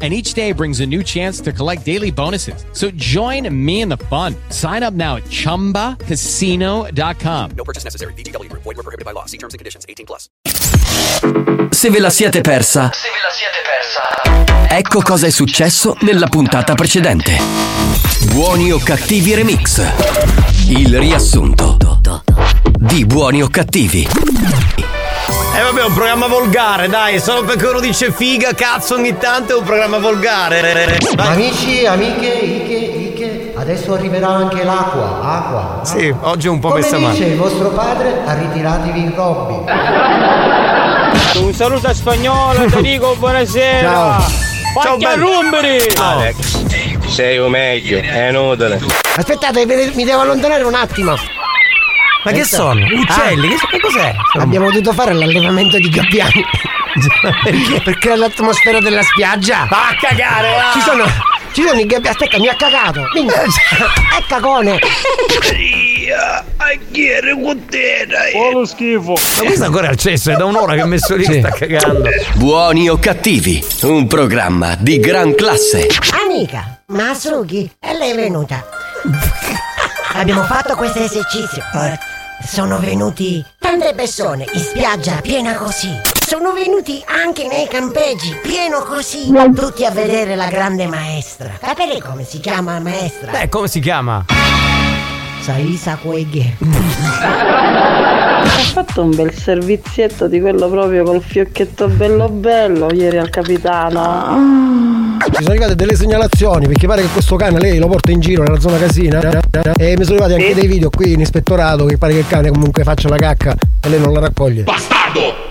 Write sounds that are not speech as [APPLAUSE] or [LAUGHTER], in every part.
And each day brings a new chance to collect daily bonuses. So join me in the fun. Sign up now at chumbacasino.com. No purchase necessary. VGW Group. Void were prohibited by law. See terms and conditions. 18 plus. Se ve la siete persa, Se ve la siete persa. ecco cosa è successo nella puntata precedente. Buoni o cattivi remix. Il riassunto di Buoni o cattivi. Eh vabbè, è un programma volgare, dai, solo perché uno dice figa, cazzo, ogni tanto è un programma volgare. Vai. Amici, amiche, Ike, Ike, adesso arriverà anche l'acqua, acqua. Sì, oggi è un po' Come messa dice male. il vostro padre, ritiratevi i robbi. Un saluto a spagnolo, ti dico buonasera. Ciao. Ciao, a bello. rumberi. Alex, sei un meglio, è inutile. Aspettate, mi devo allontanare un attimo. Ma che sono? Uccelli? Che, che cos'è? Abbiamo dovuto fare l'allevamento di gabbiani. [LAUGHS] Perché? Perché l'atmosfera della spiaggia. Va a cagare, va! Ci sono. Ci sono i gabbiani. Aspetta, mi ha cagato. Vieni. È cagone. Oh, lo schifo. Ma questo ancora è al cesso, è da un'ora che è messo lì, sta cagando. Buoni o cattivi, un programma di gran classe. Amica, Masuki, e lei è venuta. Abbiamo fatto questo esercizio. Sono venuti tante persone in spiaggia piena così. Sono venuti anche nei campeggi pieno così. Tutti a vedere la grande maestra. Capire come si chiama la maestra? Beh, come si chiama? Saisa Kuege. Ha fatto un bel servizietto di quello proprio col fiocchetto bello bello ieri al capitano. Ci sono arrivate delle segnalazioni perché pare che questo cane lei lo porta in giro nella zona casina e mi sono arrivati anche dei video qui in ispettorato che pare che il cane comunque faccia la cacca e lei non la raccoglie.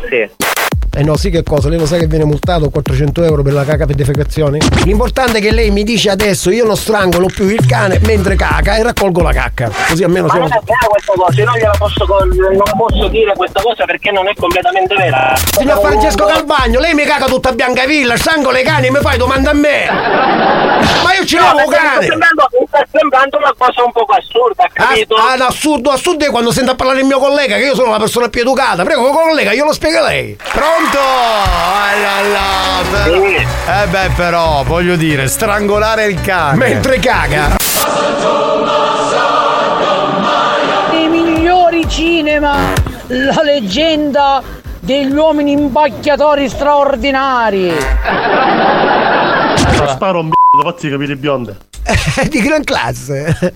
Sì. Eh no, sì che cosa? Lei lo sa che viene multato 400 euro per la caca per defecazione? L'importante è che lei mi dice adesso io non strangolo più il cane mentre caca e raccolgo la cacca. Così almeno Ma sono... non è vera questa cosa, io non gliela posso, non posso dire questa cosa perché non è completamente vera. Signor Francesco Calvagno, lei mi caga tutta Biancavilla, strangola i cani e mi fai domanda a me! Ma io ci No, lavo cane! sembrando, sta sembrando una cosa un poco assurda, capito? Ah, ah, assurdo, assurdo è quando sento a parlare il mio collega, che io sono la persona più educata. Prego, collega, io lo spiego a lei. Pronto? Ah, là, là, però- Sì. Eh beh, però, voglio dire, strangolare il cane. Mentre caga. I migliori cinema, la leggenda degli uomini imbacchiatori straordinari. Sparo un b***o, fatti capire bionde. [LAUGHS] di gran classe. [LAUGHS]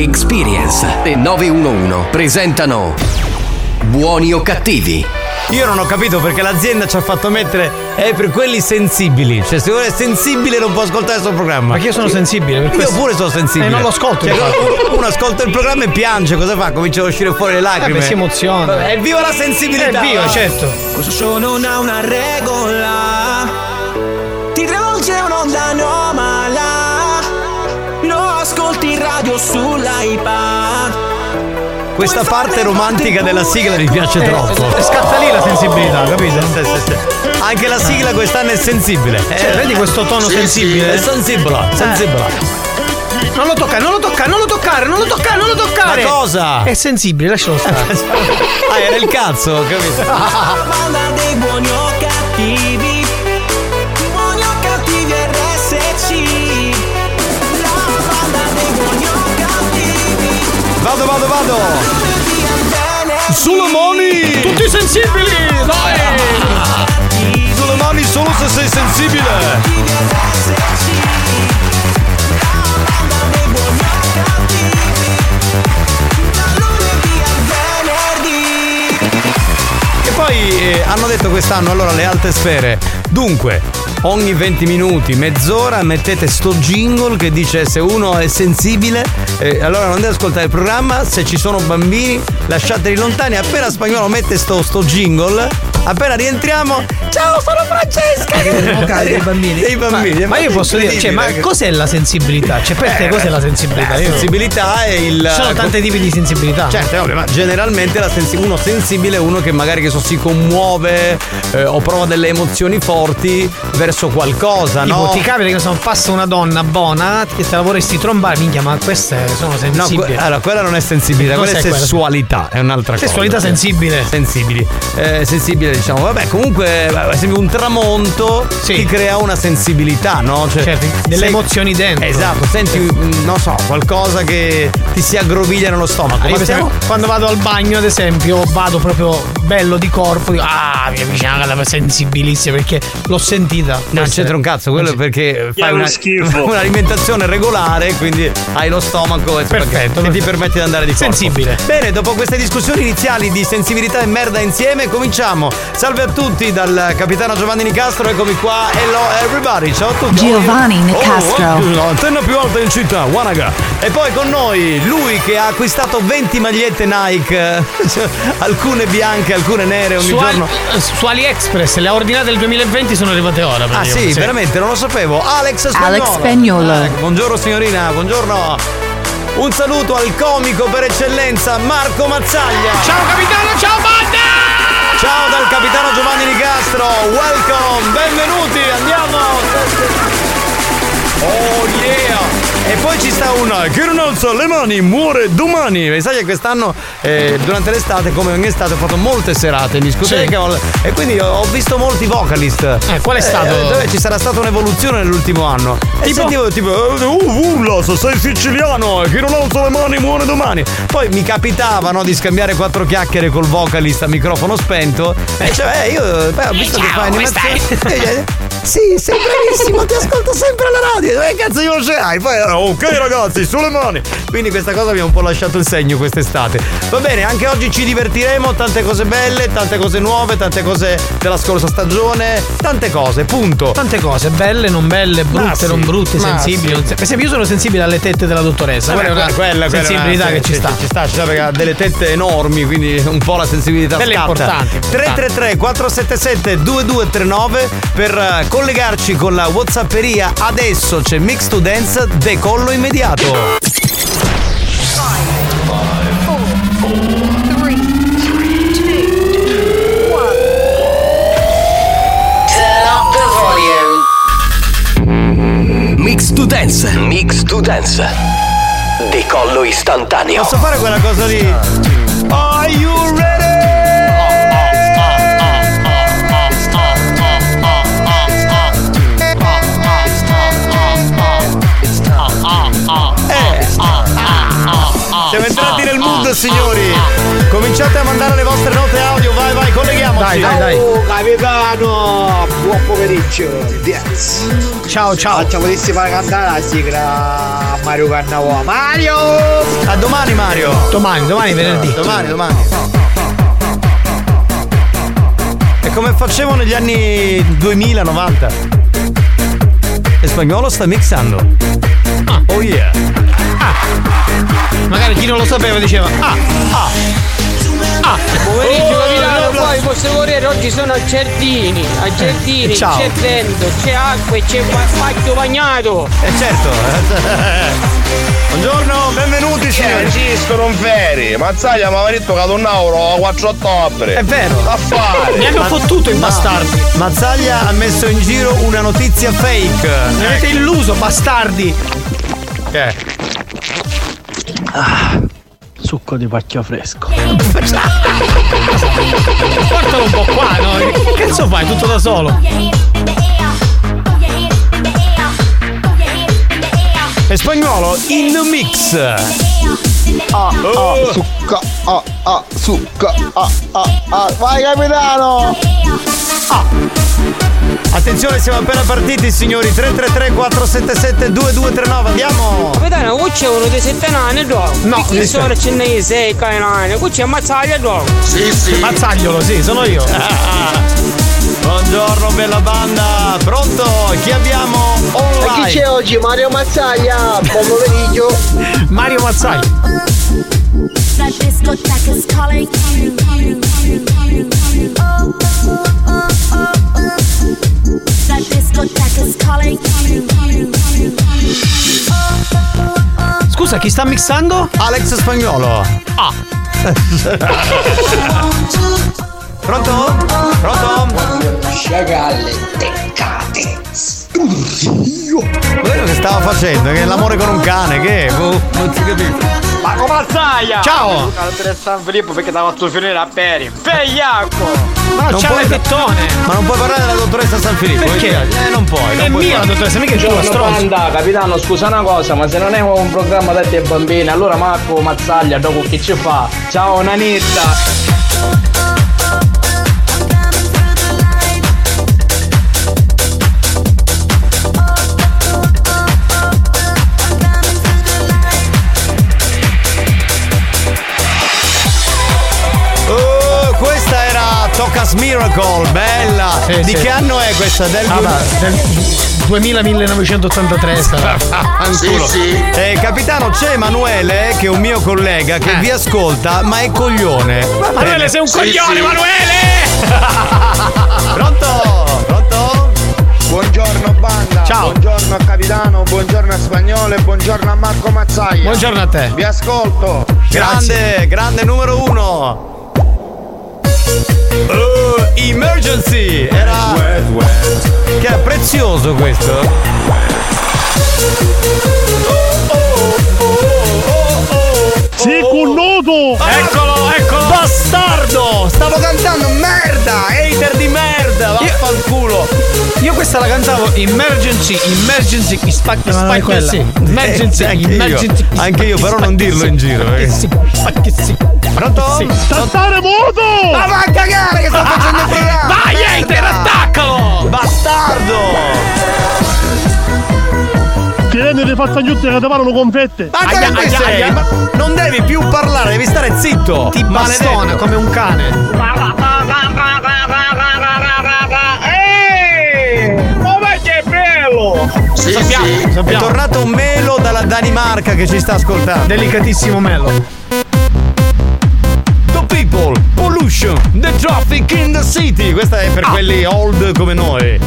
Experience e 911 presentano Buoni o cattivi? Io non ho capito perché l'azienda ci ha fatto mettere è per quelli sensibili. Cioè, se uno è sensibile non può ascoltare il suo programma. Perché io sono sensibile, per Io questo- pure sono sensibile. Eh, non lo ascolto, Cioè, uno, uno ascolta il programma e piange, cosa fa? Comincia a uscire fuori le lacrime. Eh si emoziona. È viva la sensibilità! È viva, va. certo. Questo show non ha una regola. Ti travolge un'onda anomala. sull'iPad. Questa parte romantica della sigla mi piace troppo. Eh, scatta lì la sensibilità, capito? Sì, sì, sì. Anche la sigla quest'anno è sensibile. Cioè, vedi questo tono sensibile? È sensibile, sensibile. Non lo toccare, non lo toccare, non lo toccare, non lo toccare, non lo toccare! Ma cosa? È sensibile, lascialo [LAUGHS] stare. Ah, era il cazzo, capito? [LAUGHS] Vado, vado, vado! Sulle mani! Tutti sensibili! Dai! Sulle mani solo se sei sensibile! eh, hanno detto quest'anno allora le alte sfere. Dunque, ogni 20 minuti, mezz'ora mettete sto jingle che dice se uno è sensibile, eh, allora non deve ascoltare il programma, se ci sono bambini lasciateli lontani. Appena spagnolo mette sto, sto jingle, appena rientriamo, ciao sono Francesca! Devono vocali dei bambini. Dei bambini. Ma, ma io posso dire, cioè, ma cos'è la sensibilità? Cioè, per te Eh, cos'è la sensibilità? La sensibilità è il. Ci sono tanti tipi di sensibilità. Certo, è ovvio, ma generalmente la sensi- uno sensibile è uno che magari che so, si commuove eh, o prova delle emozioni forti verso qualcosa, Tipo, no? ti capita che sono passa una donna buona che te la vorresti trombare, minchia, ma queste sono No, sensibili. que- allora, quella non è sensibilità, quella è quella? sessualità, è un'altra cosa. Sessualità sensibile. Sensibili. Eh, sensibile, diciamo, vabbè, comunque, beh, ad esempio, un tramonto ti crea una sensibilità, no? Cioè, Certo, delle sei- emozioni dentro. Esatto, senti, mm, non so, qualcosa che ti si aggroviglia nello stomaco. Ah, io stiamo- quando vado al bagno, ad esempio, vado proprio bello di corpo, dico, ah, mi avvicina alla sensibilissima perché l'ho sentita. Non c'entra un cazzo, quello è perché fai una, schifo. [LAUGHS] un'alimentazione regolare, quindi hai lo stomaco e Perfetto, che ti permette di andare di corpo. Sensibile. Bene, dopo queste discussioni iniziali di sensibilità e merda insieme, cominciamo. Salve a tutti dal capitano Giovanni Nicastro, eccomi qua. Hello everybody, ciao a tutti. Giovanni Nicastro. Oh, l'antenna più alta in città, Wanaga. E poi con noi lui che ha acquistato 20 magliette Nike, [LAUGHS] alcune bianche, alcune nere ogni Su, giorno. Ali- su AliExpress le ha ordinate del 2020 sono arrivate ora. Ah praticamente. sì, veramente, non lo sapevo. Alex Spagnolo. Alex Spagnolo. Ah, buongiorno signorina, buongiorno. Un saluto al comico per eccellenza Marco Mazzaglia. Ciao capitano, ciao banda! Ciao dal capitano Giovanni Nicastro, welcome, benvenuti, andiamo. Oh yeah! E poi ci sta una che non alza le mani, muore domani. E sai che quest'anno, eh, durante l'estate, come ogni estate, ho fatto molte serate in discoteca e quindi ho visto molti vocalist. Eh, qual è stato? dove ci sarà stata un'evoluzione nell'ultimo anno. E Tipo? sentivo tipo, uh, urla, sei siciliano, e chi non alza le mani muore domani. Poi mi capitava no, di scambiare quattro chiacchiere col vocalist a microfono spento. E cioè, eh, io beh, ho visto che ciao, fai come animazione. Sì, sei bravissimo, ti ascolto sempre alla radio. Che cazzo io ce hai? Poi, eh, ok ragazzi, sulle mani. Quindi questa cosa mi ha un po' lasciato il segno quest'estate. Va bene, anche oggi ci divertiremo, tante cose belle, tante cose nuove, tante cose della scorsa stagione, tante cose, punto. Tante cose, belle, non belle, brutte, Ma sì, non brutte, sensibili. sì. non se- Per esempio, io sono sensibile alle tette della dottoressa. Vabbè, quella quella, quella, sensibilità sì, che ci sì, sta. Ci sta, ci sta perché ha delle tette enormi, quindi un po' la sensibilità Belle scatta. importanti, importanti. 333 477 2239 per eh, collegarci con la Whatsapperia. Adesso c'è Mix to Dance, decollo immediato. Mix to Dance. Mix to Dance. Decollo istantaneo. Posso fare quella cosa lì? Are you ready? Mood, signori. Cominciate a mandare le vostre note audio, vai, vai, colleghiamoci. Oh, capitano, buon pomeriggio. Dance. Ciao, ciao. Facciamo fare cantare la sigla a Mario Cannavò. Mario! A domani, Mario. Domani, domani, venerdì. Domani, domani. È come facevo negli anni 2000-90. E spagnolo sta mixando. Oh yeah. Magari chi non lo sapeva diceva Ah, ah, ah. Pomeriggio Oh, capitano, no, no. poi posso correre oggi sono a Giardini, a Giardini, Ciao. c'è vento, c'è acqua e c'è spazio bagnato. Eh certo. [LAUGHS] Buongiorno, benvenuti signori. Francesco non feri, Mazzaglia mi aveva detto che tornavo il 4 ottobre. È vero. A fare. Mi hanno fottuto i No. bastardi. Mazzaglia ha messo in giro una notizia fake. Mi avete illuso, bastardi. Che è? Succo di pacchio fresco. Portalo un po' qua, no? Che cazzo fai? Tutto da solo. E spagnolo in the mix. Ah, ah, succa, ah, ah, succa, ah, ah, ah. Vai capitano! Attenzione, siamo appena partiti, signori. 333 477 2239. Andiamo. Qui c'è uno dei sette nani dopo. No, Chi mi sono ce ne sei canani? Qui c'è Mazzaglia dopo. Sì, sì. Mazzagliolo, sì, sono io. Buongiorno, bella banda. Pronto? Chi abbiamo E online? chi c'è oggi? Mario Mazzaglia, buon pomeriggio. [LAUGHS] Mario Mazzaglia. You. That discotheque is calling you. Scusa, chi sta mixando? Alex Spagnolo. Ah. Pronto? Pronto? Sciagalle, teccate. Quello che stava facendo, che è l'amore con un cane, che è? Boh, non si capisce. Ma come Mazzaglia! Ciao! Al San Filippo perché t'ha fatto finire a Peri. Pegliacco! Ma Non c'ha puoi-. Ma non puoi parlare della dottoressa San Filippo? Perché? Eh, non puoi. È non puoi mia la dottoressa, mica è tua Buongiorno stronzo. banda, capitano, scusa una cosa, ma se non è un programma detto ai bambini, allora Marco Mazzaglia dopo che ci fa? Ciao Nanetta! Tocas Miracle, bella. Sì, Di sì. che anno è questa? Del Ah, ma, del 2000-1983 sarà. Fanculo. Eh, capitano, c'è Emanuele, che è un mio collega, che vi ascolta, ma è coglione. Emanuele, sei un coglione, Emanuele! [LAUGHS] Pronto? Pronto? Buongiorno banda. Ciao. Buongiorno capitano, buongiorno a Spagnolo e buongiorno a Marco Mazzaglia. Buongiorno a te. Vi ascolto. Grande, grande numero uno. Oh, emergency! Era. Che era prezioso questo. Sì, connuto! Eccolo, eccolo! Bastardo! Stavo cantando merda! Hater di merda! Vaffanculo! Io questa la cantavo emergency, emergency, spacchi, spacchi. Emergency, Eh, anche io. emergency. Anche io, però non dirlo in giro, perché- Spacchi, spacchi, sì. Pronto? Sì. Saltare moto! Ma va a cagare che sto facendo il programma! Vai, Merda! hater, attaccalo! Bastardo! Rendi di fazzagliutte che ti parlano con fette! Ma Aia, aia, sei? aia. Ma non devi più parlare, devi stare zitto! Ti bastona Maledetto. come un cane. Sì, Sappiamo, sì. È sappiamo. tornato un melo dalla Danimarca che ci sta ascoltando. Delicatissimo Melo. People, pollution, the traffic in the city. Questa è per Ah. quelli old come noi.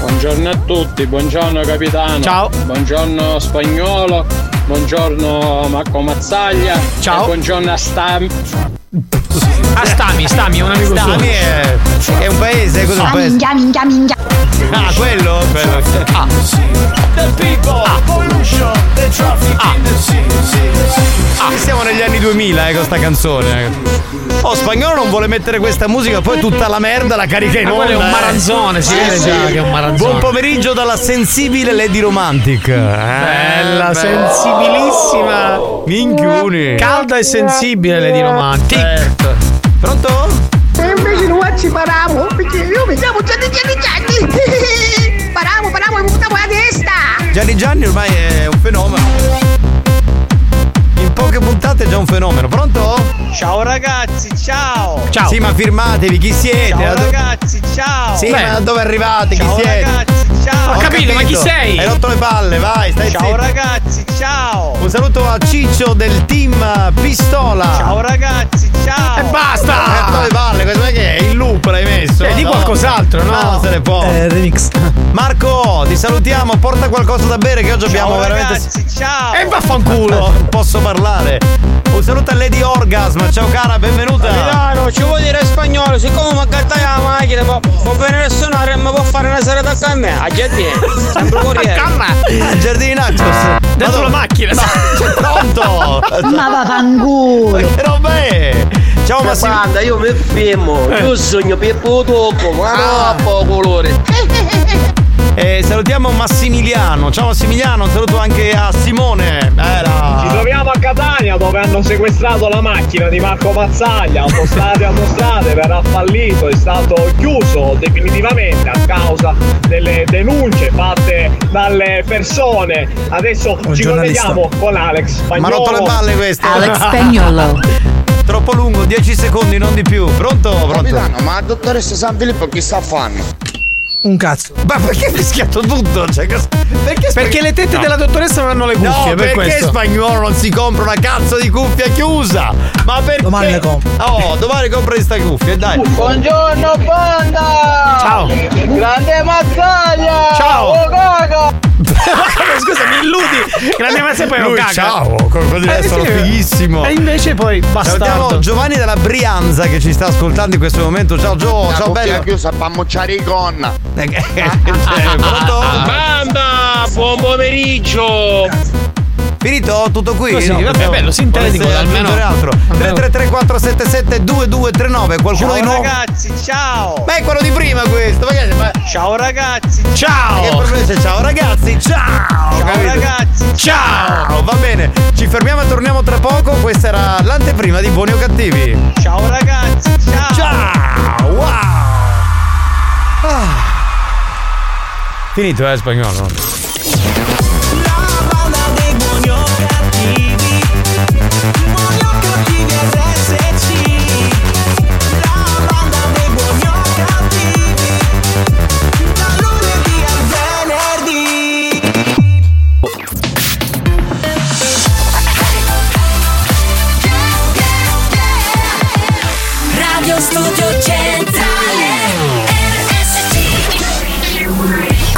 Buongiorno a tutti, buongiorno capitano. Ciao. Buongiorno spagnolo, buongiorno Marco Mazzaglia. Ciao. E buongiorno a Stam. Ah, Stami, Stami, è un amico suo. Stami è, è un paese, cos'è un paese? Minchia, minchia, minchia. Ah, quello? quello. Ah. The people, pollution, the traffic in the city. Ah, siamo negli anni 2000 eh, con sta canzone. Oh, spagnolo non vuole mettere questa musica, poi tutta la merda la carica in Ma onda. quello è un eh. maranzone, si vede già che è un maranzone. Buon pomeriggio dalla sensibile Lady Romantic. Eh, Bella, bella. sensibilissima. Minchioni. Calda e sensibile, Lady Romantic. Certo. Pronto? E invece noi ci paramo, perché io mi chiamo Gianni Gianni Gianni. [LAUGHS] Paramo, paramo, mi buttavo la testa. Gianni Gianni ormai è un fenomeno. Poche puntate è già un fenomeno. Pronto? Ciao ragazzi, ciao! Ciao. Sì, ma firmatevi, chi siete? Ciao do- ragazzi, ciao! Sì, Beh. ma da dove arrivate? Chi Ciao siete? ragazzi, ciao! Ho capito, ma chi sei? Hai rotto le palle, vai, stai Ciao zitto. ragazzi, ciao! Un saluto a Ciccio del team Pistola. Ciao ragazzi, ciao! E Hai basta! rotto le palle, questo è che è? Il loop l'hai messo? Eh, di No. qualcos'altro, no? Non se ne può. Eh, remix. Marco, ti salutiamo, porta qualcosa da bere che oggi abbiamo Ciao veramente. ragazzi, ciao! E vaffanculo! Non posso parlare. Un saluto a Lady Orgasm, ciao cara, benvenuta. Milano, ci vuoi dire spagnolo, siccome mi accatta la macchina, può, può venire a suonare e mi può fare una serata a me. A giardino, sempre corriere. Ah, Giardini Nachos. Dentro la macchina. C'è pronto. Ma vaffanculo. Che roba è? Ciao Massimo. Banda, io mi fermo. Eh. Io sogno Pippo Tocco, ma Ah. no, po' colore. E salutiamo Massimiliano. Ciao Massimiliano, un saluto anche a Simone. Ci Era. troviamo a Catania dove hanno sequestrato la macchina di Marco Mazzaglia, autostrade, autostrade, verrà fallito, è stato chiuso definitivamente a causa delle denunce fatte dalle persone. Adesso ci giornalista. colleghiamo con Alex Spagnolo. Ma rotto le balle questo. Alex Spagnolo. [LAUGHS] Troppo lungo, 10 secondi, non di più. Pronto? Pronto? Capitano, ma dottoressa San Filippo chi sta a fanno? Un cazzo. Ma perché hai fischiato tutto? Cioè, perché, Perché le tette No. della dottoressa non hanno le cuffie, No, per perché questo. spagnolo non si compra una cazzo di cuffia chiusa? Ma perché? Domani le compro. Oh, domani compra questa cuffia, dai. Buongiorno banda! Ciao. Grande mazzaglia! Ciao. Oh! [LAUGHS] Scusa, mi illudi. Grande mazza e poi Lui, caga. ciao, Eh, sono sì. fighissimo. E invece poi Salutiamo bastardo. Giovanni della Brianza che ci sta ascoltando in questo momento. Ciao Gio, ciao bello. chiusa pa' mocciare i gonna. Pronto? Banda, buon pomeriggio! Finito? Tutto qui? Così, vabbè, bello, sintetico, almeno- altro. 333 477 2239 Qualcuno Ciao di nuovo? ragazzi, ciao! Ma è quello di prima questo. Ma che, ma- Ciao ragazzi! Che Ciao. problema c'è? Ciao ragazzi, ciao! Ciao capito? ragazzi! Ciao! Va bene, ci fermiamo e torniamo tra poco. Questa era l'anteprima di Buoni o Cattivi. Ciao ragazzi! Ciao! Ciao! Wow! Ah. Finito, eh, spagnolo.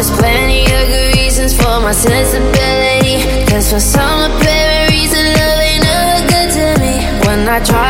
There's plenty of good reasons for my sensibility. Cause for some apparent reason, love ain't never good to me. When I try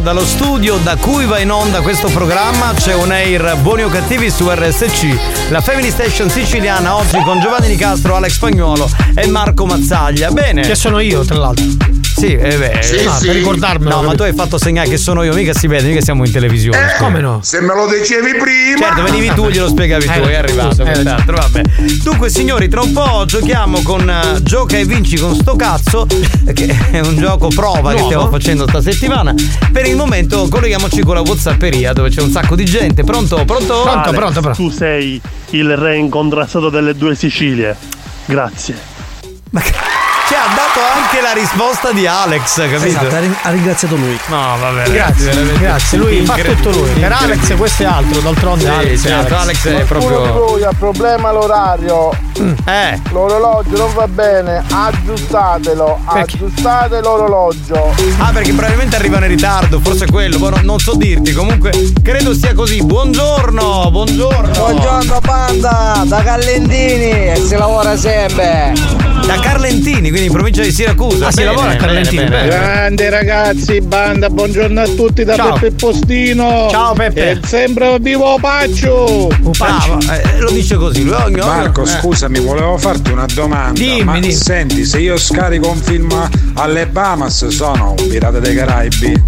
dallo studio da cui va in onda questo programma, c'è un air buoni o cattivi su RSC, la Family Station siciliana, oggi con Giovanni Nicastro, Alex Spagnuolo e Marco Mazzaglia. Bene. Che sono io, tra l'altro. Sì, eh beh, Sì, no, sì. per ricordarmelo. No, ma tu hai fatto segnare che sono io, mica si vede, mica siamo in televisione. come no? Se me lo dicevi prima. Certo, venivi tu, glielo spiegavi tu, Eh, è arrivato. eh, quest'altro, vabbè. Dunque, signori, tra un po' giochiamo con eh, Gioca e vinci con sto cazzo, [LAUGHS] che è un gioco prova che Nuovo. stiamo facendo sta settimana. Per il momento colleghiamoci con la Whatsapperia dove c'è un sacco di gente. Pronto? Pronto? Ale, Tu sei il re incontrastato delle due Sicilie. Grazie. Ci ha dato anche la risposta di Alex, capito? Esatto, ha rin- ha ringraziato lui. No, vabbè. Grazie, veramente grazie. Lui fa tutto lui. Per. Alex questo è altro, d'altronde Sì, Alex, è certo, Alex è proprio. lui ha problema l'orario. Eh. L'orologio non va bene, aggiustatelo, aggiustate l'orologio. Ah, perché probabilmente arrivano in ritardo, forse è quello, poi non, so dirti. Comunque, credo sia così. Buongiorno, buongiorno. Buongiorno banda, da Callentini e si lavora sempre. Da Carlentini, quindi in provincia di Siracusa. Ah, si Bene, lavora a Carlentini, bene, bene. Grande ragazzi, banda, buongiorno a tutti da Ciao. Peppe Postino. Ciao, Peppe. E sempre vivo Paccio. Bravo, eh, lo dice così. Lui ogni Marco, eh. scusami, volevo farti una domanda. Dimmi, ma dimmi. senti, se io scarico un film alle Bahamas, sono un pirata dei Caraibi?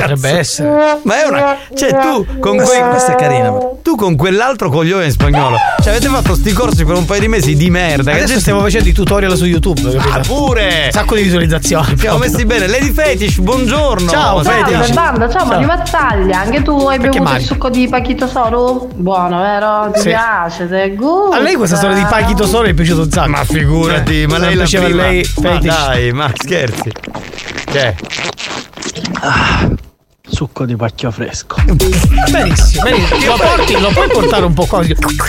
Potrebbe essere. Ma è una. Cioè, tu con Questa- quel- questa è carina, Tu con quell'altro coglione in spagnolo. Cioè, avete fatto sti corsi per un paio di mesi di merda. che Adesso gente- stiamo facendo i tutorial su YouTube, capito? Ah, pure! Un sacco di visualizzazioni. Ci siamo messi bene. Lady Fetish, buongiorno. Ciao, Fetish. Fetish. banda, ciao Ciao. Mario Mazzaglia, anche tu hai Perché bevuto Mario? il succo di Pachito Soru? Buono, vero? Ti Sì. piace? Te gusta? A lei questa storia di Pachito Solo è piaciuto un sacco. Ma figurati, Eh, ma lei la piaceva prima. lei Ma Fetish. dai, ma scherzi. Che? Succo di pacchio fresco. Benissimo, benissimo. Lo, porti- lo puoi portare un po' qua?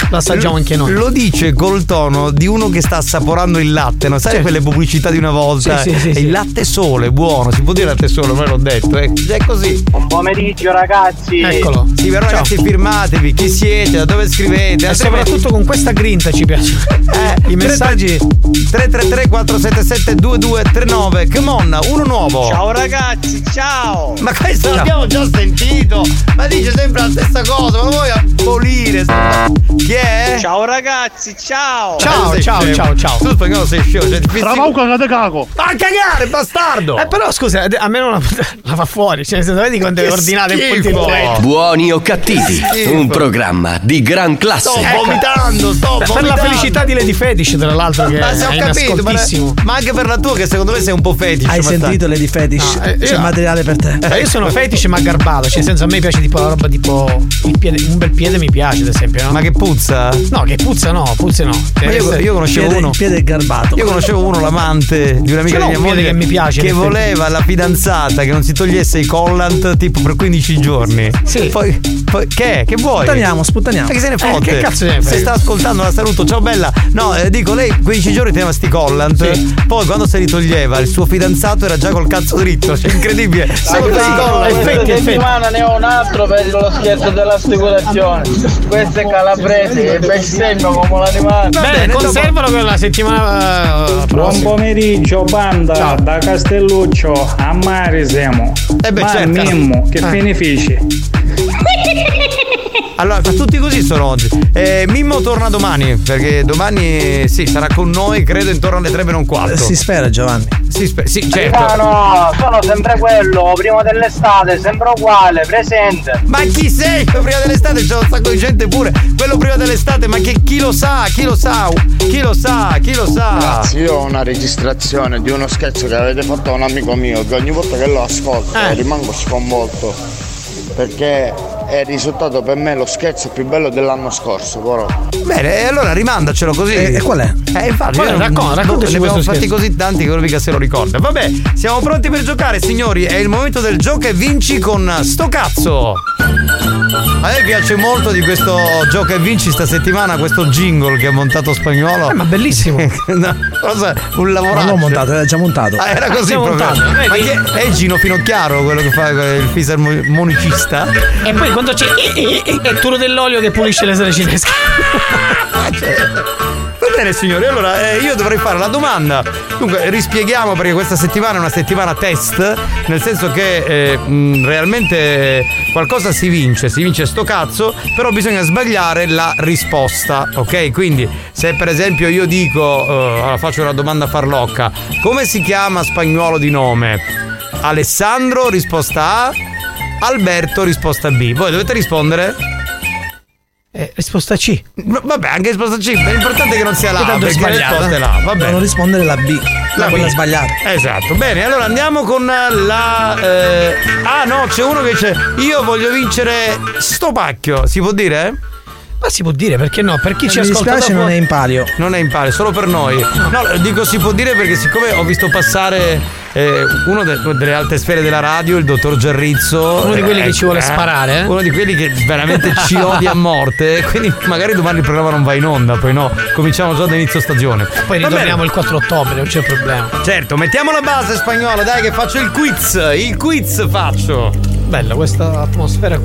Lo assaggiamo anche noi. Lo dice col tono di uno che sta assaporando il latte, non sai Sì. quelle pubblicità di una volta? Sì, sì, sì, E sì. Il latte sole, buono, si può dire latte sole, ma l'ho detto, eh. è così. Buon pomeriggio ragazzi. Eccolo. Sì, però ragazzi firmatevi, chi siete, da dove scrivete? E soprattutto con questa grinta ci piace. Eh, I messaggi. 333 477 2239 Come on, uno nuovo Ciao ragazzi, ciao! Ma questo Ciao. L'abbiamo già sentito Ma dice sempre la stessa cosa Ma vuoi abolire Chi è? Ciao ragazzi, ciao! Ciao, ciao, ciao, ciao. Tu spagnolo sei scemo cioè, ti Travauca te cago. A cagare bastardo Eh, però scusa, a me non la, la fa fuori. Cioè, se vedi ordinate in punti schifo. in Buoni o cattivi, un programma di gran Sto classe. vomitando Sto Per la vomitando. felicità di Lady Fetish, tra l'altro, che Ma se ho è capito ma, ma anche per la tua che secondo me sei un po' fetish Hai sentito Lady Fetish? No, eh, C'è io- materiale per te. Eh, io sono fetish ma garbato, cioè nel senso a me piace tipo la roba tipo il piede, un bel piede mi piace ad esempio, no? Ma che puzza? No, che puzza no, puzze no. Ma Deve io, io conoscevo Piede- uno piede garbato. Io conoscevo uno, l'amante di un'amica Ce di mia moglie che mi piace, Che voleva la fidanzata che non si togliesse i collant tipo per 15 giorni. Sì. Poi, poi che? Che vuoi? Sputtaniamo, sputtaniamo. Ma che se ne Eh, fotte? che cazzo se ne? Se sta ascoltando la saluto, ciao bella. No, eh, dico, lei 15 giorni teneva sti collant. Sì. Poi quando si ritoglieva, il suo fidanzato era già col cazzo dritto. Cioè, incredibile. Solo per i collant. Effetti, Questa effetti. settimana ne ho un altro per lo scherzo dell'assicurazione. Questo è calabrese e bestemmio come l'animale. Bene, bene, conservalo per la settimana eh, Buon pomeriggio banda Ciao. da Castelluccio a Mare siamo. Eh beh, Ma certo. Mimmo, che Eh. benefici? [LAUGHS] Allora, ma tutti così sono oggi. Eh, Mimmo torna domani, perché domani sì, sarà con noi, credo, intorno alle 3 per un quarto. Si spera Giovanni. Si spe- sì, certo. Capitano, sono sempre quello, prima dell'estate, sempre uguale, presente. Ma chi sei? Prima dell'estate c'è un sacco di gente pure. Quello prima dell'estate, ma che chi lo sa? Chi lo sa? Chi lo sa? Chi lo sa? Ragazzi, io ho una registrazione di uno scherzo che avete fatto a un amico mio che ogni volta che lo ascolto Eh. rimango sconvolto perché è risultato per me lo scherzo più bello dell'anno scorso, però. Bene, e allora rimandacelo così. E- e qual è? Eh, infatti, Qual è? io non- Racconta- raccontaci ne abbiamo fatti scherzo. così tanti che uno mica se lo ricorda. Vabbè, siamo pronti per giocare, signori. È il momento del gioco e vinci con sto cazzo. A me piace molto di questo gioco e vinci sta settimana, questo jingle che ha montato spagnolo. Eh, ma bellissimo. [LAUGHS] no, cosa? Un Non lavorato. l'ho montato, era già montato. Ah, era così proprio. montati, vedi? Ma che è Gino Finocchiaro quello che fa il fisarmonicista? E poi quando c'è è Turo dell'olio che pulisce le sere cinesche. [LAUGHS] Bene signori, allora eh, io dovrei fare la domanda. Dunque, rispieghiamo perché questa settimana è una settimana test, nel senso che eh, mh, realmente qualcosa si vince, si vince sto cazzo, però bisogna sbagliare la risposta, ok? Quindi se per esempio io dico, eh, faccio una domanda farlocca, come si chiama spagnolo di nome? Alessandro, risposta A. Alberto, risposta B. Voi dovete rispondere? Eh, risposta C. Vabbè, anche risposta C. Ma L'importante è che non sia la A, perché la sbagliata. risposta è la A. Vabbè. Devono rispondere la B. La La quella B. sbagliata. Esatto, bene, allora andiamo con la. eh, Ah no, c'è uno che dice: Io voglio vincere sto pacchio, si può dire? Ma si può dire, perché no? Per chi ci Mi ascolta dispiace, dopo- non è in palio. Non è in palio, solo per noi. No, dico si può dire perché siccome ho visto passare eh, uno de- delle alte sfere della radio, il dottor Gerrizzo. Uno di quelli che eh, ci vuole eh, sparare, eh? Uno di quelli che veramente ci [LAUGHS] odia a morte. Quindi magari domani il programma non va in onda, poi no, cominciamo già da inizio stagione. Poi ritorniamo il 4 ottobre, non c'è problema. Certo, mettiamo la base spagnolo, dai che faccio il quiz, il quiz faccio. Bella questa atmosfera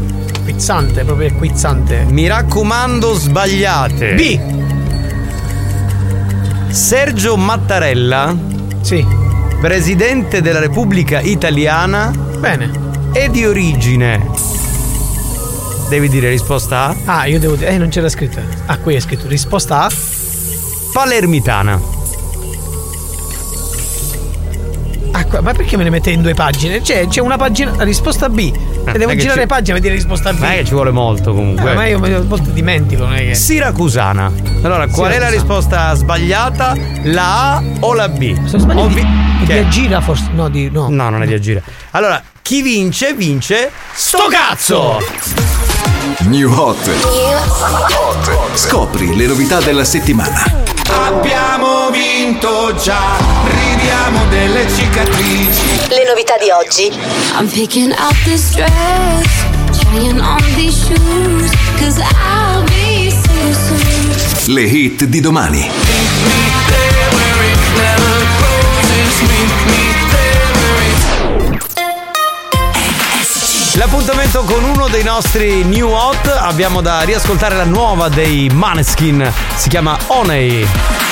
quizzante, proprio quizzante. Mi raccomando, sbagliate. B. Sergio Mattarella, Sì. Presidente della Repubblica Italiana, Bene. è di origine. Devi dire risposta A? Ah, io devo dire. Eh, non c'era scritto. Ah, qui è scritto risposta A. Palermitana. Ah, qua- ma perché me ne mette in due pagine? C'è, c'è una pagina. la Risposta B. E devo girare ci- pagina per dire risposta B. Non è che ci vuole molto comunque. Eh, ma io a volte dimentico, non è che. Siracusana. Allora, qual è la Siracusana. risposta sbagliata? La A o la B? Se non sbaglio, Ovvi- di, che- di Agira forse. No, di. No. No, non è di agire. Allora, chi vince, vince sto cazzo! New Hot. Scopri le novità della settimana. Abbiamo vinto già, ridiamo delle cicatrici. Le novità di oggi. I'm picking up this dress, trying on these shoes, cause I'll be so soon. Le hit di domani. L'appuntamento con uno dei nostri new hot, abbiamo da riascoltare la nuova dei Maneskin, si chiama Oney.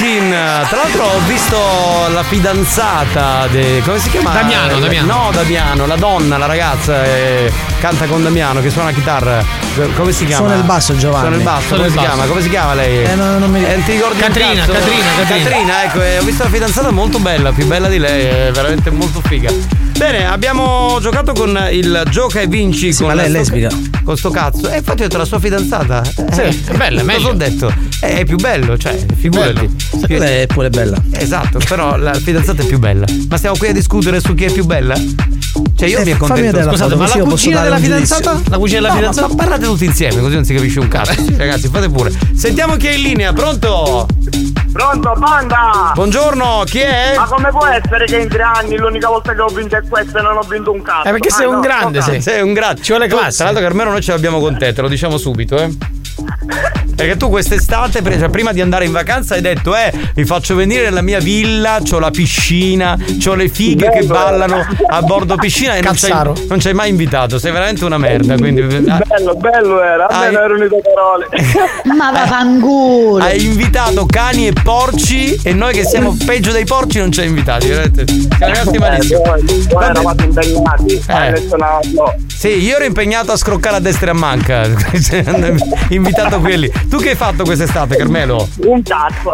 Maneskin. Tra l'altro ho visto la fidanzata de- come si chiama? Damiano, Damiano. No, Damiano, la donna, la ragazza eh, canta con Damiano che suona la chitarra. Come si chiama? Suona il basso, Giovanni. Suona il basso, come il si basso. chiama? Come si chiama lei? Eh, no, non mi Eh, ti ricordi Catrina, cazzo? Catrina, Catrina. ecco, eh, ho visto la fidanzata molto bella, più bella di lei, è veramente molto figa. Bene, abbiamo giocato con il gioca e vinci con ma lei è lesbica. Con sto cazzo. E infatti ho detto la sua fidanzata. Sì, è bella, è Cosa meglio. ho detto? Eh, È più bello, cioè, figurati. Quella è pure bella. Esatto, però la fidanzata è più bella. Ma stiamo qui a discutere su chi è più bella? Cioè io Eh, mi accontento. Scusate, ma la dare della fidanzata? La cugina della No, fidanzata? Ma parlate tutti insieme, così non si capisce un cazzo. Ragazzi, fate pure. Sentiamo chi è in linea, pronto? Pronto, banda! Buongiorno, chi è? Ma come può essere che in tre anni l'unica volta che ho vinto è questa e non ho vinto un cazzo? Eh, perché sei Ah, un no, grande, no, sei. Sei un grande. Ci vuole classe. Tra l'altro, Carmelo, noi ce l'abbiamo con te, te lo diciamo subito, eh. [LAUGHS] Perché tu quest'estate, pre- cioè, prima di andare in vacanza, hai detto: Eh, vi faccio venire nella mia villa, c'ho la piscina, c'ho le fighe che ballano a bordo piscina e non ci, hai, non ci hai mai invitato. Sei veramente una merda. Quindi, ah, Bello, bello era, almeno Hai- erano le tue parole. [LAUGHS] Ma vaffanculo. hai invitato cani e porci, e noi che siamo peggio dei porci non ci hai invitati. Veramente. Rimasti malissimo. Eh, poi, poi eravate impegnati. Eh. Adesso no, no. Sì, io ero impegnato a scroccare a destra e a manca. [LAUGHS] Invitato quelli. Tu che hai fatto quest'estate, Carmelo? Un cazzo.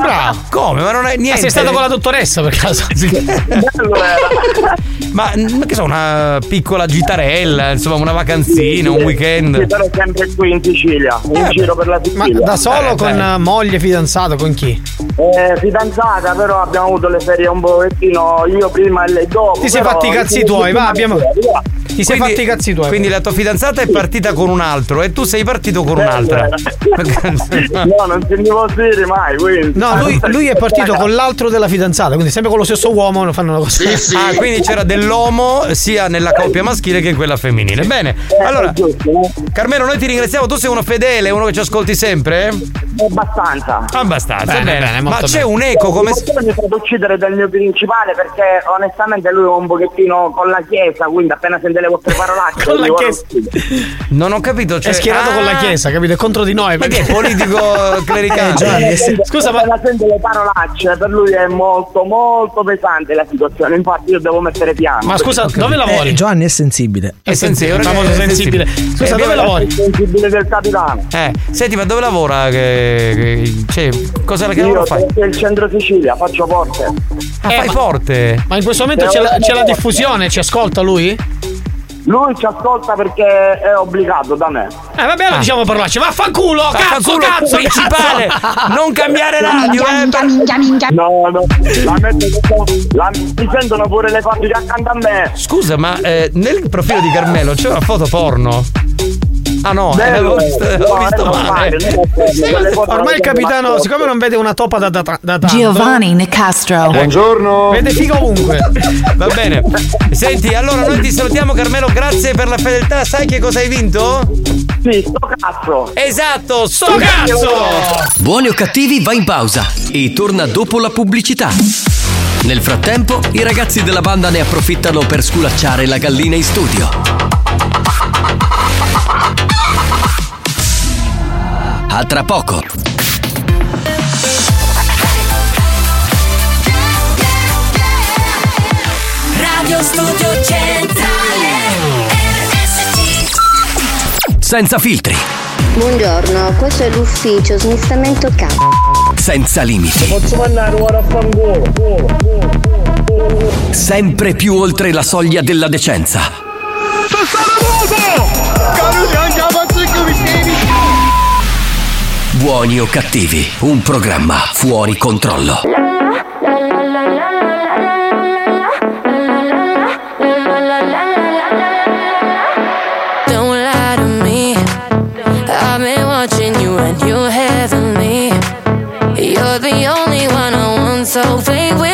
Bravo. Come? Ma non è Ma niente. sei stato con la dottoressa per caso? Era. [LAUGHS] Ma ma che so, una piccola gitarella, insomma, una vacanzina, un Sì, weekend. però sempre qui in Sicilia, in Eh, giro per la Ma Sicilia. da solo Eh, con eh, moglie, fidanzato, con chi? Eh, fidanzata, però abbiamo avuto le ferie un pochettino io prima e lei dopo. Ti sei fatti i cazzi tuoi, va, abbiamo. Ti sei Quindi- fatti i cazzi tuoi. Quindi la tua fidanzata è partita con un altro e tu sei partito con un'altra. [LAUGHS] No, non sentivo dire mai, quindi. No, lui, lui è partito con l'altro della fidanzata, quindi sempre con lo stesso uomo non fanno una cosa. Ah, quindi c'era dell'uomo sia nella coppia maschile che in quella femminile. Bene, allora, Carmelo, noi ti ringraziamo. Tu sei uno fedele, uno che ci ascolti sempre? Abbastanza. Abbastanza, Bene, bene. bene, Ma c'è bene. un eco come. se... Mi è stato uccidere dal mio principale perché onestamente lui è un pochettino con la chiesa, quindi appena sente le vostre parolacce. Con la chiesa. Non ho capito. Cioè, È schierato ah, con la chiesa, capito? È contro di noi. Ma perché- è politico [LAUGHS] clericale? Eh, Giovanni, eh. Scusa, ma appena sente le parolacce, per lui è molto molto pesante la situazione. Infatti io devo mettere piano. Ma scusa, dove lavori? Eh, Giovanni è sensibile. È sensibile, Il famoso sensibile. Scusa, Eh, dove lavori? sensibile del capitano. Eh, senti, ma dove lavora? Che, che- cioè, cosa che lavoro fai? il centro Sicilia, faccio porte. Ah, Eh, fai ma- forte. Ma in questo momento c'è la, c'è la diffusione, ci ascolta lui? Lui ci ascolta perché è obbligato da me. Eh vabbè, allora diciamo parolacce. Vaffanculo, cazzo, Vaffanculo, cazzo, principale. Non cambiare radio, eh. Minchia, minchia, minchia. No, no, la metto la, mi sentono pure le fabbriche accanto a me. Scusa, ma eh, nel profilo di Carmelo c'è una foto porno? Ah no, eh, Bello, avevo visto, eh. No, visto era male. foto Ormai il capitano, siccome non vede una topa da, da, da tanto, Giovanni Nicastro. Buongiorno. vede figo ovunque. Va bene. Senti, allora noi ti salutiamo Carmelo, grazie per la fedeltà. Sai che cosa hai vinto? Sì, sto cazzo. Esatto, sto cazzo! Buoni o cattivi va in pausa e torna dopo la pubblicità. Nel frattempo, i ragazzi della banda ne approfittano per sculacciare la gallina in studio. A tra poco. Radio Studio Centrale Senza filtri, Buongiorno, questo è l'ufficio smistamento capo. senza limiti, Posso mandare ora a fangolo. sempre più oltre la soglia della decenza. Buoni o cattivi, un programma fuori controllo. Don't lie to me. I've been watching you and you're heavenly. You're the only one I want, so play with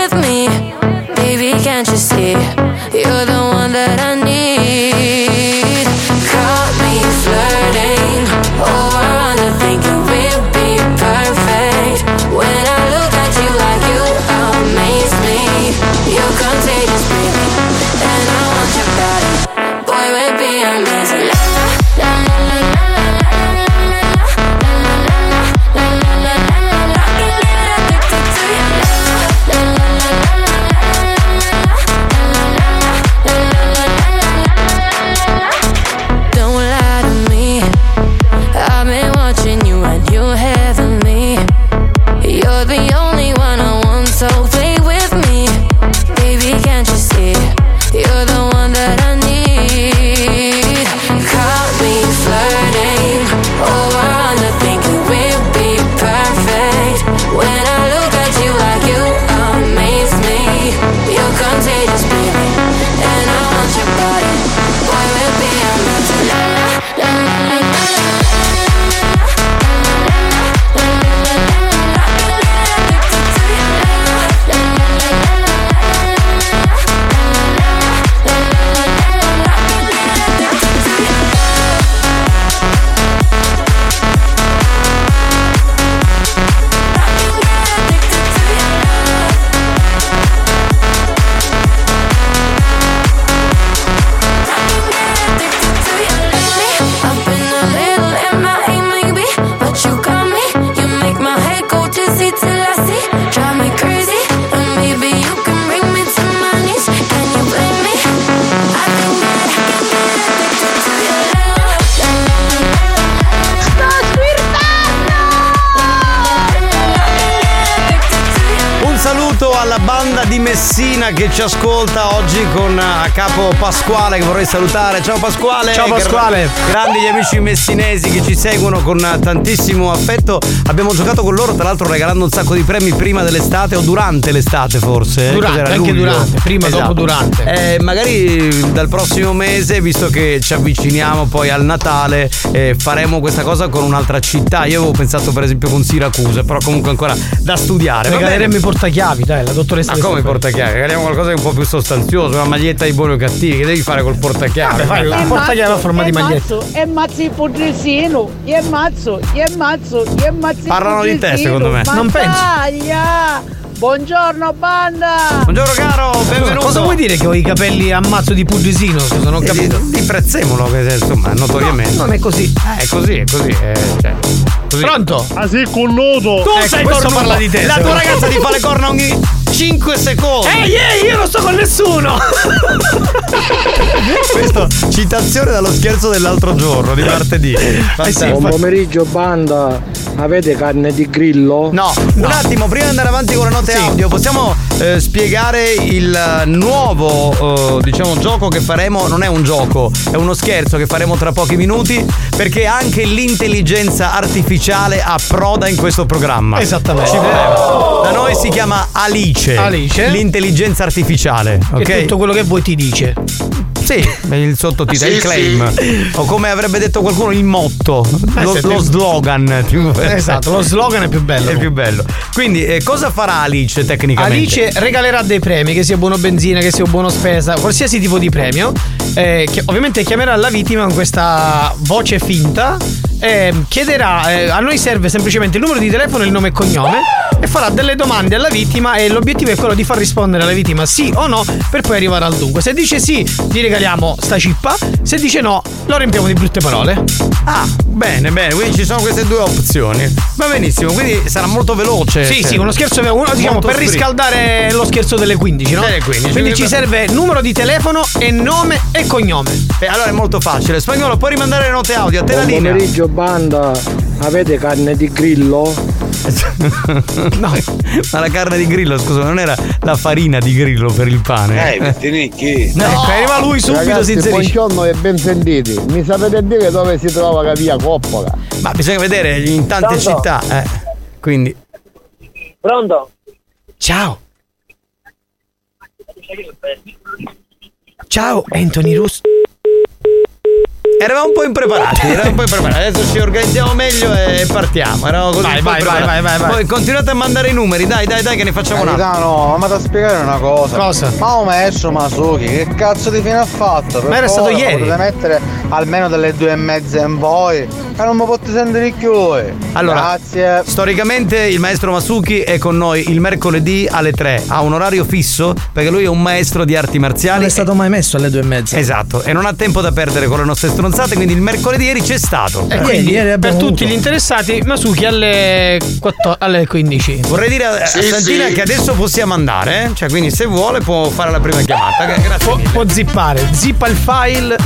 ci ascolta oggi con a capo Pasquale che vorrei salutare. Ciao Pasquale. Ciao, Pasquale. Gra- grandi gli amici messinesi che ci seguono con tantissimo affetto. Abbiamo giocato con loro, tra l'altro regalando un sacco di premi prima dell'estate o durante l'estate forse. Durante, Cos'era, anche luglio? durante, prima, dopo, durante. Eh, magari dal prossimo mese, visto che ci avviciniamo poi al Natale, eh, faremo questa cosa con un'altra città. Io avevo pensato per esempio con Siracusa, però comunque ancora da studiare. Bene? i portachiavi, dai, la dottoressa. Ma come i portachiavi? Regaliamo qualcosa di un po' più sostanzioso, una maglietta di buoni o cattivi. Che devi fare col portachiavi? Vabbè, fai un portachiavi a forma di maglietta. E mazzo il putresino, e mazzo, e mazzo, e mazzo. Parlano di te, secondo me. Non penso. Buongiorno banda! Buongiorno caro, benvenuto. Cosa vuoi dire che ho i capelli a mazzo di pudrisino? Scusa, non ho Eh, capito. Di, di prezzemolo, che insomma, notoriamente. No, non è così. Eh, È così, è così. eh, cioè, così. Pronto? Ah sì, con nudo. Tu Ecco, sei questo cornuto. parla di te. La tua ragazza ti fa le corna ogni 5 secondi. Ehi, ehi, io non sto con nessuno! [LAUGHS] Questo, citazione dallo scherzo dell'altro giorno, di martedì. Fantastico. Buon pomeriggio banda, avete carne di grillo? No, un attimo, prima di andare avanti con la note audio, possiamo eh, spiegare il nuovo, eh, diciamo, gioco che faremo? Non è un gioco, è uno scherzo che faremo tra pochi minuti, perché anche l'intelligenza artificiale approda in questo programma. Esattamente. Ci voleva. Da noi si chiama Alice. Alice. L'intelligenza artificiale. Ok. Che tutto quello che vuoi ti dice. Sì, il sottotitolo, Sì, il claim. sì. O come avrebbe detto qualcuno, il motto. Eh, lo, lo slogan. Esatto, lo slogan è più bello. È più bello. Quindi, eh, cosa farà Alice tecnicamente? Alice regalerà dei premi, che sia buono benzina, che sia buono spesa, qualsiasi tipo di premio. eh, che ovviamente chiamerà la vittima con questa voce finta. eh, chiederà, eh, a noi serve semplicemente il numero di telefono e il nome e cognome. E farà delle domande alla vittima. E l'obiettivo è quello di far rispondere alla vittima sì o no, per poi arrivare al dunque. Se dice sì, gli regaliamo sta cippa. Se dice no, lo riempiamo di brutte parole. Ah, bene, bene. Quindi ci sono queste due opzioni. Va benissimo, quindi sarà molto veloce. Sì, cioè, sì, uno scherzo uno, diciamo molto per free. riscaldare lo scherzo delle 15, no? Delle 15, Quindi ci serve numero di telefono e nome e cognome. Eh, allora è molto facile. Spagnolo, puoi rimandare le note audio a te la Buon linea. pomeriggio banda, avete carne di grillo? [LAUGHS] no, ma la carne di grillo, scusa, non era la farina di grillo per il pane. Eh, Pettinicchi. No, ecco, arriva lui subito, Ragazzi, si inserisce. buongiorno e ben sentiti. Mi sapete dire dove si trova la via Coppola? Ma bisogna vedere in tante Pronto? città. Eh. Quindi. Pronto? Ciao. Ciao, Anthony Russo. Eravamo un po' impreparati, eravamo un po' impreparati. Adesso ci organizziamo meglio e partiamo. Eravamo così Vai, vai, vai, vai, vai, vai. Poi continuate a mandare i numeri, dai, dai, dai, che ne facciamo un altro. Capitano, ma da spiegare una cosa. Cosa? Ma un maestro Masuki, che cazzo di fine ha fatto? Per Ma era stato ieri. Potete mettere almeno delle due e mezza in poi. E non mi potete sentire più. eh. Allora, Grazie. storicamente il maestro Masuki è con noi il mercoledì alle 3. Ha un orario fisso perché lui è un maestro di arti marziali. Non è stato mai messo alle due e mezza. Esatto, e non ha tempo da perdere con le nostre stronzate, quindi il mercoledì ieri c'è stato. E quindi per tutti gli interessati, Masuki alle, 14 alle 15. Vorrei dire a, a Santina che adesso possiamo andare, eh? cioè quindi se vuole può fare la prima chiamata. Gra- Grazie Può, mille. può zippare, zippa il file.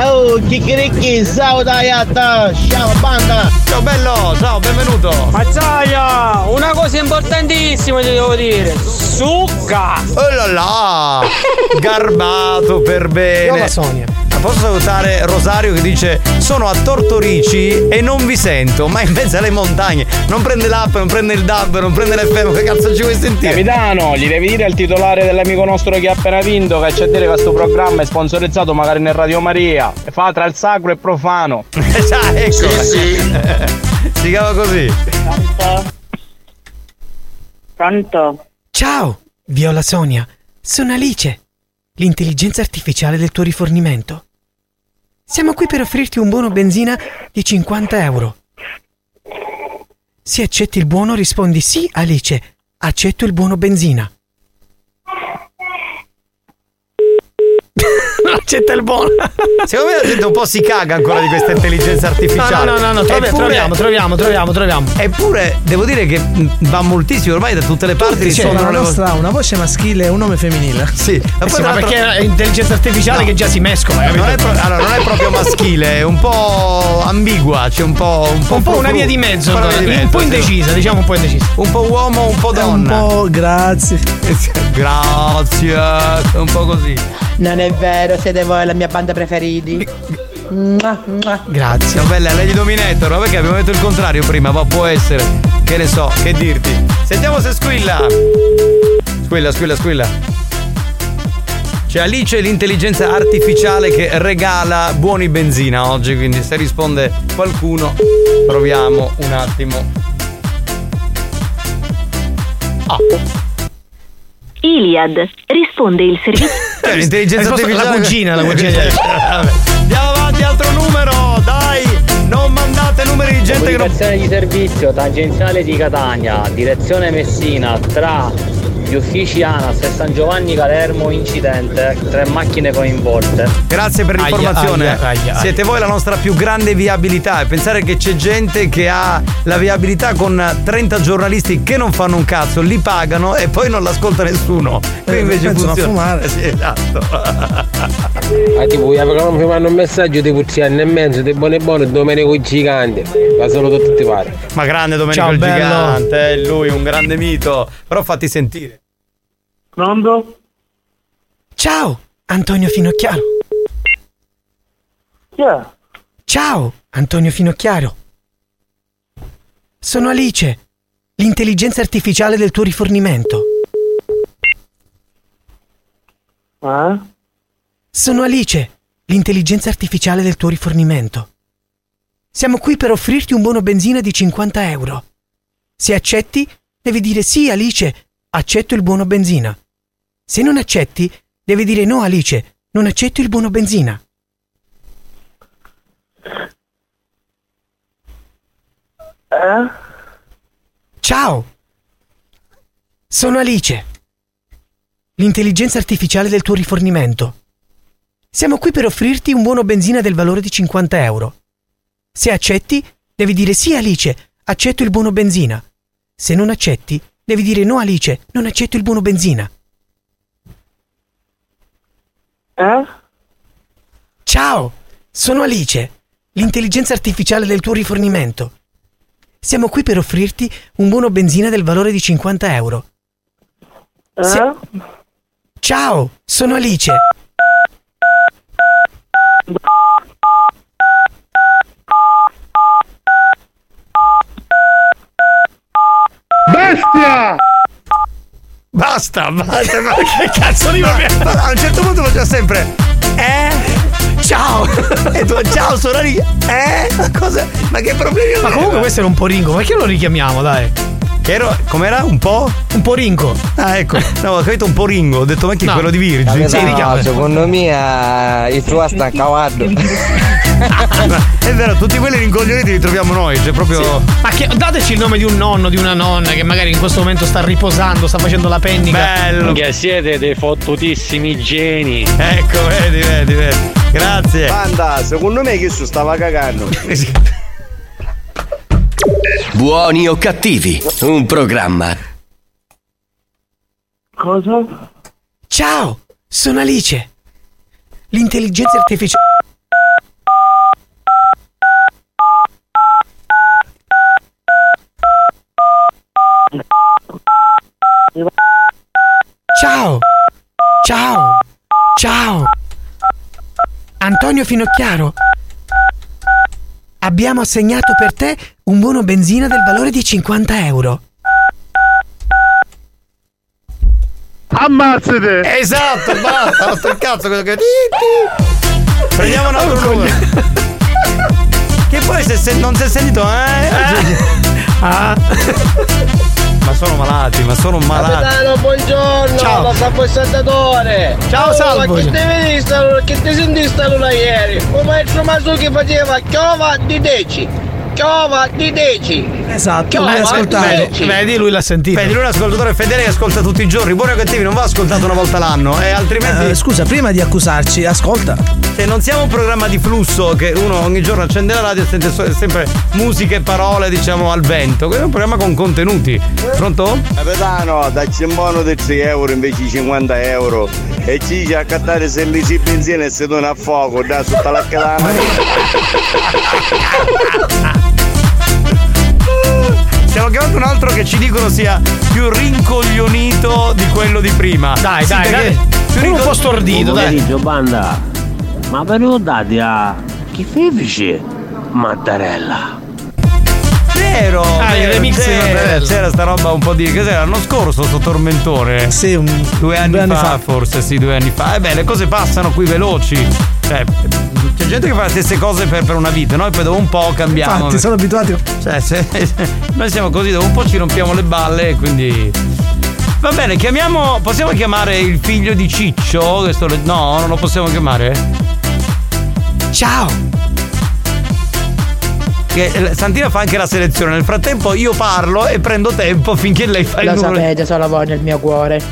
Oh, chicchiricchi, ciao Daiata, ciao banda. Ciao bello, ciao, benvenuto. Mazzaia, una cosa importantissima ti devo dire. Succa! Oh là là! [LAUGHS] Garbato per bene. Sonia. Posso salutare Rosario che dice sono a Tortorici e non vi sento, ma in mezzo alle montagne. Non prende l'app, non prende il DAB, non prende l'FM, che cazzo ci vuoi sentire? Capitano, gli devi dire al titolare dell'amico nostro che ha appena vinto che c'è a dire che questo programma è sponsorizzato magari nel Radio Maria e fa tra il sacro e il profano. [LAUGHS] Già, ecco. [LAUGHS] si chiama così. Pronto? Ciao, Viola Sonia. Sono Alice, l'intelligenza artificiale del tuo rifornimento. Siamo qui per offrirti un buono benzina di 50 euro. Se accetti il buono rispondi sì, Alice. Accetto il buono benzina. [LAUGHS] Accetta il buono. Secondo me la gente un po' si caga ancora di questa intelligenza artificiale. No, no, no, no, trovi- Eppure- troviamo, troviamo, troviamo, troviamo. Eppure devo dire che va moltissimo ormai da tutte le parti C'è le voci. nostra ha una voce maschile e un nome femminile. [LAUGHS] Sì, Eh poi sì, tra ma perché è intelligenza artificiale che già si mescola, non è, pro- allora, non è proprio maschile, è un po' ambigua, c'è un po'. Un po', Un po' una via di mezzo, una via di un mezzo, po' sì. indecisa, diciamo un po' indecisa. Un po' uomo, un po' È un donna. po' grazie. [LAUGHS] Grazie, un po' così. Non è vero, siete voi la mia banda preferiti. Mua, mua. Grazie. bella, Lady Dominator, ma perché abbiamo detto il contrario prima, ma può essere. Che ne so, che dirti. Sentiamo se squilla. Squilla, squilla, squilla. C'è Alice l'intelligenza artificiale che regala buoni benzina oggi, quindi se risponde qualcuno proviamo un attimo. Ah, Iliad risponde il servizio. Cioè, l'intelligenza artificiale. la cugina, la cugina. [LAUGHS] gente che non. Comunicazione di servizio tangenziale di Catania, direzione Messina, tra gli uffici ANAS e San Giovanni Calermo, incidente, tre macchine coinvolte. Grazie per l'informazione. aia, aia, aia. Siete voi la nostra più grande viabilità e pensare che c'è gente che ha la viabilità con 30 giornalisti che non fanno un cazzo, li pagano e poi non l'ascolta nessuno. Qui Eh, invece a funziona. fumare. [LAUGHS] Sì, esatto. Ah, tipo, mi fanno un messaggio tipo tre anni e mezzo, di buone buone, Domenico Gigante. La saluto a tutti pare. Ma grande Domenico Ciao, il bello. gigante, è lui un grande mito. Però fatti sentire. Pronto? Ciao, Antonio Finocchiaro. Ciao, Antonio Finocchiaro. Sono Alice, l'intelligenza artificiale del tuo rifornimento. Eh? Sono Alice, l'intelligenza artificiale del tuo rifornimento. Siamo qui per offrirti un buono benzina di 50 euro. Se accetti, devi dire sì, Alice, accetto il buono benzina. Se non accetti, devi dire no, Alice, non accetto il buono benzina. Eh? Ciao! Sono Alice, l'intelligenza artificiale del tuo rifornimento. Siamo qui per offrirti un buono benzina del valore di 50 euro. Se accetti, devi dire sì Alice, accetto il buono benzina. Se non accetti, devi dire no Alice, non accetto il buono benzina. Eh? Ciao, sono Alice, l'intelligenza artificiale del tuo rifornimento. Siamo qui per offrirti un buono benzina del valore di 50 euro. Se- Ciao, sono Alice. Bestia! Basta, [LAUGHS] basta, ma che cazzo di A un certo punto faceva sempre. Eh? Ciao! [LAUGHS] E tu, ciao, sono lì. Eh? Ma cosa? Ma che problemi Ma comunque questo era un po' ringo, perché lo richiamiamo, dai? Ero, com'era? Un po'? Un po' ringo. Ah, ecco. No, ho capito un po' ringo. Ho detto, ma chi è No. quello di Virgin? Capitano, secondo me eh, il tuo sta cavando. [LAUGHS] È vero, tutti quelli rincoglioniti li troviamo noi. Cioè, proprio. Ma che, dateci il nome di un nonno, di una nonna che magari in questo momento sta riposando, sta facendo la pennica. Bello. Che siete dei fottutissimi geni. Ecco, vedi, vedi, vedi. Grazie. Banda, secondo me che su stava cagando. [LAUGHS] Buoni o cattivi, un programma Cosa? Ciao, sono Alice. L'intelligenza artificiale. Ciao. Ciao. Ciao. Antonio Finocchiaro. Abbiamo assegnato per te un buono benzina del valore di 50 euro. Ammazzate! Esatto, [LAUGHS] basta, sto il cazzo quello che. Prendiamo un altro numero. Che poi se, se- non si è sentito, eh? [LAUGHS] Ah. Ma sono malati, ma sono malati. Capitano, buongiorno, Ciao. da Salvo il Saltatore. Ciao, Oh, Salvo. Ma che te vedi che ti senti sta luna ieri? Il maestro Masuki faceva chiova di deci. Chiova di Deci. Esatto, Chiova lui. Deci. Vedi, lui l'ha sentito. Vedi, lui è un ascoltatore fedele che ascolta tutti i giorni. Buoni o cattivi, non va ascoltato una volta l'anno. E altrimenti. Eh, scusa, prima di accusarci, ascolta. Se non siamo un programma di flusso che uno ogni giorno accende la radio e sente sempre musica e parole, diciamo, al vento. Questo è un programma con contenuti. Pronto? Capitano, dacci un buono di 3 euro invece di 50 euro. E ci dice a cattare servizi benzina e si dona a fuoco, da sotto la [LAUGHS] cadana. Stiamo chiamando un altro che ci dicono sia più rincoglionito di quello di prima. Dai, Sì, dai, dai. più Uno un po' stordito, dai. Pomeriggio, banda. Ma per dati a chi fece Mattarella? Vero, Ah, il vero, remix di c'era, c'era sta roba un po' di. Che era l'anno scorso sto tormentone? Sì, un, Due anni, due anni fa, fa. forse, sì, due anni fa. Eh beh, le cose passano qui veloci. Cioè, c'è gente che fa le stesse cose per, per una vita, noi poi dopo un po' cambiamo. Infatti, sono abituati. Cioè, se- [LAUGHS] noi siamo così, dopo un po' ci rompiamo le balle e quindi. Va bene, chiamiamo. Possiamo chiamare il figlio di Ciccio? No, non lo possiamo chiamare? Ciao! Che eh, Santina fa anche la selezione. Nel frattempo io parlo e prendo tempo finché lei fa il Lo numero. sapete, solo voi nel mio cuore.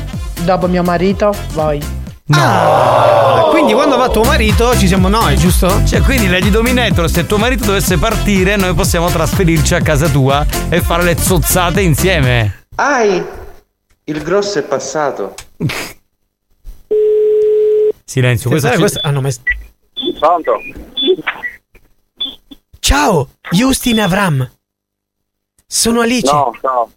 Dopo mio marito, voi. Ah, quindi quando va tuo marito ci siamo noi, giusto? Cioè, quindi Lady Dominator, se tuo marito dovesse partire, noi possiamo trasferirci a casa tua e fare le zozzate insieme. Ai, il grosso è passato. Silenzio, questo, ci- questo- hanno messo- Pronto? Ciao, Justin Avram. Sono Alice. No, no.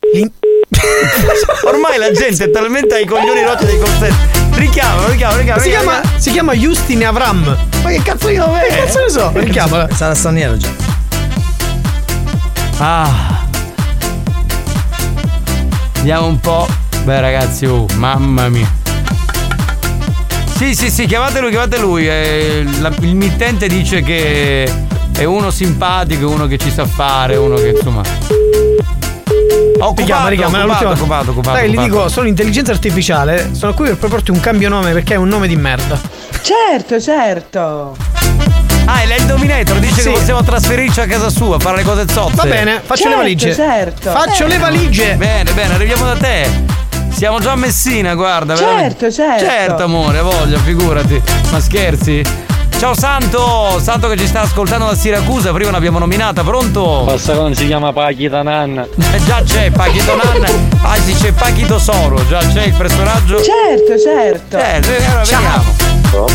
[LAUGHS] Ormai la gente è talmente ai coglioni rotti dei concetti. Richiamalo, richiamalo, richiamalo. Si chiama, si chiama Justin Avram. Ma che cazzo di nome è? Che cazzo ne so? Richiamalo. Sarà straniero già. Ah. Vediamo un po'. Beh, ragazzi, oh, mamma mia. Sì, sì, sì, chiamate lui, chiamate lui. Eh, la- il mittente dice che è uno simpatico, uno che ci sa fare, uno che insomma. Occupato, Richiama, richiama, occupato, occupato, occupato, Dai, gli dico, sono intelligenza artificiale. Sono qui per proporti un cambio nome perché è un nome di merda. Certo, certo. Ah, è il Dominator, dice Sì. che possiamo trasferirci a casa sua, fare le cose zozze. Va bene, faccio le Certo, valigie. certo. Faccio le valigie. Bene, bene, arriviamo da te. Siamo già a Messina, guarda. veramente. Certo, certo. Certo, amore, voglia, figurati. Ma scherzi? Ciao Santo, Santo che ci sta ascoltando da Siracusa, prima l'abbiamo nominata, pronto? Basta non si chiama Pachita Nanna. Eh, già c'è Pachito Nanna, anzi c'è Pachito Soro, già c'è il personaggio. Certo, certo. Eh, allora Ciao. vediamo.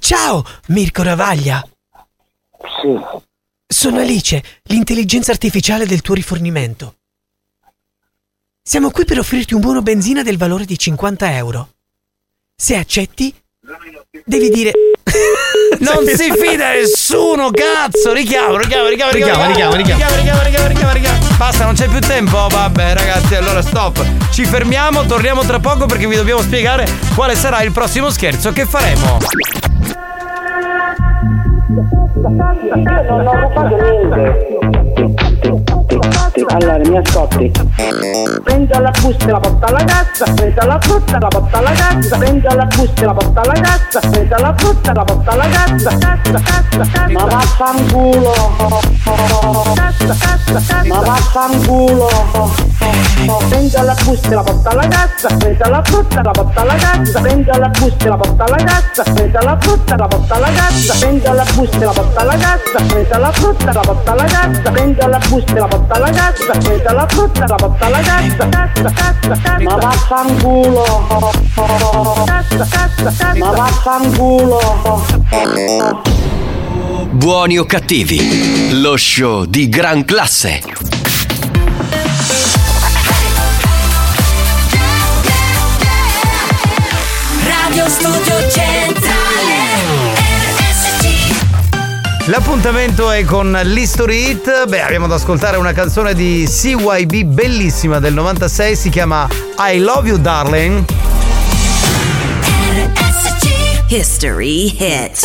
Ciao, Mirko Ravaglia. Sono Alice, l'intelligenza artificiale del tuo rifornimento. Siamo qui per offrirti un buono benzina del valore di 50 euro. Se accetti, devi dire. [LAUGHS] Non si fida nessuno, cazzo! Richiamo, richiamo, richiamo, richiamo, richiamo, richiamo, richiamo. Basta, non c'è più tempo. Oh, Vabbè, ragazzi, allora stop. Ci fermiamo, torniamo tra poco perché vi dobbiamo spiegare quale sarà il prossimo scherzo che faremo. Non ho rubato niente. Allora, mi ascolti. Prendo la busta e la porta alla cassa, prendo la frutta e la porta alla cassa, prendo la busta e la porta alla cassa, prendo la frutta e la porta alla cassa, cassa, cassa, cassa. Ma vaffanculo. Cassa, cassa, cassa. Ma vaffanculo. Prendo la busta e la porta alla cassa, prendo la frutta e la porta alla cassa, prendo la busta e la porta alla cassa, prendo la frutta e la porta alla cassa, prendo la busta e la porta alla cassa, prendo la frutta la porta alla cassa, prendo la busta la porta alla cassa, prendo la frutta la porta alla cassa, cassa, cassa, cassa. Ma vaffanculo. Cassa, cassa, cassa. Ma vaffanculo. Buoni o cattivi, lo show di gran classe. Radio Studio Centrale L'appuntamento è con l'History Hit. Beh, abbiamo da ascoltare una canzone di CYB bellissima del 96, si chiama I Love You Darling. History Hits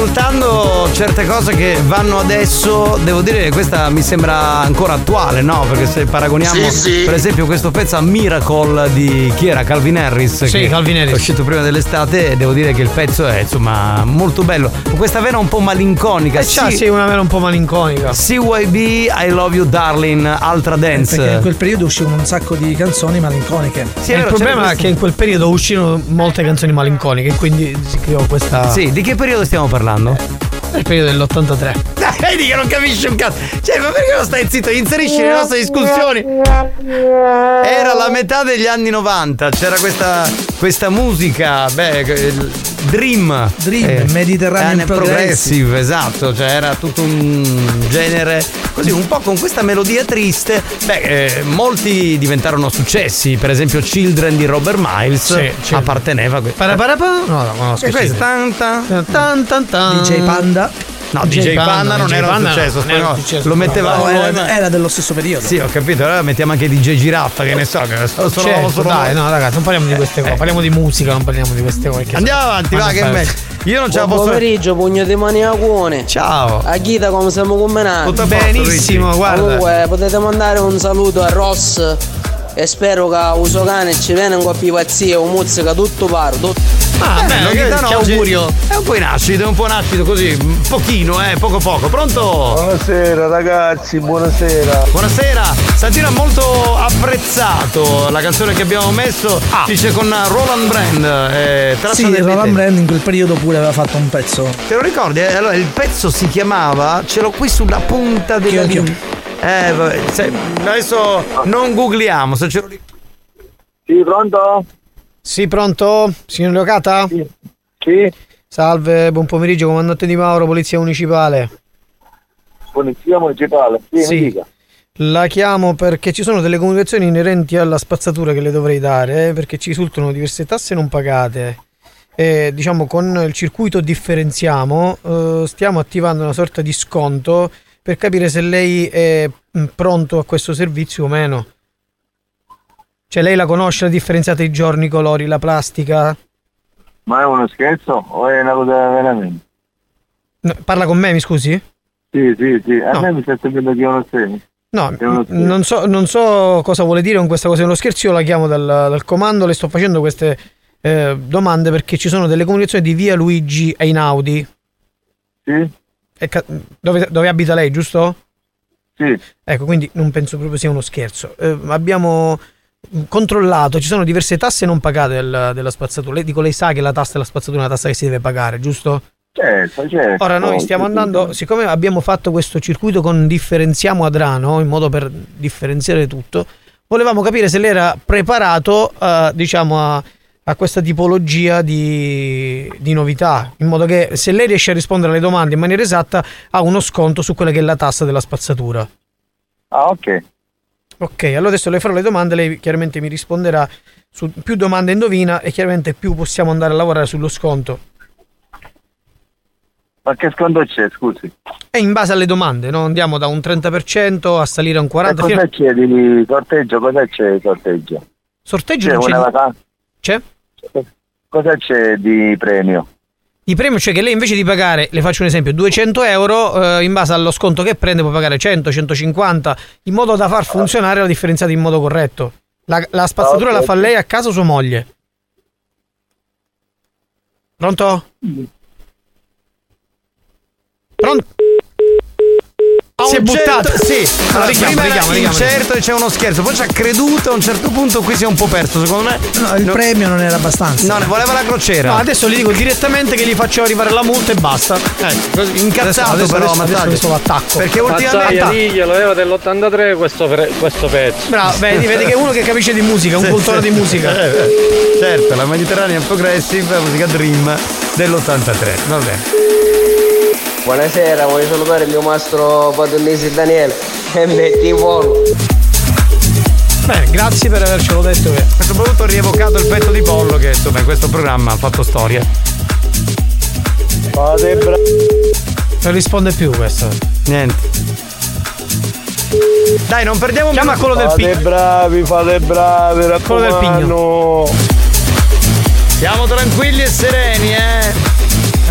poi certe cose che vanno adesso, devo dire che questa mi sembra ancora attuale, no? Perché se paragoniamo Sì, sì. per esempio questo pezzo a Miracle di chi era? Calvin Harris. Sì, che Calvin Harris. È uscito prima dell'estate, devo dire che il pezzo è insomma molto bello. Con questa vena un po' malinconica. Eh, c'ha, sì, una vera un po' malinconica. CYB I Love You Darling, altra dance. Perché in quel periodo uscivano un sacco di canzoni malinconiche. E il problema è che in quel periodo uscirono molte canzoni malinconiche, quindi si creò questa. Sì, di che periodo stiamo parlando? Nel periodo dell'83. Dai, vedi che non capisci un cazzo. Cioè, ma perché non stai zitto? Inserisci le nostre discussioni. Era la metà degli anni 90, c'era questa, questa musica, beh, Dream. Dream, Mediterranean eh, Progressive. esatto, cioè era tutto un genere così, un po' con questa melodia triste. Beh, eh, molti diventarono successi, per esempio Children di Robert Miles Sì, apparteneva a que- Paraparapa? No, no, conosco. E questo, sì. tan, tan. Tan, tan, tan. DJ Panda. No, DJ, Panda, non DJ era un Panda successo, non era successo. lo mettevamo No, era, era dello stesso periodo. Sì, ho capito, allora mettiamo anche DJ Giraffa, che ne so, che sono, sono, Certo, sono- dai, no, ragazzi, non parliamo di queste cose, parliamo di musica, non parliamo di queste cose. Andiamo avanti, va, che a meglio. Io non ce la Buon posso. pomeriggio, pugno di maniacone. Ciao. A Ghita come siamo combinati? Tutto a Benissimo, guarda. Comunque potete mandare un saluto a Ross e spero che uso cane ci viene un po' più pazzia, un muzzica tutto paro, tutto. Ah, Eh, beh, lo che, oggi augurio. È un po' in acido, è un po' in acido così, un pochino, eh, poco poco. Pronto? Buonasera ragazzi, buonasera. Buonasera, Santino ha molto apprezzato la canzone che abbiamo messo, dice con Roland Brand, eh, Sì, Roland. Brand in quel periodo pure aveva fatto un pezzo. Te lo ricordi? Eh, Allora, il pezzo si chiamava, ce l'ho qui sulla punta della chio. Eh, se- adesso non googliamo, se ce lo ricordi. Sì, pronto? Sì, pronto? Signor Leocata? Sì. Salve, buon pomeriggio, comandante Di Mauro, Polizia Municipale. Polizia municipale. Sì, Sì. La chiamo perché ci sono delle comunicazioni inerenti alla spazzatura che le dovrei dare, eh, perché ci risultano diverse tasse non pagate. E diciamo con il circuito differenziamo, eh, stiamo attivando una sorta di sconto per capire se lei è mh, pronto a questo servizio o meno. Cioè lei la conosce la differenziata dei giorni, i colori, la plastica? Ma è uno scherzo o è una cosa veramente? No, parla con me, mi scusi? Sì, sì, sì. A No. me mi sta sembrando che è uno scherzo. No, È uno non so, non so cosa vuole dire con questa cosa dello scherzo, io la chiamo dal, dal comando, le sto facendo queste eh, domande perché ci sono delle comunicazioni di via Luigi Einaudi. Sì. Ca- dove, dove abita lei, giusto? Sì. Ecco, quindi non penso proprio sia uno scherzo. Eh, abbiamo controllato, ci sono diverse tasse non pagate del- della spazzatura. Lei, dico, lei sa che la tassa della spazzatura è una tassa che si deve pagare, giusto? Certo, certo. Ora noi stiamo andando, siccome abbiamo fatto questo circuito con differenziamo Adrano, in modo per differenziare tutto, volevamo capire se lei era preparato eh, diciamo a, a questa tipologia di, di novità, in modo che se lei riesce a rispondere alle domande in maniera esatta ha uno sconto su quella che è la tassa della spazzatura. Ah, ok. Ok, allora adesso le farò le domande, lei chiaramente mi risponderà su più domande indovina e chiaramente più possiamo andare a lavorare sullo sconto. Ma che sconto c'è, scusi? E in base alle domande, no? andiamo da un 30% a salire a un 40%. E cosa fino c'è di sorteggio? Cosa c'è di sorteggio? Sorteggio C'è non c'è. una vacanza? C'è? Cosa c'è di premio? Di premio c'è che lei invece di pagare, le faccio un esempio, 200 euro, eh, in base allo sconto che prende può pagare 100, 150, in modo da far funzionare la differenziata in modo corretto. La, la spazzatura Ah, ok. la fa lei a casa o sua moglie? Pronto? Pronto? Si è un buttato. certo- sì, Allora, allora, richiamo, prima richiamo, era richiamo. incerto e c'è uno scherzo, poi ci ha creduto, a un certo punto qui si è un po' perso, secondo me. No, il premio non era abbastanza. No, ne voleva la crociera. No, adesso gli dico direttamente che gli faccio arrivare la multa e basta. Ecco, così, incazzato Adesso- però, adesso- adesso questo l'attacco. Perché ultimamente Mazzaglia, diglielo, aveva dell'83 questo, pre- questo pezzo. Bravo, vedi, vedi che è uno che capisce di musica, un Sì, cultore sì. di musica. Eh, eh, certo, la Mediterranean Progressive, la musica Dream dell'83. Vabbè. Buonasera, voglio salutare il mio mastro padronese Daniele [LAUGHS] e metti volo. Bene, grazie per avercelo detto. Che... E soprattutto ho rievocato il pezzo di pollo che insomma in questo programma ha fatto storia. Fate bra- Non risponde più questo. Niente. Dai, non perdiamo Chiama quello del Fate pigno. bravi, fate bravi, Quello del raccomando. Siamo tranquilli e sereni, eh.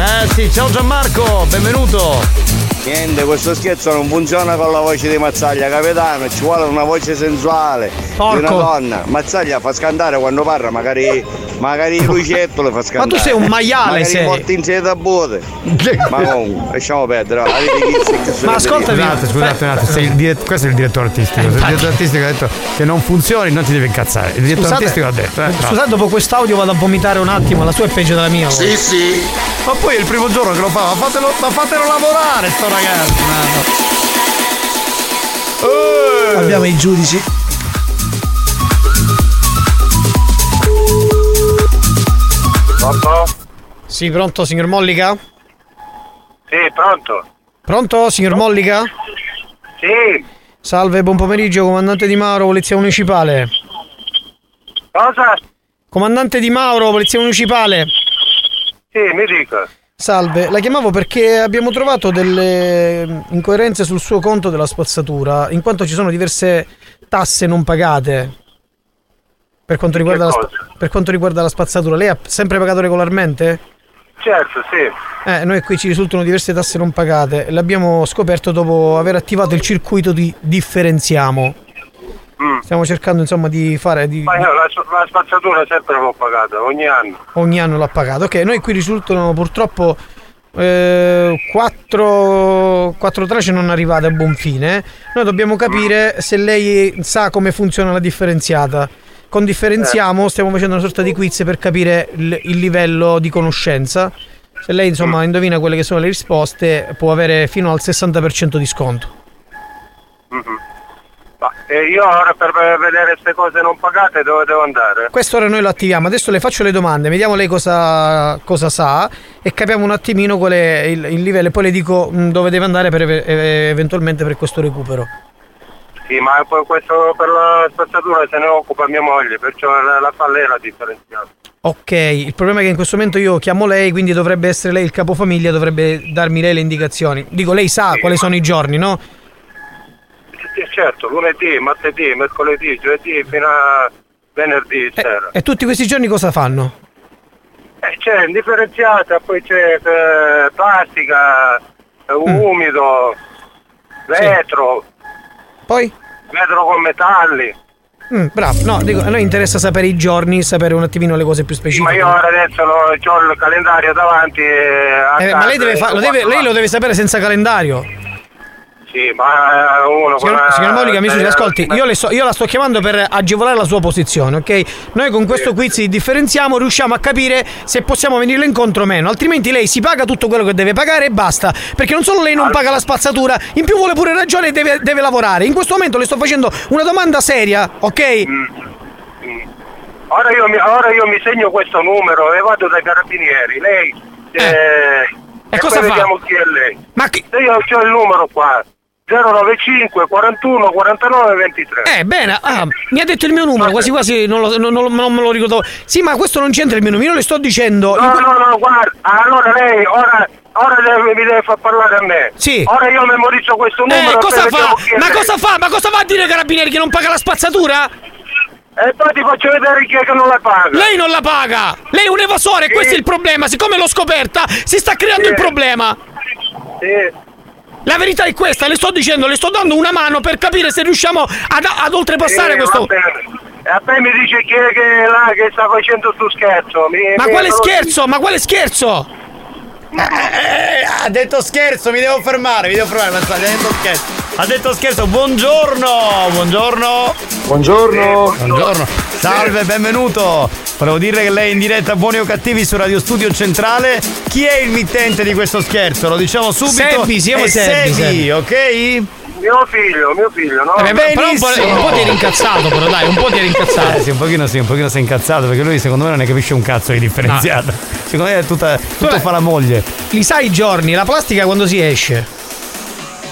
Eh sì, ciao Gianmarco, benvenuto. Niente, questo scherzo non funziona con la voce di Mazzaglia, capitano, ci vuole una voce sensuale Porco. di una donna. Mazzaglia fa scandare quando parla, magari, magari il lucetto le fa scandare. tu sei un maiale, magari sei. morti in sede a bote. [LAUGHS] Ma comunque, lasciamo perdere, va, che sono Scusate, scusate un attimo, il dire- questo è il direttore artistico. Se il direttore artistico ha detto che non funzioni, non ti devi incazzare. Il direttore Scusate, artistico ha detto. Eh, scusate, dopo quest'audio vado a vomitare un attimo, la sua è peggio della mia. Sì, sì. Ma poi è il primo giorno che lo fa, ma fatelo, ma fatelo lavorare sto ragazzo. Eh. Abbiamo i giudici. Pronto? Sì, pronto, signor Mollica? Sì, pronto? Pronto, signor Mollica? Sì. Salve, buon pomeriggio, comandante Di Mauro, Polizia Municipale. Cosa? Comandante Di Mauro, Polizia Municipale. Sì, mi dica. Salve, la chiamavo perché abbiamo trovato delle incoerenze sul suo conto della spazzatura, in quanto ci sono diverse tasse non pagate. Per quanto riguarda, la, spa- per quanto riguarda la spazzatura, lei ha sempre pagato regolarmente? Certo, sì. Eh, noi qui ci risultano diverse tasse non pagate e l'abbiamo scoperto dopo aver attivato il circuito di differenziamo. Stiamo cercando insomma di fare di, Ma io la, la spazzatura sempre l'ho pagata, ogni anno. ogni anno l'ha pagato. Ok, noi qui risultano purtroppo eh, quattro, quattro tracce non arrivate a buon fine. Noi dobbiamo capire se lei sa come funziona la differenziata. Con differenziamo stiamo facendo una sorta di quiz per capire il, il livello di conoscenza. Se lei insomma indovina quelle che sono le risposte può avere fino al 60% di sconto. Ma e io ora per vedere queste cose non pagate dove devo andare? Quest'ora noi lo attiviamo, adesso le faccio le domande, vediamo lei cosa, cosa sa e capiamo un attimino qual è il, il livello e poi le dico mh, dove deve andare per eve- eventualmente per questo recupero. Sì, ma poi questo per la spazzatura se ne occupa mia moglie, perciò la, la fa lei la differenziata. Ok, il problema è che in questo momento io chiamo lei, quindi dovrebbe essere lei il capofamiglia, dovrebbe darmi lei le indicazioni. Dico, lei sa quali sono i giorni, no? Sì, certo, lunedì, martedì, mercoledì, giovedì fino a venerdì sera. E tutti questi giorni cosa fanno? Eh, c'è indifferenziata, poi c'è eh, plastica, eh, Mm. umido, vetro, Poi? vetro con metalli. Mm, bravo, no, dico, a noi interessa sapere i giorni, sapere un attimino le cose più Ma specifiche. io ora adesso ho il calendario davanti. eh, Eh, ma lei, deve fa- lo deve- lei lo deve sapere senza calendario. Sì, ma eh, uno Signor, la- signor Monica, mi scusi, eh, ascolti, io, le sto- io la sto chiamando per agevolare la sua posizione, ok? Noi con questo quiz di differenziamo riusciamo a capire se possiamo venirle incontro o meno, altrimenti lei si paga tutto quello che deve pagare e basta, perché non solo lei non paga la spazzatura, in più vuole pure ragione e deve, deve lavorare. In questo momento le sto facendo una domanda seria, ok? Ora io, mi, ora io mi segno questo numero e vado dai carabinieri. Lei. eh, E cosa poi fa? chi è lei. Ma chi... Io ho il numero qua. 095 41 49 23. Eh, bene, ah, mi ha detto il mio numero, quasi quasi non, lo- non- non- non me lo ricordo. Sì, ma questo non c'entra il mio numero, io le sto dicendo... No, no, no, guarda, allora lei ora, ora mi deve far parlare a me. Sì. Ora io memorizzo questo numero. Eh, cosa fa? Ma cosa fa? Ma cosa va a dire carabinieri che non paga la spazzatura? E poi ti faccio vedere chi è che non la paga. Lei non la paga! Lei è un evasore, Sì. questo è il problema. Siccome l'ho scoperta, si sta creando Sì. il problema. Sì. La verità è questa, le sto dicendo, le sto dando una mano per capire se riusciamo ad, ad oltrepassare Sì, questo. va bene. E a me mi dice chi è che, là, che sta facendo sto scherzo. Mi- Ma mi- quale scherzo? Ma quale scherzo? Eh, ha detto scherzo, mi devo fermare, mi devo fermare, Mazzaglia, ha detto scherzo. Ha detto scherzo, buongiorno, buongiorno. Buongiorno. Buongiorno. Salve, benvenuto. Volevo dire che lei è in diretta Buoni o Cattivi su Radio Studio Centrale. Chi è il mittente di questo scherzo? Lo diciamo subito. Sebbi, siamo Sebbi, Sebbi. ok? Mio figlio, mio figlio, no? Eh, beh, però un po', un po' ti eri incazzato, però dai, un po' ti eri incazzato. Eh sì, un pochino sì, un pochino sei incazzato perché lui secondo me non ne capisce un cazzo di differenziata. [LAUGHS] Secondo me è tutta, tutto Vabbè. fa la moglie. Li sai i giorni, la plastica quando si esce?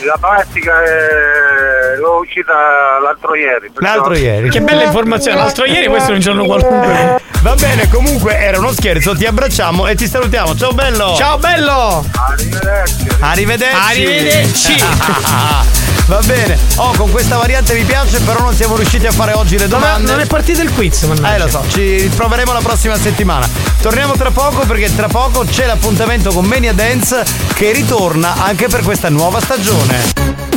La plastica è... l'ho uscita l'altro ieri. perciò- L'altro ieri. Che bella informazione, l'altro ieri questo è un giorno qualunque. Va bene, comunque era uno scherzo, ti abbracciamo e ti salutiamo. Ciao bello! Ciao bello! Arrivederci. Arrivederci! Arrivederci. [LAUGHS] Va bene. Oh, con questa variante mi piace, però non siamo riusciti a fare oggi le domande. non è partito il quiz, mannaggia. Eh, lo so, ci proveremo la prossima settimana. Torniamo tra poco perché tra poco c'è l'appuntamento con Mania Dance che ritorna anche per questa nuova stagione.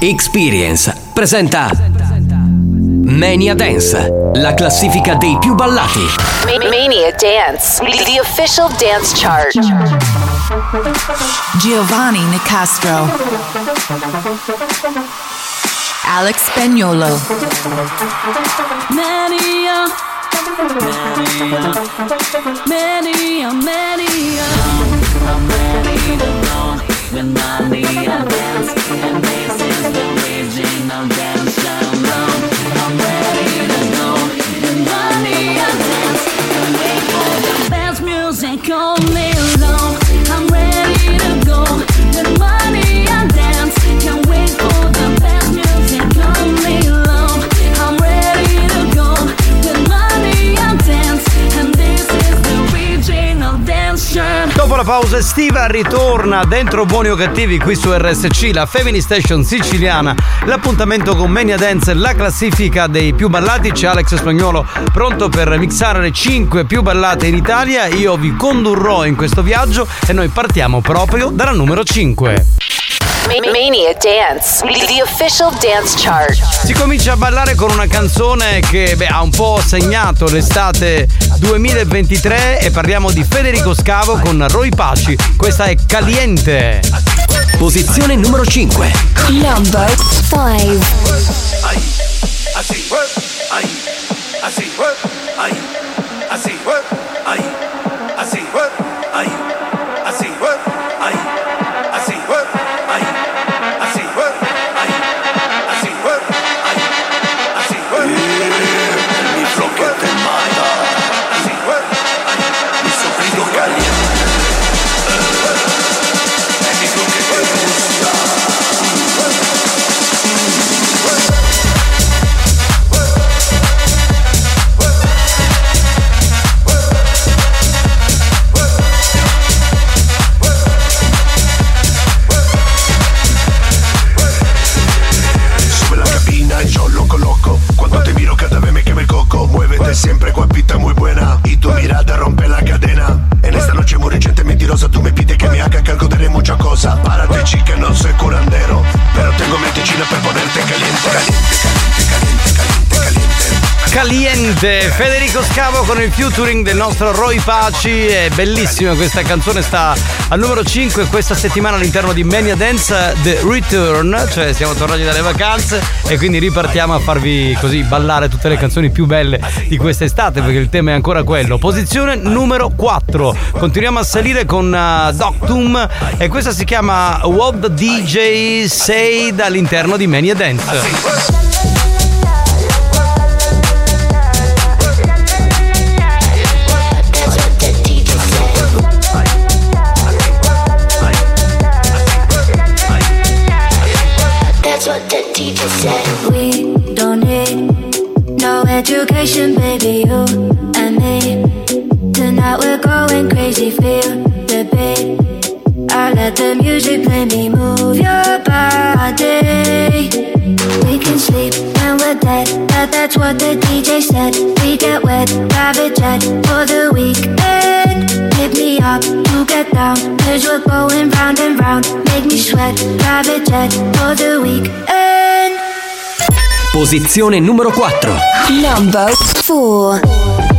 Experience presenta Mania Dance, la classifica dei più ballati. Mania Dance, the official dance chart. Giovanni Nicastro. Alex Spagnolo. Mania Mania Mania I'm ready to go with Mania Dance And this is the original dance down I'm music on me la pausa estiva ritorna dentro Buoni o Cattivi qui su RSC, la Femini Station siciliana. L'appuntamento con Mania Dance, la classifica dei più ballati. C'è Alex Spagnolo pronto per mixare le 5 più ballate in Italia. Io vi condurrò in questo viaggio e noi partiamo proprio dalla numero 5. Mania Dance, the official dance chart. Si comincia a ballare con una canzone che beh, ha un po' segnato l'estate 2023 e parliamo di Federico Scavo con Roy Paci. Questa è Caliente. Posizione numero 5. Number 5. Así, ahí, así, ahí, así, ahí, así, Caliente, Federico Scavo con il featuring del nostro Roy Paci. È bellissima questa canzone, sta al numero 5 questa settimana all'interno di Mania Dance The Return, cioè siamo tornati dalle vacanze e quindi ripartiamo a farvi così ballare tutte le canzoni più belle di quest'estate perché il tema è ancora quello. Posizione numero 4. Continuiamo a salire con uh, Doctum e questa si chiama What DJ Said all'interno di Mania Dance. Education, baby. You and me. Tonight we're going crazy. Feel the beat. I let the music play me. Move your body. We can sleep when we're dead. That, that's what the DJ said. We get wet, private jet for the weekend. Hit me up to get down. Cause we're going round and round. Make me sweat, private jet for the weekend. Posizione numero 4. Number 4.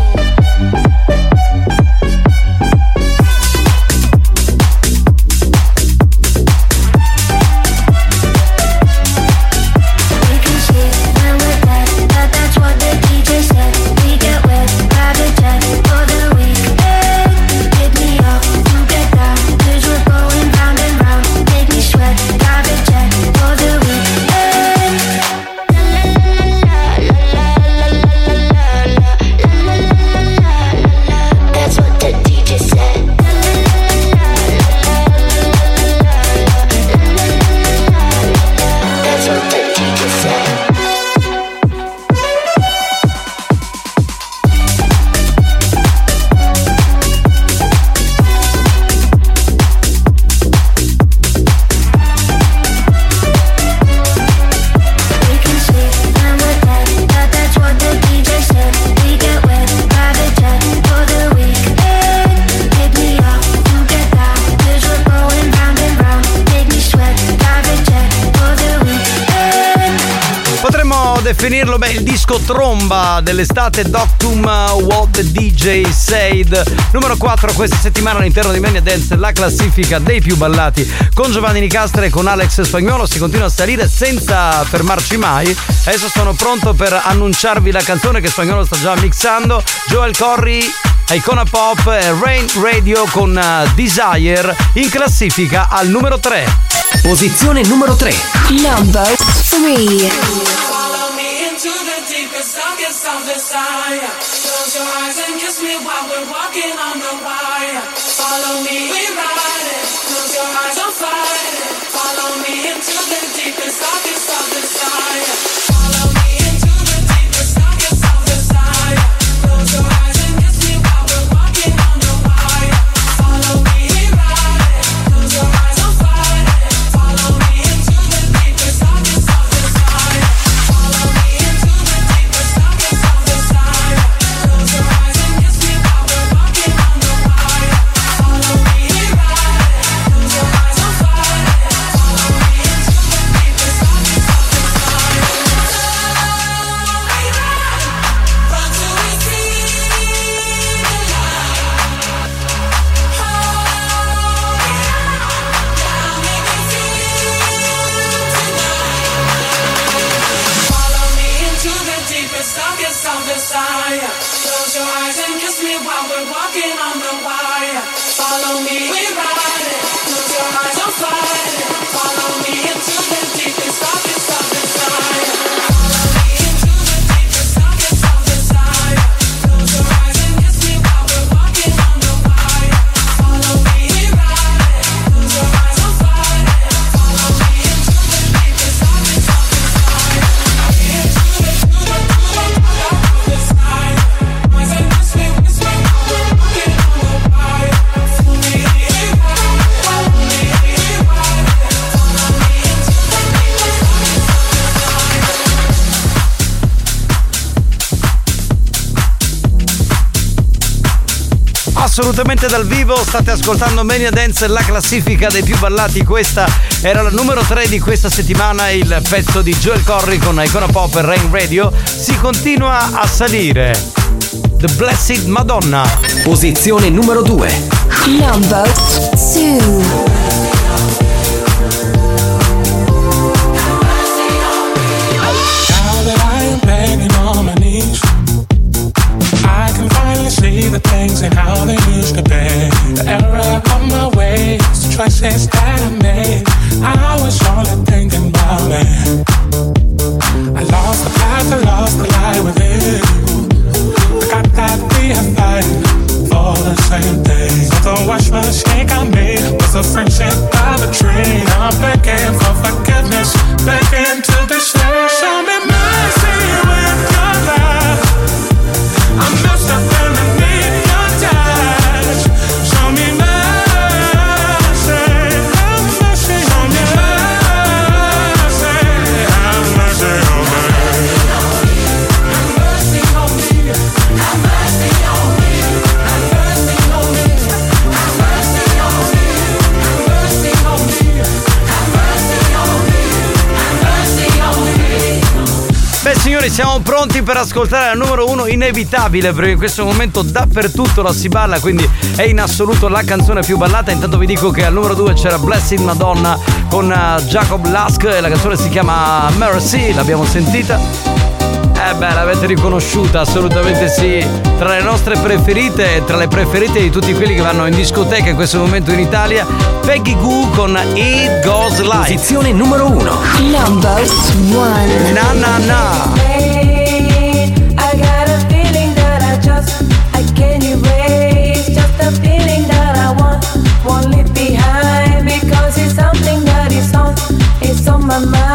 Disco tromba dell'estate Doctum What the DJ Said. Numero 4 questa settimana all'interno di Mania Dance, la classifica dei più ballati. Con Giovanni Nicastre e con Alex Spagnolo si continua a salire senza fermarci mai. Adesso sono pronto per annunciarvi la canzone che Spagnolo sta già mixando. Joel Corry Icona Pop e Rain Radio con uh, Desire in classifica al numero 3. Posizione numero 3. Number 3. The deepest, darkest of desire. Close your eyes and kiss me while we're walking on the wire. Follow me, we ride it. Close your eyes, don't fight it. Follow me into the deepest, darkest of desire. We're walking on the wire. Follow me, we ride Assolutamente dal vivo, state ascoltando Mania Dance, la classifica dei più ballati. Questa era la numero 3 di questa settimana, il pezzo di Joel Corry con Icona Pop e Rain Radio. Si continua a salire. The Blessed Madonna. Posizione numero 2. Number 2. Now that I am begging on my knees, I can finally see the things and how they the choices that I made. I was only thinking about me. I lost the path, I lost the light within. I got that we are fighting for the same thing. So the wash mistake I made was a friendship of a dream. I'm begging for forgiveness, begging to be siamo pronti per ascoltare la numero uno inevitabile perché in questo momento dappertutto la si balla quindi è in assoluto la canzone più ballata. Intanto vi dico che al numero due c'era Blessed Madonna con eh, Jacob Lusk e la canzone si chiama Mercy l'abbiamo sentita? Eh beh l'avete riconosciuta assolutamente sì. Tra le nostre preferite e tra le preferite di tutti quelli che vanno in discoteca in questo momento in Italia Peggy Goo con It Goes Live Posizione numero 1. Number 1. Na na na it's on my mind.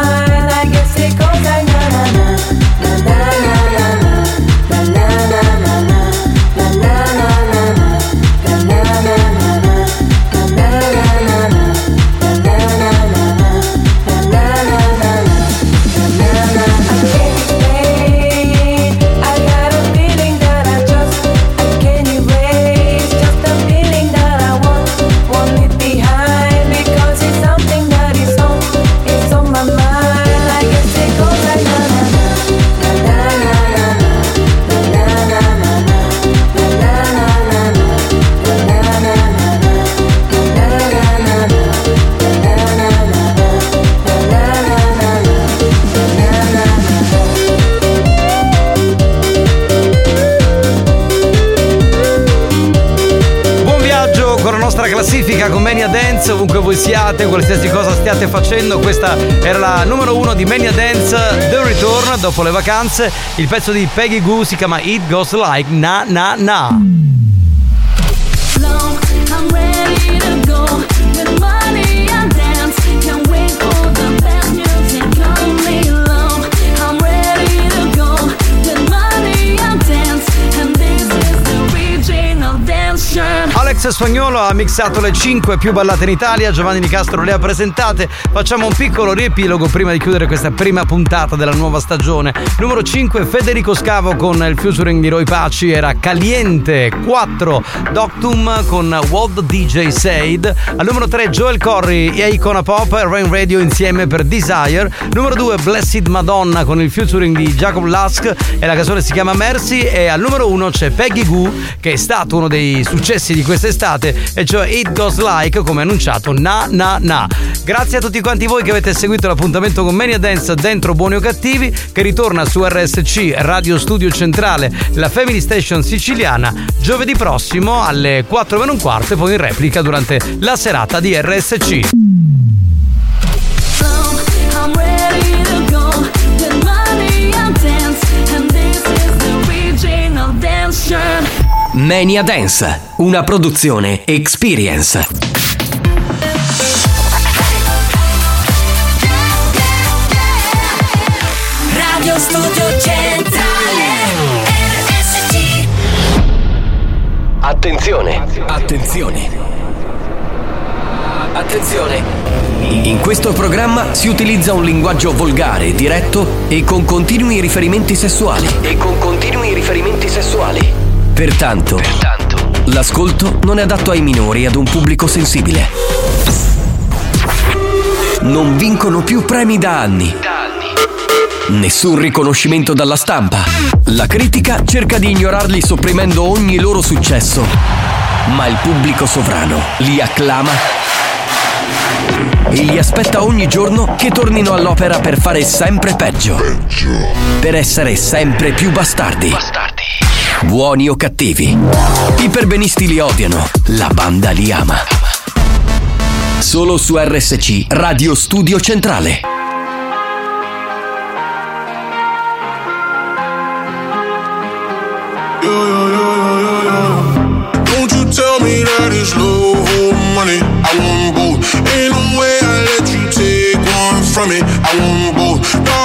Classifica con Mania Dance, ovunque voi siate, qualsiasi cosa stiate facendo. Questa era la numero uno di Mania Dance The Return dopo le vacanze. Il pezzo di Peggy Goo si chiama It Goes Like Na Na Na. I'm ready to go Alex Spagnolo ha mixato le 5 più ballate in Italia, Giovanni Nicastro le ha presentate. Facciamo un piccolo riepilogo prima di chiudere questa prima puntata della nuova stagione. Numero 5 Federico Scavo con il featuring di Roy Paci era Caliente 4 Doctum con the DJ Said. Al numero 3 Joel Corry e Icona Pop e Rain Radio insieme per Desire. Numero 2 Blessed Madonna con il featuring di Jacob Lusk e la canzone si chiama Mercy e al numero 1 c'è Peggy Goo che è stato uno dei successi di quest'estate e cioè It Goes Like come annunciato Na Na Na. Grazie a tutti quanti voi che avete seguito l'appuntamento con Mania Dance dentro Buoni o Cattivi che ritorna su RSC Radio Studio Centrale, la Family Station siciliana, giovedì prossimo alle 4 meno un quarto e poi in replica durante la serata di RSC. I'm ready to go with money and dance. Mania Dance, una produzione Experience. Radio Studio Centrale. RSC. Attenzione, attenzione. Attenzione. In questo programma si utilizza un linguaggio volgare, diretto e con continui riferimenti sessuali. E con continui riferimenti sessuali. Pertanto, l'ascolto non è adatto ai minori e ad un pubblico sensibile. Non vincono più premi da anni. Nessun riconoscimento dalla stampa. La critica cerca di ignorarli sopprimendo ogni loro successo. Ma il pubblico sovrano li acclama e li aspetta ogni giorno che tornino all'opera per fare sempre peggio. Per essere sempre più bastardi. Buoni o cattivi. I perbenisti li odiano, la banda li ama. Solo su RSC Radio Studio Centrale. Don't you tell me that it's love or money. I want both. Ain't no way me. I want both.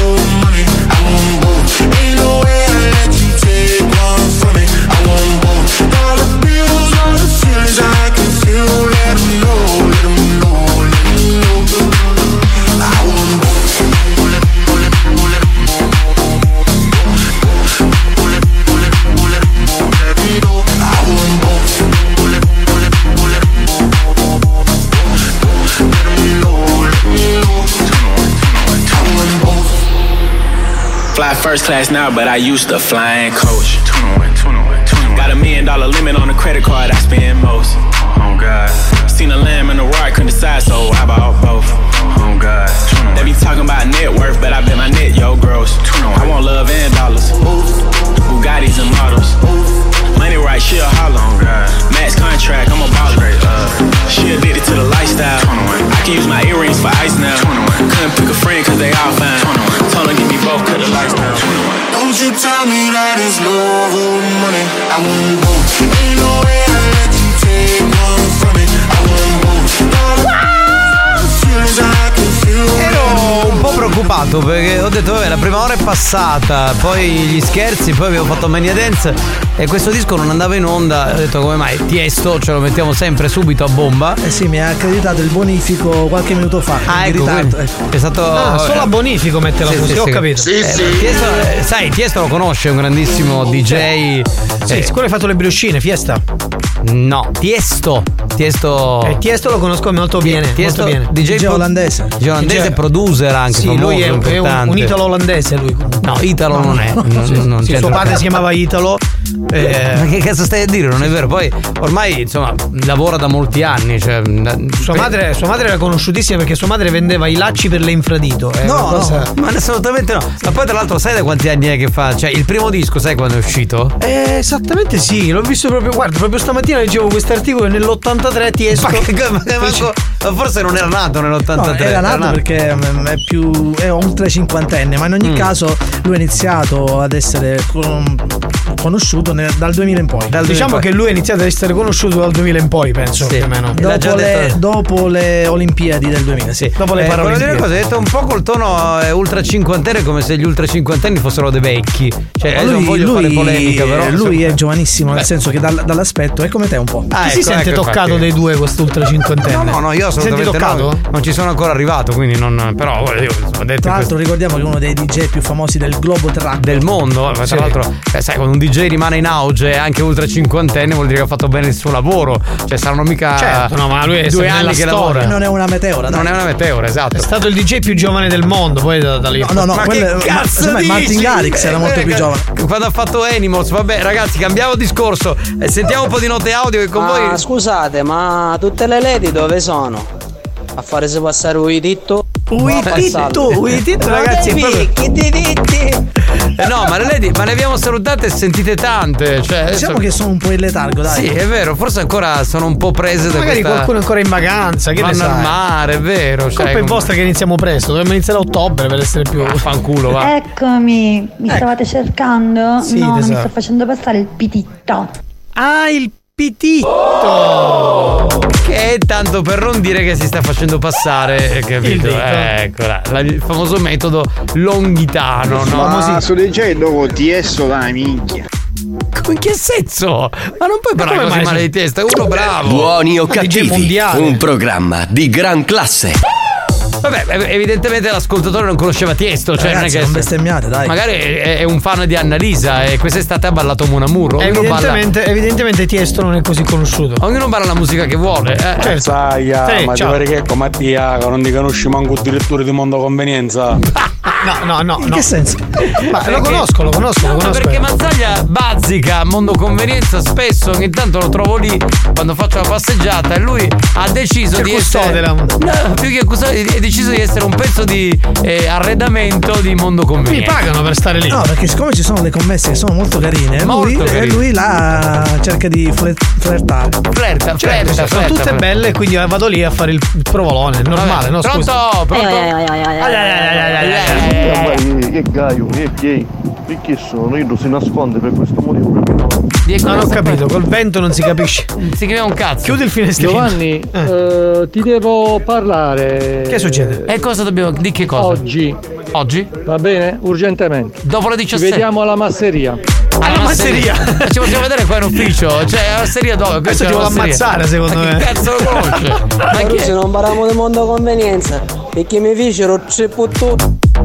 first class now, but I used to flying coach. Got a million dollar limit on the credit card I spend most. Oh God. Seen a lamb and a roar, I couldn't decide, so I bought both. Oh God. They be talking about net worth, but preoccupato perché ho detto vabbè la prima ora è passata, poi gli scherzi, poi abbiamo fatto Mania Dance e questo disco non andava in onda, ho detto come mai Tiesto ce lo mettiamo sempre subito a bomba. Eh sì, mi ha accreditato il bonifico qualche minuto fa. Ah, ecco, ecco. è stato Ah, solo a bonifico mette la Sì, musica, sì, ho sì. capito. Eh, Tiesto, eh, sai, Tiesto lo conosce, è un grandissimo DJ. Sì, Eh, sicuro hai fatto le briochine, fiesta. No, Tiesto. Tiesto. Eh, Tiesto lo conosco molto bene. Tiesto, molto bene. DJ, pro- olandese. DJ olandese, DJ producer anche. Sì, famoso, lui è, è un, un italo olandese lui. No, Italo non è. Non, non Sì, suo padre si chiamava Italo. Eh, Ma che cazzo stai a dire? Non è vero. Poi ormai insomma lavora da molti anni. Cioè, sua, madre, sua madre era conosciutissima perché sua madre vendeva i lacci per le infradito. È una cosa- Ma assolutamente no. Ma poi tra l'altro sai da quanti anni è che fa? Cioè il primo disco sai quando è uscito? Eh, esattamente sì, l'ho visto proprio. Guarda, proprio stamattina leggevo questo articolo e nell'83 Tiesto. Ma, che- ma- ma- manco- ma forse non era nato nell'83. No, era nato perché mm, è più è oltre cinquantenne, ma in ogni Mm. caso lui ha iniziato ad essere con- conosciuto nel- dal 2000 in poi. diciamo che lui ha iniziato ad essere conosciuto dal 2000 in poi, penso più o meno. Dopo le, dopo le Olimpiadi del 2000, sì. Dopo le Eh, volevo dire una cosa, hai detto un po' col tono eh, ultra cinquantenne come se gli ultra cinquantenni fossero dei vecchi. Cioè, adesso non voglio fare polemica, però. lui è giovanissimo, Beh. nel senso che dal- dall'aspetto è come te un po'. Ah, Chi si ecco, sente ecco, toccato infatti. dei due quest'ultra cinquantenne? No, no, no, io assolutamente no, non ci sono ancora arrivato, quindi non. Però dire, insomma, detto Tra l'altro questo- ricordiamo che è uno dei DJ più famosi del globo terracqueo. del mondo, tra Sì. l'altro, eh, sai, quando un DJ rimane in auge anche ultra cinquantenne vuol dire che ha fatto bene il suo lavoro. Cioè, saranno mica Certo, no, ma lui è due anni che lavora. Non è una meteora, dai. Non è una meteora, esatto. È stato il DJ più giovane del mondo, poi da, da lì. No, no, no, Ma quello che è- ma- cazzo secondo me Martin dici? Garrix era molto eh, più giovane. Quando ha fatto Animals, vabbè, ragazzi, cambiamo discorso. Eh, sentiamo un po' di note audio che con Ah, voi. scusate, ma tutte le lady dove sono? A fare se passare un ditto? Uititto, uititto, ragazzi, è proprio- Eh, no, ma le lady, ma le abbiamo salutate e sentite tante. Cioè, adesso- Diciamo che sono un po' in letargo, dai. Sì, è vero, forse ancora sono un po' prese da Magari questa... qualcuno è ancora in vacanza, che ne Vanno al sai? mare, è vero. Colpa cioè, è vostra che iniziamo presto, dovremmo iniziare a ottobre per essere più. Fanculo, va. Eccomi, mi stavate cercando? Sì, no, non mi sto facendo passare il pititto. Ah, il pititto! Che è tanto per non dire che si sta facendo passare, eh, capito? Eccola, la- il famoso metodo longhitano, no? Ma su DJ dopo Tiesto dai minchia. In che senso? Ma non puoi parlare come così mai male di testa, è uno bravo. Buoni o cattivi, un programma di gran classe. Vabbè, ev- evidentemente l'ascoltatore non conosceva Tiesto, cioè Ragazzi, non è non che. bestemmiate, dai. Magari è, è un fan di Annalisa e quest'estate ha ballato Mon Amour. Ognuno balla, Evidentemente, evidentemente Tiesto non è così conosciuto. ognuno balla la musica che vuole. Eh. Certo. Sai, ah, Sì, ma ti ciao. pare che ecco Mattia, che non ti conosci manco il direttore di Mondo Convenienza. [LAUGHS] No, no, no. In no. che senso? Ma lo Perché- conosco, lo conosco, lo No, ma conosco. perché Mazzaglia bazzica mondo convenienza spesso ogni tanto lo trovo lì quando faccio la passeggiata e lui ha deciso C'è di custode, essere la- no, più che custode ha deciso di essere un pezzo di eh, arredamento di mondo Mi convenienza pagano per stare lì. No, perché siccome ci sono le commesse che sono molto carine, Molto lui, carine. e lui là cerca di flir- flirtare. flirta, Certo, flirta, sono flirta, tutte flirta. belle e quindi vado lì a fare il provolone, è normale, no? pronto Scusa. pronto Che gaio, che. Perché sono? Io si nasconde per questo motivo. Perché no? Non ho capito, col vento non si capisce. si chiama un cazzo Chiudi il finestrino. Giovanni, eh, ti devo parlare. Che succede? e cosa dobbiamo di che cosa Oggi, oggi va bene? Urgentemente. dopo le Ci 17 vediamo alla masseria. alla masseria. ci possiamo vedere qua in ufficio cioè la masseria dove Questo ti la vuole masseria. ammazzare, secondo Ma me. che cazzo lo conosce [LAUGHS] ma chi se non parliamo di mondo convenienza, perché mi fecero tre puttu.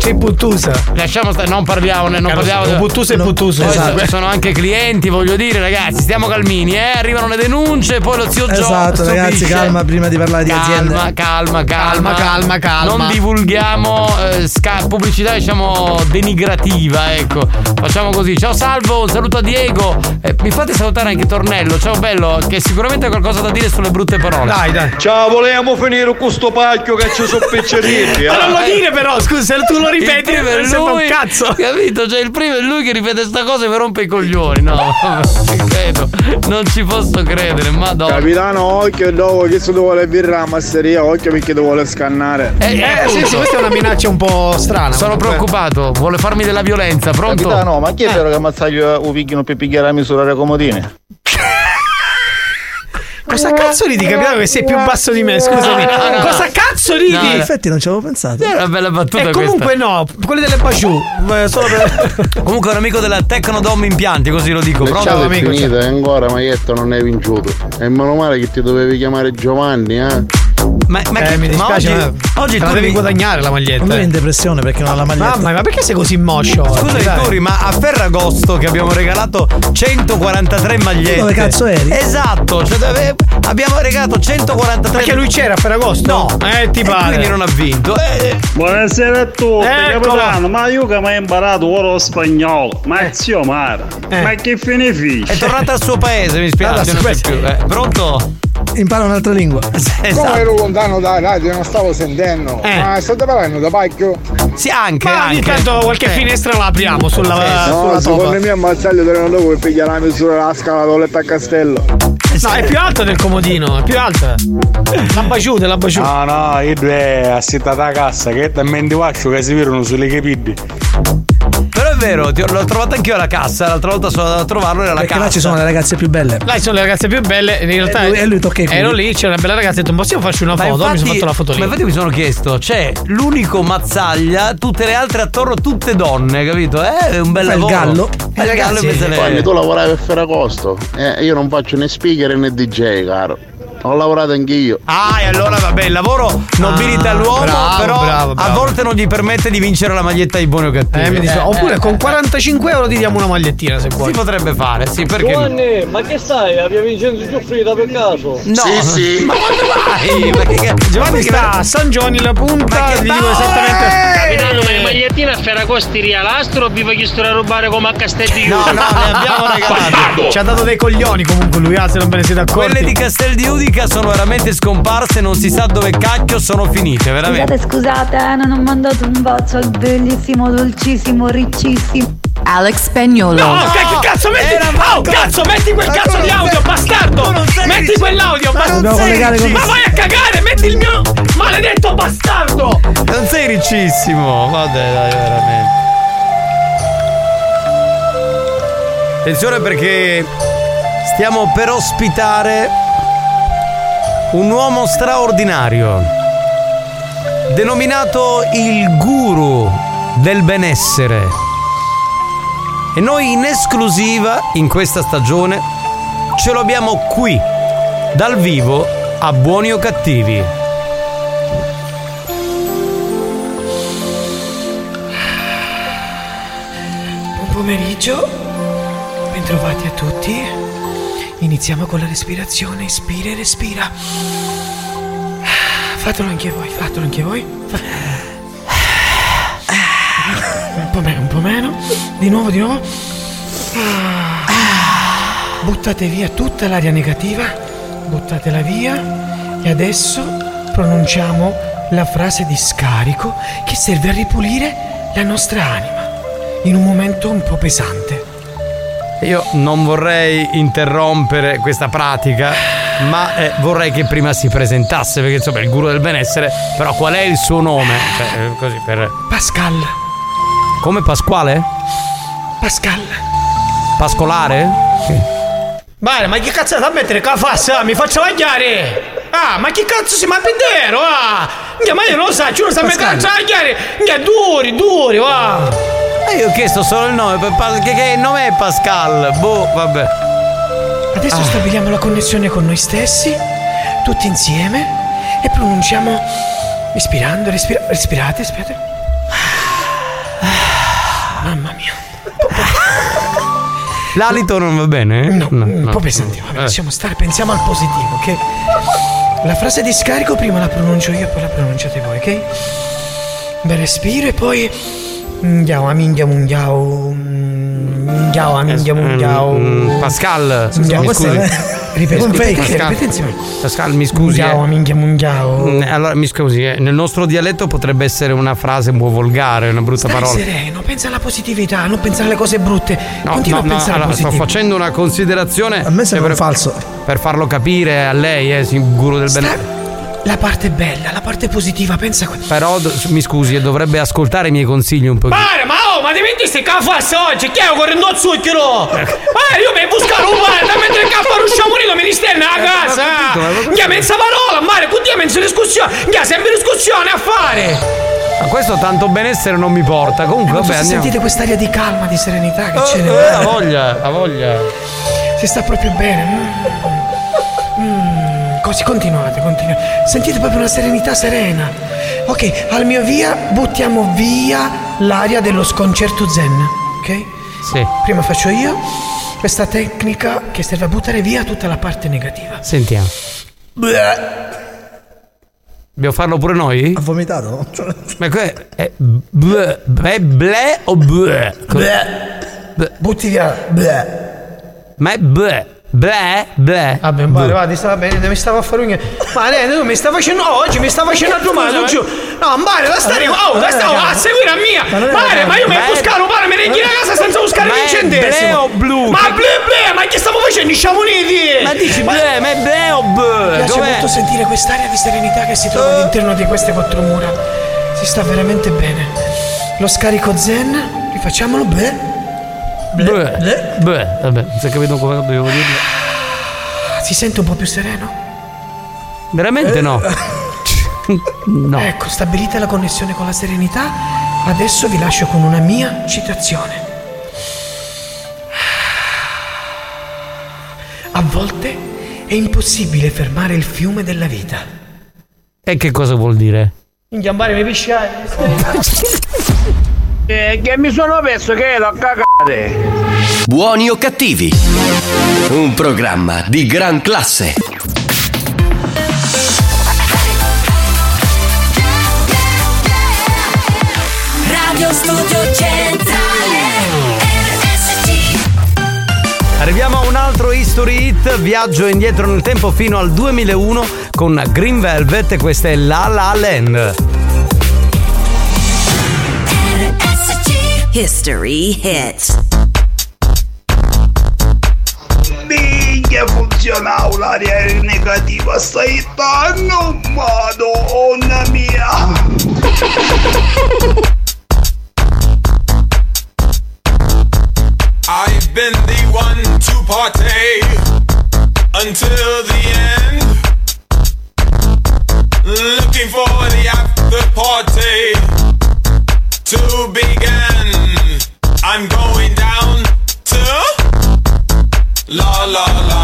C'è Puttusa. lasciamo stare non parliamo non Carlo, parliamo Puttusa e Puttusa. Poi esatto. sono anche clienti, voglio dire, ragazzi, stiamo calmini, eh? Arrivano le denunce, poi lo zio Gio Esatto, ragazzi, subisce. calma prima di parlare di aziende. Calma, calma, calma, Calma, calma, calma. Non divulghiamo eh, sca- pubblicità, diciamo, denigrativa, ecco. Facciamo così. Ciao Salvo, un saluto a Diego. Eh, mi fate salutare anche Tornello. Ciao bello, che sicuramente ha qualcosa da dire sulle brutte parole. Dai, dai. Ciao, volevamo finire con sto pacchio che ci sono picceriti. Ma non lo dire però, scusa, se tu lo lo ripeti, il primo è sembra un lui, cazzo. Capito? Cioè il primo è lui che ripete sta cosa e mi rompe i coglioni. No, non [LAUGHS] ci credo. Non ci posso credere, madonna. Capitano, occhio dopo che se tu vuole birra la masseria, occhio perché tu vuole scannare. Eh, sì, sì, questa è una minaccia un po' strana. Sono preoccupato, vuole farmi della violenza, pronto? Capitano, ma chi è vero che ammazzaglio o picchino per pigliare la misura delle comodine? Cosa cazzo ridi, capitano che sei più basso di me? Scusami. Cosa cazzo ridi? No, In effetti non ci avevo pensato. È una bella battuta E comunque no, quelli delle Baciù. eh, per... [LAUGHS] Comunque è un amico della Tecnodom Impianti, così lo dico. Pronto? Ciao, è finita, e ancora Maietto non hai vinciuto. E meno male che ti dovevi chiamare Giovanni, eh? Ma, ma Eh, che- mi ma dispiace, oggi, ma oggi la tu devi mi- guadagnare la maglietta. Lui è in depressione perché non ha la maglietta. Mamma, ma perché sei così moscio? Scusami Dai. Turi, ma a Ferragosto che abbiamo regalato 143 magliette. Dove cazzo eri? Esatto, cioè dove- abbiamo regalato 143 Perché lui c'era a Ferragosto? No, Eh, ti e pare. quindi non ha vinto. Eh, Buonasera a tutti, Eccolo. capitano. Ma io che mi ho imparato ora lo spagnolo. Ma zio Mara, Eh. ma che fine è tornato al suo paese, mi spiace. Allora, non c'è più. Eh, pronto? Impara un'altra lingua. [LAUGHS] Come Esatto. ero lontano dai radio non stavo sentendo. Eh. Ma state parlando da pacchio? Sì, anche, Ma ogni anche. tanto qualche Eh. finestra la apriamo sulla, No, sulla secondo me ammazzaglio tre dopo per pigliare la misura della scala dell'oletta a castello. No, è più alta del comodino, è più alta. La Baciù, della Baciù. No, no, io due assitata a cassa che è mente wascio che si vedono sulle capiddi. Però è vero, ti- l'ho trovato anch'io alla cassa. L'altra volta sono andato a trovarlo era la Perché cassa. là ci sono le ragazze più belle. Là ci sono le ragazze più belle. In realtà E lui- e lui tocca ero lì, c'era una bella ragazza e ho detto: Possiamo farci una Ma foto? mi sono fatto la foto lì. ma infatti mi sono chiesto, c'è l'unico mazzaglia, tutte le altre attorno, tutte donne, capito? Eh, è un bel Fa il lavoro. gallo. Fa il Eh, gallo ragazzi, in mezzo alle- Quando tu lavoravi a Ferragosto, eh, io non faccio né speaker né DJ, caro. Ho lavorato anch'io. Ah, e allora vabbè, il lavoro nobilita Ah, l'uomo, bravo, però bravo, a bravo. volte non gli permette di vincere la maglietta di buoni o cattivi. Eh, mi dispiace. Eh, Oppure eh, con 45 euro ti diamo una magliettina se vuoi. Si potrebbe fare, sì, perché. no? Giovanni, ma che sai? Abbiamo Vincenzo Giuffrida per caso? No, Sì, sì. [LAUGHS] ma quando vai? [LAUGHS] Ma che, che- Giovanni che- sta a San Giovanni la punta, Ma che ti dico va- esattamente. Capitano, ma le magliettine a Ferragosti rialastro o vi voglio stare a rubare come a Castelli No, no, le abbiamo [LAUGHS] regalate. Ci ha dato dei coglioni comunque lui, ah, se non ve ne siete accorti. Quelle di Castel di Udica sono veramente scomparse, non si sa dove cacchio sono finite, veramente. Scusate, scusate, eh, non ho mandato un bacio al bellissimo, dolcissimo, riccissimo. Alex Spagnolo. No, che, che cazzo metti? Oh, cazzo, metti quel cazzo di audio, bastardo! Metti quell'audio, bastardo! Ma vai a cagare, metti il mio maledetto bastardo! Non sei riccissimo. Vabbè, dai, veramente. Attenzione perché stiamo per ospitare un uomo straordinario, denominato il guru del benessere. E noi in esclusiva in questa stagione ce lo abbiamo qui, dal vivo, a buoni o cattivi. Buon pomeriggio, bentrovati a tutti. Iniziamo con la respirazione, ispira e respira. Fatelo anche voi, fatelo anche voi. Un po' meno, un po' meno. Di nuovo, di nuovo. Buttate via tutta l'aria negativa, buttatela via e adesso pronunciamo la frase di scarico che serve a ripulire la nostra anima in un momento un po' pesante. Io non vorrei interrompere questa pratica, ma eh, vorrei che prima si presentasse, perché insomma è il guru del benessere, però qual è il suo nome? Cioè, eh, così per. Pascal, Come Pasquale? Pascal. Pascolare? Bene, ma che cazzo da mettere qua fassa? Mi faccio vagliare! Ah, ma che cazzo si ma pendero? Ah! Ma io non lo so, ci non sa mettere a! Minchia, duri, duri, va! E io ho chiesto solo il nome, che, che nome è Pascal? Boh, vabbè. Adesso Ah. stabiliamo la connessione con noi stessi, tutti insieme, e pronunciamo respirando, respira- respirate, respirate. Mamma mia. L'alito non va bene? No, un po' pesante. Vabbè, Eh. lasciamo stare, pensiamo al positivo, ok? La frase di scarico prima la pronuncio io, poi la pronunciate voi, ok? Bel respiro e poi. Mungiao, amingia, mungiao. Mungiao, amingia, mungiao. Mm, Pascal, Mungiao, mi questo scusi. è- Ripeti, Un ripeti, fake. ripeti insieme. Pascal, mi scusi. Mungiao, eh. minchia, mungiao. Mm, Allora, mi scusi, eh, nel nostro dialetto potrebbe essere una frase un po' volgare, una brutta Stai parola. sereno, pensa alla positività, non pensare alle cose brutte. No, Continua no, a no, pensare allora, al sto facendo una considerazione. A me sembra per, falso. Per farlo capire a lei, eh, sì, guru del bene. La parte bella, la parte positiva, pensa a que- Però do- mi scusi, eh, dovrebbe ascoltare i miei consigli un po'. Pare, ma oh, ma ti metti ste caffasse oggi? Che è correndo al zucchero? Ma io mi buscare un guarda, mentre il caffè usciamo lì, mi risterna a casa. Che mensa parola, mare, con te mensa discussione. Che sempre discussione a fare. Ma questo tanto benessere non mi porta. Comunque, Non so vabbè, se andiamo. sentite quest'aria di calma, di serenità che Eh, c'è eh, nell'aria. ha voglia, ha voglia. Si sta proprio bene. Mm. Così continuate, continuate. Sentite proprio una serenità serena. Ok, al mio via buttiamo via l'aria dello sconcerto zen. Ok? Sì. Prima faccio io questa tecnica che serve a buttare via tutta la parte negativa. Sentiamo. Dobbiamo farlo pure noi? Ha vomitato? Ma que- è ble, è ble o ble? Butti via. Ma è ble. Ble? Ble? Vabbè, pare, va, ti stava bene, mi stava a fare un... Ma ne, tu mi stai facendo... oggi mi sta facendo a domani, non giù. No, Mare, da stare... Oh, da stare a seguire a mia. Non Mare, ma io mi Ma è- buscare, pare, mi reghi la casa senza buscare l'incendesimo. o blu? Ma ble ble, ma che stiamo facendo? Siamo uniti. Ma dici ble, ma è ble o Mi ble? piace molto sentire quest'aria di serenità che si trova all'interno di queste quattro mura. Si sta veramente bene. Lo scarico zen, rifacciamolo, Ble. Ble. Vabbè, non si è capito come dovevo dirlo. Si sente un po' più sereno? Veramente no. [LAUGHS] no. Ecco, stabilita la connessione con la serenità, adesso vi lascio con una mia citazione. A volte è impossibile fermare il fiume della vita. E che cosa vuol dire? Inghiambare mi pisciare. [LAUGHS] Eh, che mi sono perso che ero a cagare. Buoni o cattivi? Un programma di gran classe. Radio Studio Centrale RSC Arriviamo a un altro history hit, viaggio indietro nel tempo fino al 2001 con Green Velvet e questa è La La Land. History hit. Minchia funzionava l'aria negativa, stai dando madonna mia! I've been the one to partay until the end. Looking for the after party to begin. I'm going down to La La Land.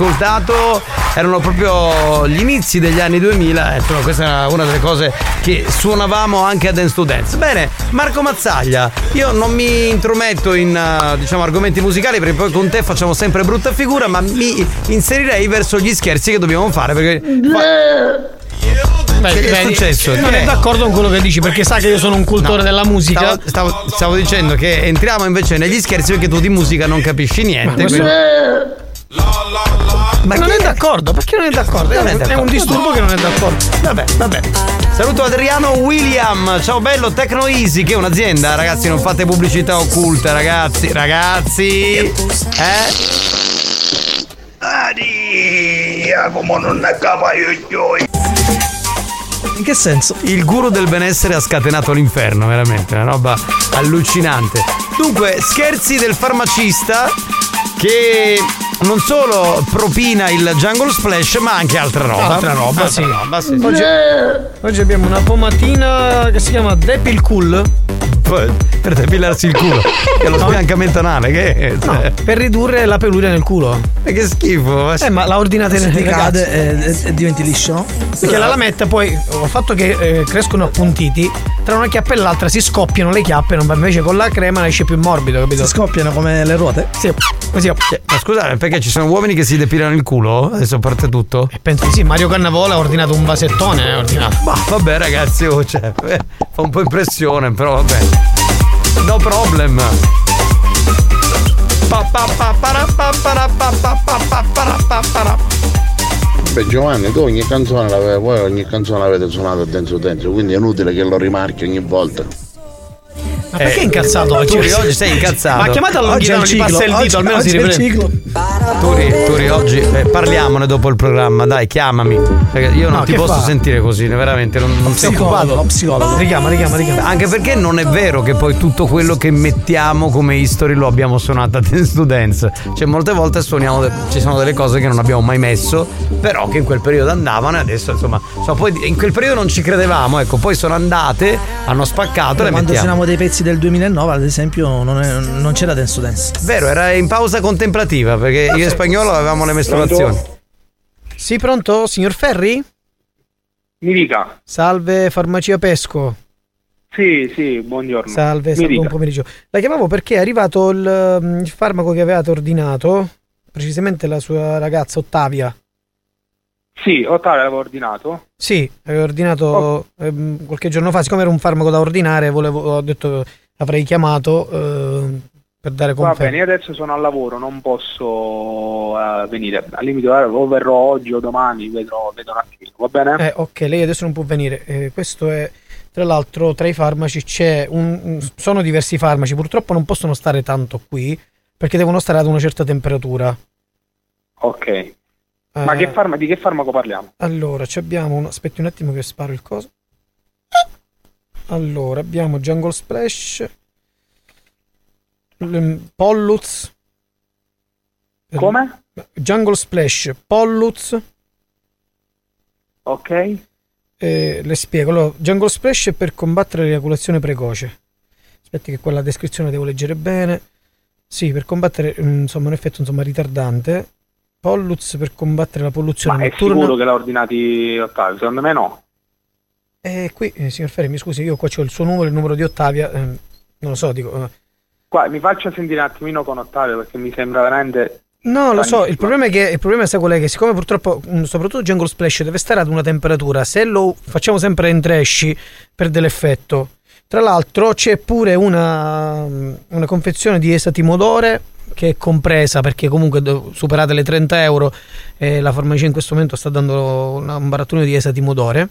Abbiamo riascoltato. Erano proprio gli inizi degli anni 2000. eh, Insomma, questa è una delle cose che suonavamo anche a Dance to Dance. Bene, Marco Mazzaglia, io non mi intrometto in eh, diciamo argomenti musicali perché poi con te facciamo sempre brutta figura, ma mi inserirei verso gli scherzi che dobbiamo fare perché. Beh, Che è successo? Non è è? d'accordo con quello che dici perché sa che io sono un cultore No, della musica. Stavo, stavo- stavo dicendo che entriamo invece negli scherzi perché tu di musica non capisci niente. questo- Ma non è d'accordo? Perché non è d'accordo? Non è È, un- è d'accordo. un disturbo che non è d'accordo. Vabbè, vabbè. Saluto Adriano William. Ciao bello, Tecno Easy, che è un'azienda, ragazzi, non fate pubblicità occulta, ragazzi, ragazzi. Eh? Come non ne capaio In che senso? Il guru del benessere ha scatenato l'inferno, veramente, una roba allucinante. Dunque, scherzi del farmacista che non solo propina il Jungle Splash, ma anche altra roba. Altra roba, sì. roba, sì. Oggi, oggi abbiamo una pomatina che si chiama Depil Cool. Per depilarsi il culo. Che è lo sbiancamento anale, che è? Cioè, Per ridurre la peluria nel culo. E che schifo. Eh, ma la ordinate nel ti cade e, e diventi liscio, no? Perché la lametta poi, il fatto che eh, crescono appuntiti, tra una chiappa e l'altra si scoppiano le chiappe, non va- invece con la crema ne esce più morbido, capito? Si scoppiano come le ruote? Sì, così. Ma scusate, perché ci sono uomini che si depilano il culo? Adesso parte tutto? Penso di sì, Mario Cannavola ha ordinato un vasettone, eh, ordinato. Ma vabbè ragazzi, oh, cioè, eh, fa un po' impressione, però vabbè. No problem. Beh Giovanni, tu ogni canzone l'avete, voi ogni canzone l'avete suonata dentro dentro, quindi è inutile che lo rimarchi ogni volta. Ma perché è incazzato oggi? Turi, oggi sei incazzato. Ma chiamate a Oggi è Longhitano, il gli passa il dito, almeno si riprende. ciclo. Turi, Turi, oggi eh, parliamone dopo il programma, dai, chiamami. Perché io non No, ti posso fa? sentire così, veramente. Non, non sei occupato. lo psicologo. Richiama, richiama, richiama. Anche perché non è vero che poi tutto quello che mettiamo come history lo abbiamo suonato a [LAUGHS] Dance to Dance. Cioè, molte volte suoniamo, de- ci sono delle cose che non abbiamo mai messo, però che in quel periodo andavano e adesso, insomma, so, poi in quel periodo non ci credevamo, ecco, poi sono andate, hanno spaccato e le Quando mettiamo. dei pezzi del 2009, ad esempio, non, è- non c'era dance to dance. Vero, era in pausa contemplativa perché io e spagnolo avevamo le mestruazioni. Sì, pronto, signor Ferri? Mi dica. Salve, farmacia Pesco. Sì, sì, buongiorno. Salve, salve, buon pomeriggio. La chiamavo perché è arrivato il, mm, il farmaco che avevate ordinato, precisamente la sua ragazza Ottavia. Sì, Ottavio l'avevo ordinato. Sì, aveva ordinato Oh. ehm, qualche giorno fa, siccome era un farmaco da ordinare, volevo, ho detto avrei chiamato eh, per dare Va bene, conferma. io adesso sono al lavoro, non posso eh, venire. Al limite o verrò oggi o domani, vedrò, vedo un attimino, va bene? Eh, ok, lei adesso non può venire. Eh, questo è, tra l'altro, tra i farmaci c'è un, un- sono diversi farmaci, purtroppo non possono stare tanto qui perché devono stare ad una certa temperatura. Ok. Ma Eh, che farma- di che farmaco parliamo? Allora, ci abbiamo un... aspetti un attimo che sparo il coso. Allora, abbiamo Jungle Splash, Polluz. Come? Jungle Splash, Polluz. Ok. Eh, le spiego. Allora, Jungle Splash è per combattere l'eiaculazione precoce. Aspetti che qua la descrizione devo leggere bene. Sì, per combattere mm, insomma un effetto insomma ritardante. Polluz per combattere la polluzione Ma è notturna. sicuro che l'ha ordinati Ottavio? Secondo me no. Eh, qui, eh, signor Ferri, mi scusi, io qua ho il suo numero e il numero di Ottavia. eh, non lo so, dico. eh. Qua mi faccia sentire un attimino con Ottavio perché mi sembra veramente. No, lo so, il problema è che il problema sai qual è? Che siccome purtroppo, mh, soprattutto Jungle Splash deve stare ad una temperatura, se lo facciamo sempre in trash perde l'effetto. Tra l'altro c'è pure una, una confezione di esatimodore che è compresa perché comunque superate le 30 euro e la farmacia in questo momento sta dando un barattone di esatimodore.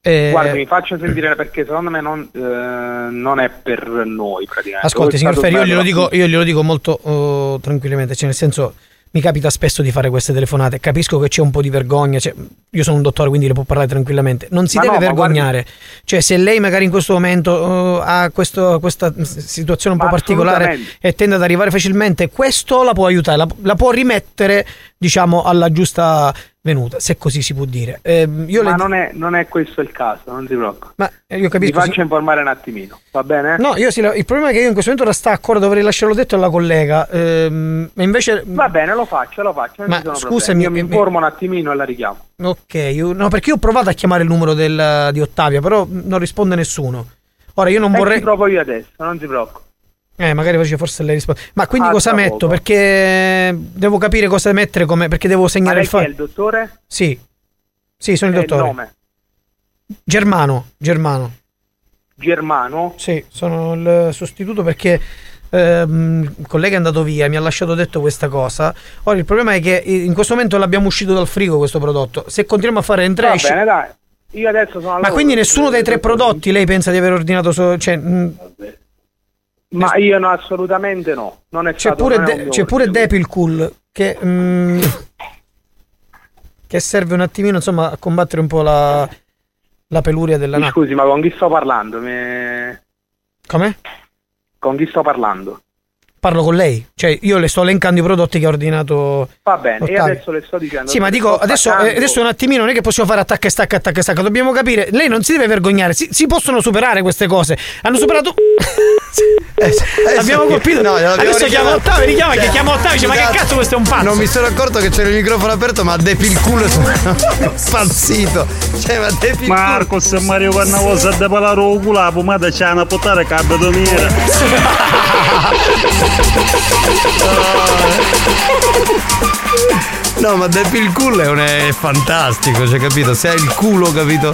E- Guardi, mi faccia sentire perché secondo me non, eh, non è per noi praticamente. Ascolti, signor Ferri, io glielo, dico, io glielo dico molto oh, tranquillamente, cioè nel senso mi capita spesso di fare queste telefonate, capisco che c'è un po' di vergogna, cioè, io sono un dottore quindi le può parlare tranquillamente, non si Ma deve no, vergognare, cioè se lei magari in questo momento eh, ha questo- questa situazione un Ma po' particolare e tende ad arrivare facilmente, questo la può aiutare, la, la può rimettere diciamo alla giusta venuta, se così si può dire. Ehm, io Ma le- non, è, non è questo il caso, non si preoccupi. Ma eh, io Mi capisco. faccio informare un attimino, va bene? No, io sì, il problema è che io in questo momento la stacco, ora dovrei lasciarlo detto alla collega. Ehm, ma invece. Va bene, lo faccio, lo faccio. Ma scusami, io mi mi- informo un attimino e la richiamo. Ok, io- no, perché io ho provato a chiamare il numero del- di Ottavia, però non risponde nessuno. Ora io non E vorrei. ti provo io adesso, non si preoccupi. Eh, magari faccio forse lei risponde. Ma quindi Ah, cosa metto? poco. Perché devo capire cosa mettere come. Perché devo segnare il file. il dottore? Sì. Sì, sono il Eh, dottore. nome? Germano, Germano. Germano? Sì, sono il sostituto perché ehm, il collega è andato via, mi ha lasciato detto questa cosa. Ora il problema è che in questo momento l'abbiamo uscito dal frigo questo prodotto. Se continuiamo a fare entra Va esci- bene, dai. Io adesso sono Ma quindi nessuno dei tre prodotti lei pensa di aver ordinato solo. Cioè, mh, Ma io no, assolutamente no. Non è c'è stato pure, non è De- c'è pure. Depilcool che. mh, che serve un attimino insomma a combattere un po' la, la peluria della natura. Scusi, ma con chi sto parlando? Mi- Come? Con chi sto parlando? Parlo con lei, cioè io le sto elencando i prodotti che ha ordinato. Va bene, io Ottavio. adesso le sto dicendo. Sì, ma dico adesso, eh, adesso un attimino non è che possiamo fare attacca e stacca, attacca e stacca. Dobbiamo capire. Lei non si deve vergognare, si, si possono superare queste cose. Hanno superato. [LAUGHS] Abbiamo colpito. No, adesso chiama. Ottavio, richiama che Cioè, chiama Ottavio. Dice, ma che scusate, cazzo questo è un pazzo? Non mi sono accorto che c'era il microfono aperto, ma depi il culo sono impazzito. [LAUGHS] Cioè, ma depi il culo. Marcos e Mario parlare o culo, la pomata c'è una potare che abbia [LAUGHS] No, ma depi il culo è, un- è fantastico, cioè, capito? Se hai il culo, capito?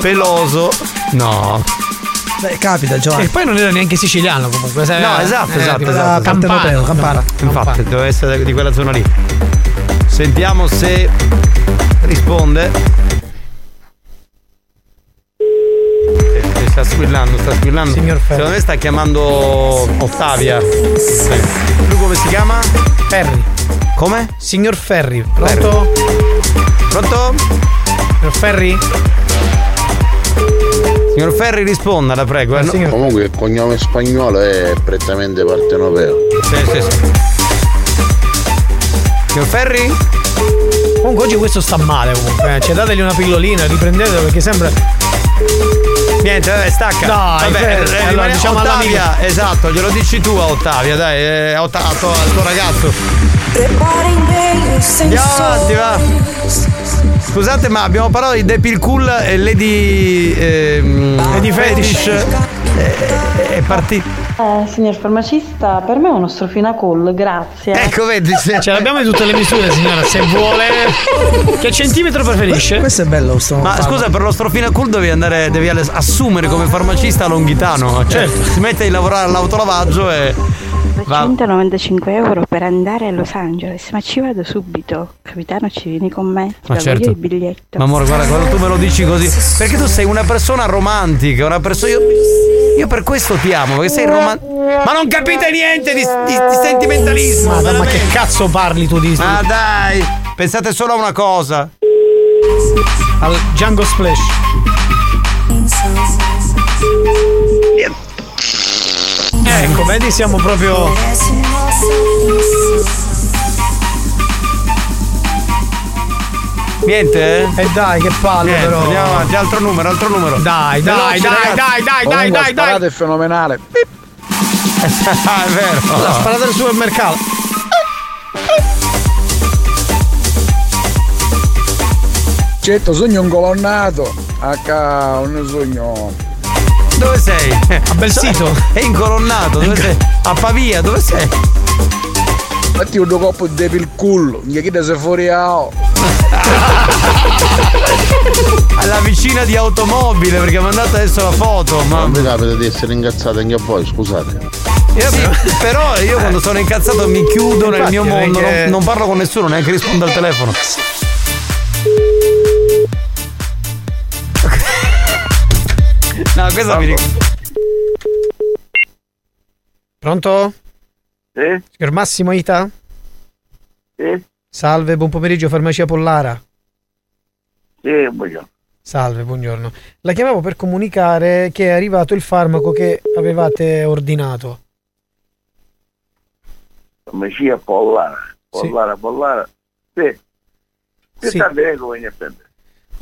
Peloso. No. Beh, capita, E Giovanni. poi non era neanche siciliano comunque. se- No, esatto, eh, esatto, esatto. Campana, Partenopeo, campana. Infatti, deve essere di quella zona lì. Sentiamo se risponde. Eh, eh, Sta squillando, sta squillando. Secondo me sta chiamando Ottavia. Sì. Lui come si chiama? Ferri. Come? Signor Ferri, pronto? Pronto? Signor Ferri? Signor Ferri risponda, la prego. eh, no- Comunque il cognome spagnolo è prettamente partenopeo. Sì, sì, sì. Signor Ferri? Comunque oggi questo sta male comunque. eh. Cioè dategli una pillolina, riprendetelo perché sembra. Niente, vabbè, stacca. Dai, vabbè, eh, allora diciamo Ottavia, esatto, glielo dici tu a Ottavia, dai, eh, a Otta- al tuo, al tuo ragazzo. Andiamo avanti, va. Scusate, ma abbiamo parlato di Depil Cool e Lady. Ehm, Lady Fetish. eh, È partito. Eh, signor farmacista, per me è uno strofina cool, grazie. Ecco, vedi. Ce l'abbiamo di tutte le misure, signora. Se vuole. Che centimetro preferisce? Questo è bello, sto Ma scusa, per lo strofina cool devi andare, devi assumere come farmacista a Longhitano. Cioè, si mette a lavorare all'autolavaggio e. Va. 195 euro per andare a Los Angeles, ma ci vado subito. Capitano, ci vieni con me? Ti Ma certo. io il biglietto. Ma amore, guarda, quando tu me lo dici così. Perché tu sei una persona romantica, una persona. Io, io per questo ti amo, perché sei romantico. Ma non capite niente di, di- di sentimentalismo. Madonna, ma che cazzo parli tu di. Ma dai, pensate solo a una cosa. Al Django Splash. Ecco, vedi, siamo proprio. Niente? E dai, che palle, Niente, però. andiamo avanti, altro numero, altro numero. Dai, dai, dai, dai, dai, dai, dai, la sparata dai. è fenomenale. [LAUGHS] ah, è vero. La sparata del supermercato. Certo, sogno un colonnato. H, un sogno. Dove sei? A bel sito. È incolonnato, dove sei? A Pavia, dove sei? Metti un coppo di il culo, gli chiede se fuori a. Alla [LAUGHS] vicina di automobile, perché mi ha mandato adesso la foto. Non Ma... mi capita di essere incazzato anche a voi, scusate. Io- però io quando sono incazzato mi chiudo nel Infatti, mio mondo, perché- non, non parlo con nessuno, neanche rispondo al telefono. [LAUGHS] No, questa mi ricorda. Pronto? Sì? Signor Massimo Ita? Sì? Salve, buon pomeriggio, farmacia Pollara. Sì, buongiorno. Salve, buongiorno. La chiamavo per comunicare che è arrivato il farmaco che avevate ordinato. Farmacia Pollara. Pollara, Pollara. Sì. Più Sì. tardi vengo vieni a prendere.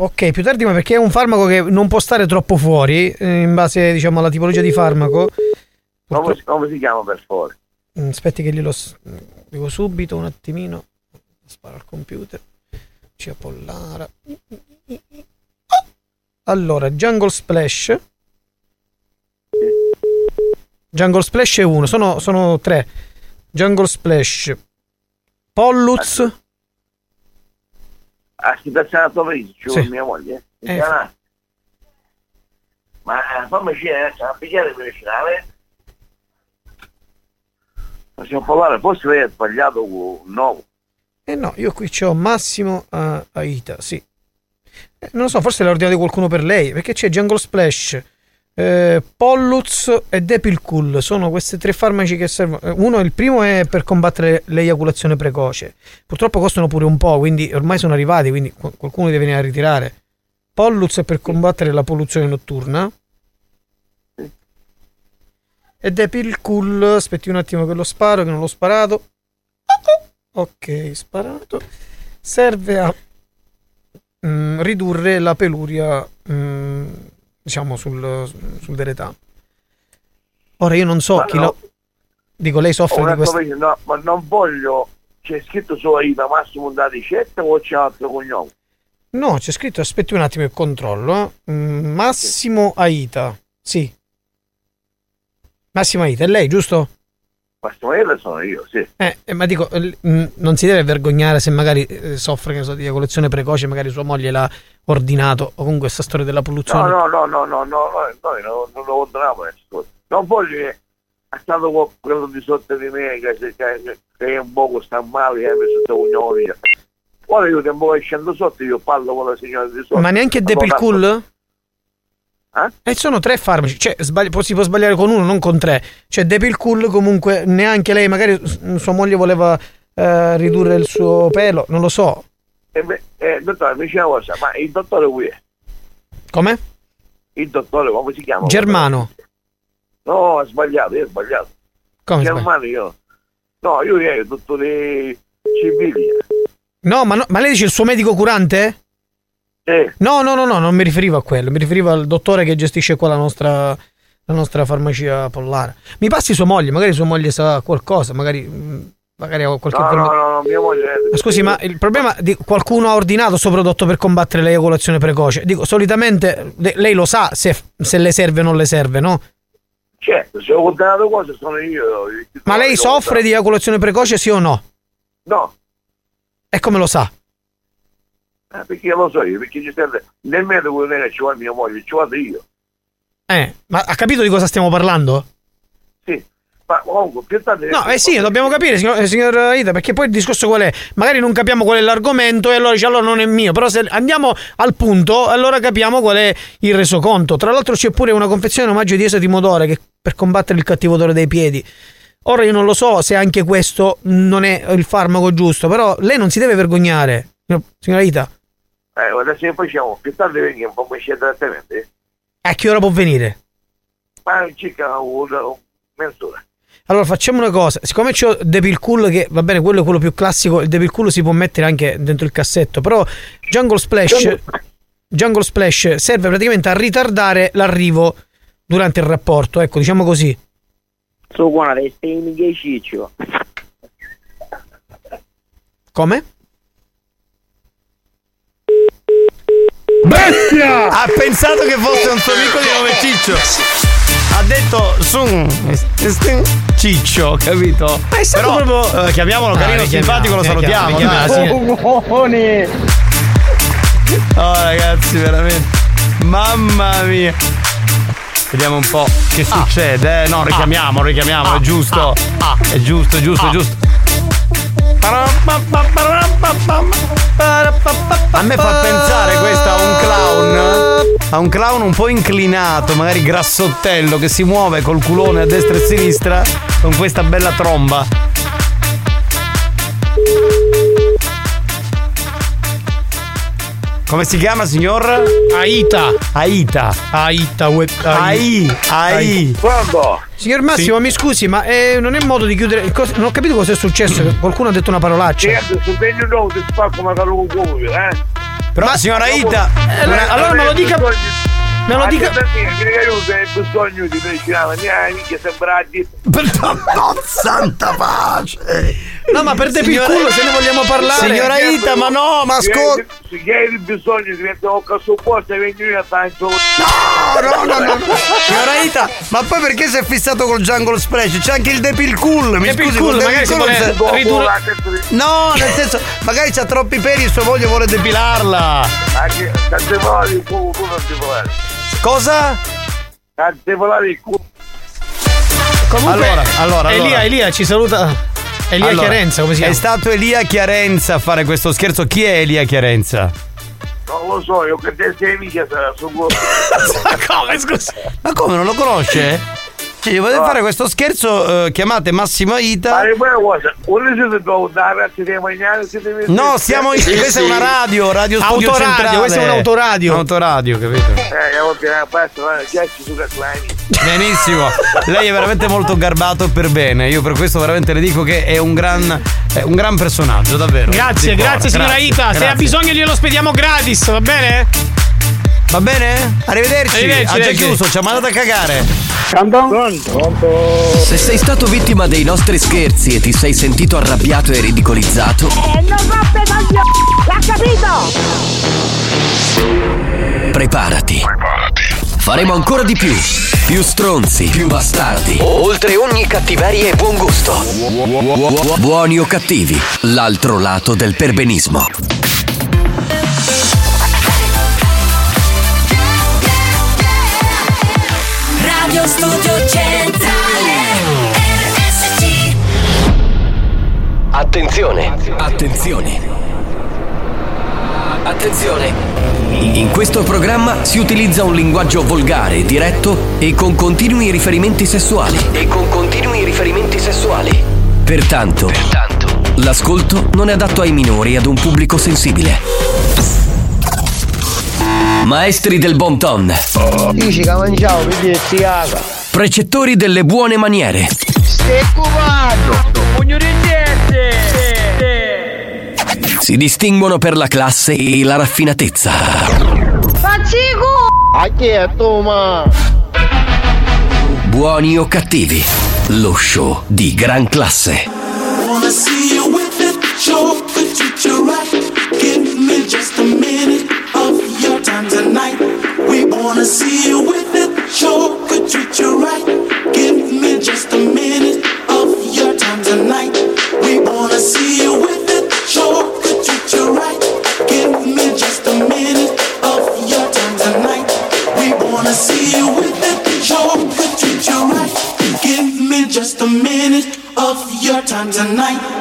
Ok, più tardi, ma perché è un farmaco che non può stare troppo fuori, eh, in base diciamo alla tipologia di farmaco. Come, si- come si chiama per favore? Mm, Aspetti che glielo dico subito un attimino. Sparo al computer. Cia Pollara. Allora, Jungle Splash. Jungle Splash è uno, sono, sono tre. Jungle Splash. Polluz. A Torino, ci Sì. mia moglie? Eh. Eh. Ma eh, fammi scegliere, a pigliare medicinale. Possiamo parlare, forse lei ha sbagliato un nuovo. Eh no, io qui c'ho Massimo a Aita, sì. Eh, non lo so, forse l'ha ordinato qualcuno per lei, perché c'è Jungle Splash, eh, Polluz e Depilcool, sono questi tre farmaci che servono. eh, Uno, il primo è per combattere l'eiaculazione precoce. Purtroppo costano pure un po', quindi ormai sono arrivati, quindi qu- qualcuno deve venire a ritirare. Polluz è per combattere la polluzione notturna. E Depilcool, aspetti un attimo che lo sparo, che non l'ho sparato. Ok, sparato. Serve a mm, ridurre la peluria, mm, diciamo, sul, sul deretano. Ora io non so Ma chi no. lo... Dico, lei soffre di questo... no, ma non voglio, c'è scritto solo Ida Massimo da ricetta o c'è altro cognome? No, c'è scritto, aspetti un attimo il controllo. eh. Mm, Massimo Aita. Sì. Massimo Aita, è lei, giusto? Ida sono io, sì. Eh, eh, ma dico, eh, non si deve vergognare se magari eh, soffre che so, di eiaculazione precoce, magari sua moglie l'ha ordinato, o comunque questa storia della polluzione. no, no, no, no, no, no, noi non, non lo cose. Non voglio che è stato quel- quello di sotto di me che, che, che, che è un poco sta male e ha messo il cognome. Ora io che scendo sotto io parlo con la signora di sotto. Ma neanche Allora, Depilcool? Eh? E sono tre farmaci, cioè sbagli- si può sbagliare con uno, non con tre. Cioè Depilcool comunque neanche lei, magari sua moglie voleva eh, ridurre il suo pelo, non lo so. E me- eh, dottore, mi dice una cosa, ma il dottore qui è? Come? Il dottore come si chiama? Germano. No, ha sbagliato, io ho sbagliato. Come Germano io. No, io ero il dottore Civili. No, ma, no- ma lei dice il suo medico curante? Eh. No, no, no, no, non mi riferivo a quello, mi riferivo al dottore che gestisce qua la nostra, la nostra farmacia pollara. Mi passi sua moglie, magari sua moglie sa qualcosa, magari, mm, magari ha qualche No, no, informa- no, no, mia moglie... Ma Scusi, ma il problema di qualcuno ha ordinato questo prodotto per combattere l'eiaculazione precoce? Dico, solitamente le- lei lo sa se, se le serve o non le serve, no? Certo, se ho ordinato cose sono io. Ma lei ho soffre di eiaculazione precoce, sì o no? No, E come lo sa? Eh, perché lo so io, perché ci serve nel non è che ci vuole mia moglie, ci vado io. Eh, ma ha capito di cosa stiamo parlando? Sì, ma comunque tardi... No, eh sì, dobbiamo capire, signor, eh, signor Ida, perché poi il discorso qual è? Magari non capiamo qual è l'argomento e allora dice allora non è mio, però se andiamo al punto, allora capiamo qual è il resoconto. Tra l'altro c'è pure una confezione omaggio di esatimodore che per combattere il cattivo odore dei piedi. Ora io non lo so se anche questo non è il farmaco giusto, però lei non si deve vergognare. Signor- Signora Ida, Eh, adesso che facciamo? Più tardi vengi un po' come scende direttamente. a che ora può venire? Ma circa una mezz'ora. Allora facciamo una cosa, siccome c'ho Devil Cool che va bene, quello è quello più classico, il Devil Cool si può mettere anche dentro il cassetto, però Jungle Splash Jungle Splash serve praticamente a ritardare l'arrivo durante il rapporto, ecco, diciamo così. So guarda, stai in ciccio. Come? Bestia! Ha pensato che fosse un suo amico di nome Ciccio. Ha detto su Ciccio, capito? Ma è stato Però, proprio- eh, chiamiamolo Ah, carino, richiamiamo, simpatico, lo salutiamo. dai. richiamiamo, Oh ragazzi, veramente. Mamma mia. Vediamo un po' che succede. eh. No, richiamiamo, richiamiamo, è giusto. È giusto, è giusto, è giusto. A me fa pensare questo a un clown. A un clown un po' inclinato, magari grassottello, che si muove col culone a destra e a sinistra con questa bella tromba. Come si chiama, signor? Aita. Aita. Aita. web- Ai. Ai. Pronto? Signor Massimo, mi scusi, ma eh, non è modo di chiudere. cos- non ho capito cosa è successo. Qualcuno ha detto una parolaccia. Certo, se vengo nuovo ti spacco magari un culo, eh? Però, signora Aita. Eh, allora- allora me lo dica. Me lo dica. Per me, che io hai bisogno di mia amica sembra di... Santa pace! No, ma per te Signora- culo, se ne vogliamo parlare. Signora Ita, ma no, ma ascolta. Se hai bisogno di mettere un cazzo posto e io a tanto... No, no, no, no. Signora Ita, ma poi perché si è fissato col jungle splash? C'è anche il Depil Cool. Mi Depil scusi, Cool, magari si Depil vuole ridurre- No, nel senso, magari c'ha troppi peli e sua moglie vuole depilarla. Anche tante volate il culo, non ti volare. Cosa? Tante volate il culo. Comunque, Allora, allora, Elia, allora. Elia ci saluta. Elia Allora, Chiarenza, come si chiama? È stato Elia Chiarenza a fare questo scherzo. Chi è Elia Chiarenza? Non lo so, io che te sei amica sarà su culo. [LAUGHS] come, scusa? Ma come, non lo conosce? Cioè, gli volete fare questo scherzo, eh, chiamate Massimo Ita. Ma poi cosa, ora siete dove da ragazzi siete messi... No, siamo in. questa è una radio, radio studio Autoradio, centrale. questa è un'autoradio. Autoradio, capito? Eh, a volte la pasta, ma giacci su Catlani. Benissimo, lei è veramente molto garbato per bene. Io per questo veramente le dico che è un gran, è un gran personaggio, davvero. Grazie, Di cuore. grazie signora Grazie, Ita. Se grazie. ha bisogno glielo spediamo gratis, va bene? Va bene? Arrivederci. Arrivederci, ha già chiuso, ci ha mandato a cagare. Se sei stato vittima dei nostri scherzi e ti sei sentito arrabbiato e ridicolizzato, E non roppe coglioni! L'ha capito? preparati. Faremo ancora di più. Più stronzi, più bastardi. Oltre ogni cattiveria e buon gusto. Buoni o cattivi, l'altro lato del perbenismo. Studio Centrale RSC Attenzione, attenzione. Attenzione. In questo programma si utilizza un linguaggio volgare, diretto e con continui riferimenti sessuali. E con continui riferimenti sessuali. Pertanto, l'ascolto non è adatto ai minori e ad un pubblico sensibile. Maestri del bon ton. Dici che mangiavo, mi dici caga. Precettori delle buone maniere. Stai cubando! Pugno di Si distinguono per la classe e la raffinatezza. Buoni o cattivi, lo show di gran classe. Wanna see you with it, sure could treat you right. Give me just a minute of your time tonight. We wanna see you with it, sure could treat you right. Give me just a minute of your time tonight. We wanna see you with it, sure could treat you right. Give me just a minute of your time tonight.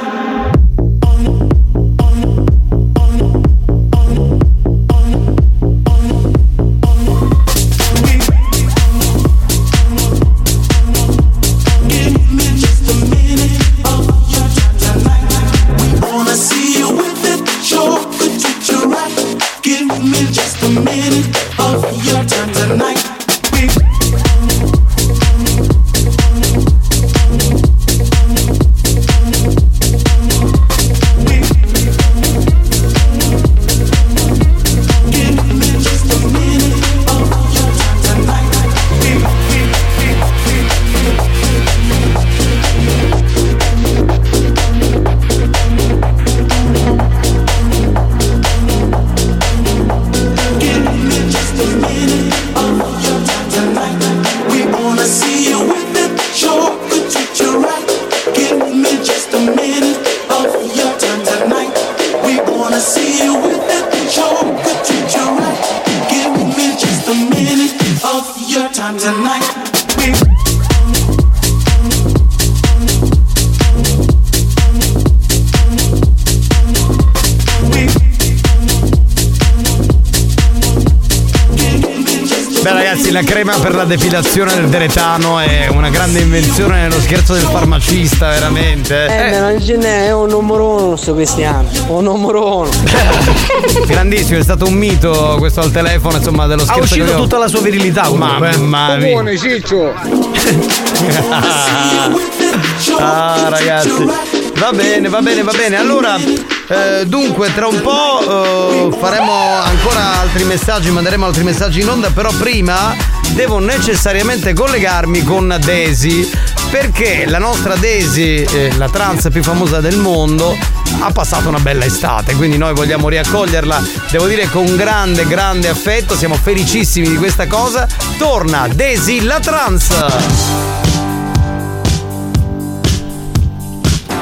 La depilazione del deretano è una grande invenzione nello scherzo del farmacista, veramente. Eh, ma non ce n'è, è un numero uno sto Cristiano. Un numero uno. [LAUGHS] Grandissimo, è stato un mito questo al telefono, insomma, dello Ha scherzo. uscito che avevo- tutta la sua virilità comunque. eh. Mamma mia. Buone, Ciccio. [LAUGHS] ah, ragazzi. Va bene, va bene, va bene. Allora, eh, dunque, tra un po' eh, faremo ancora altri messaggi, manderemo altri messaggi in onda, però prima devo necessariamente collegarmi con Daisy, perché la nostra Daisy, eh, la trans più famosa del mondo, ha passato una bella estate, quindi noi vogliamo riaccoglierla, devo dire con grande, grande affetto, siamo felicissimi di questa cosa. Torna Daisy la trans!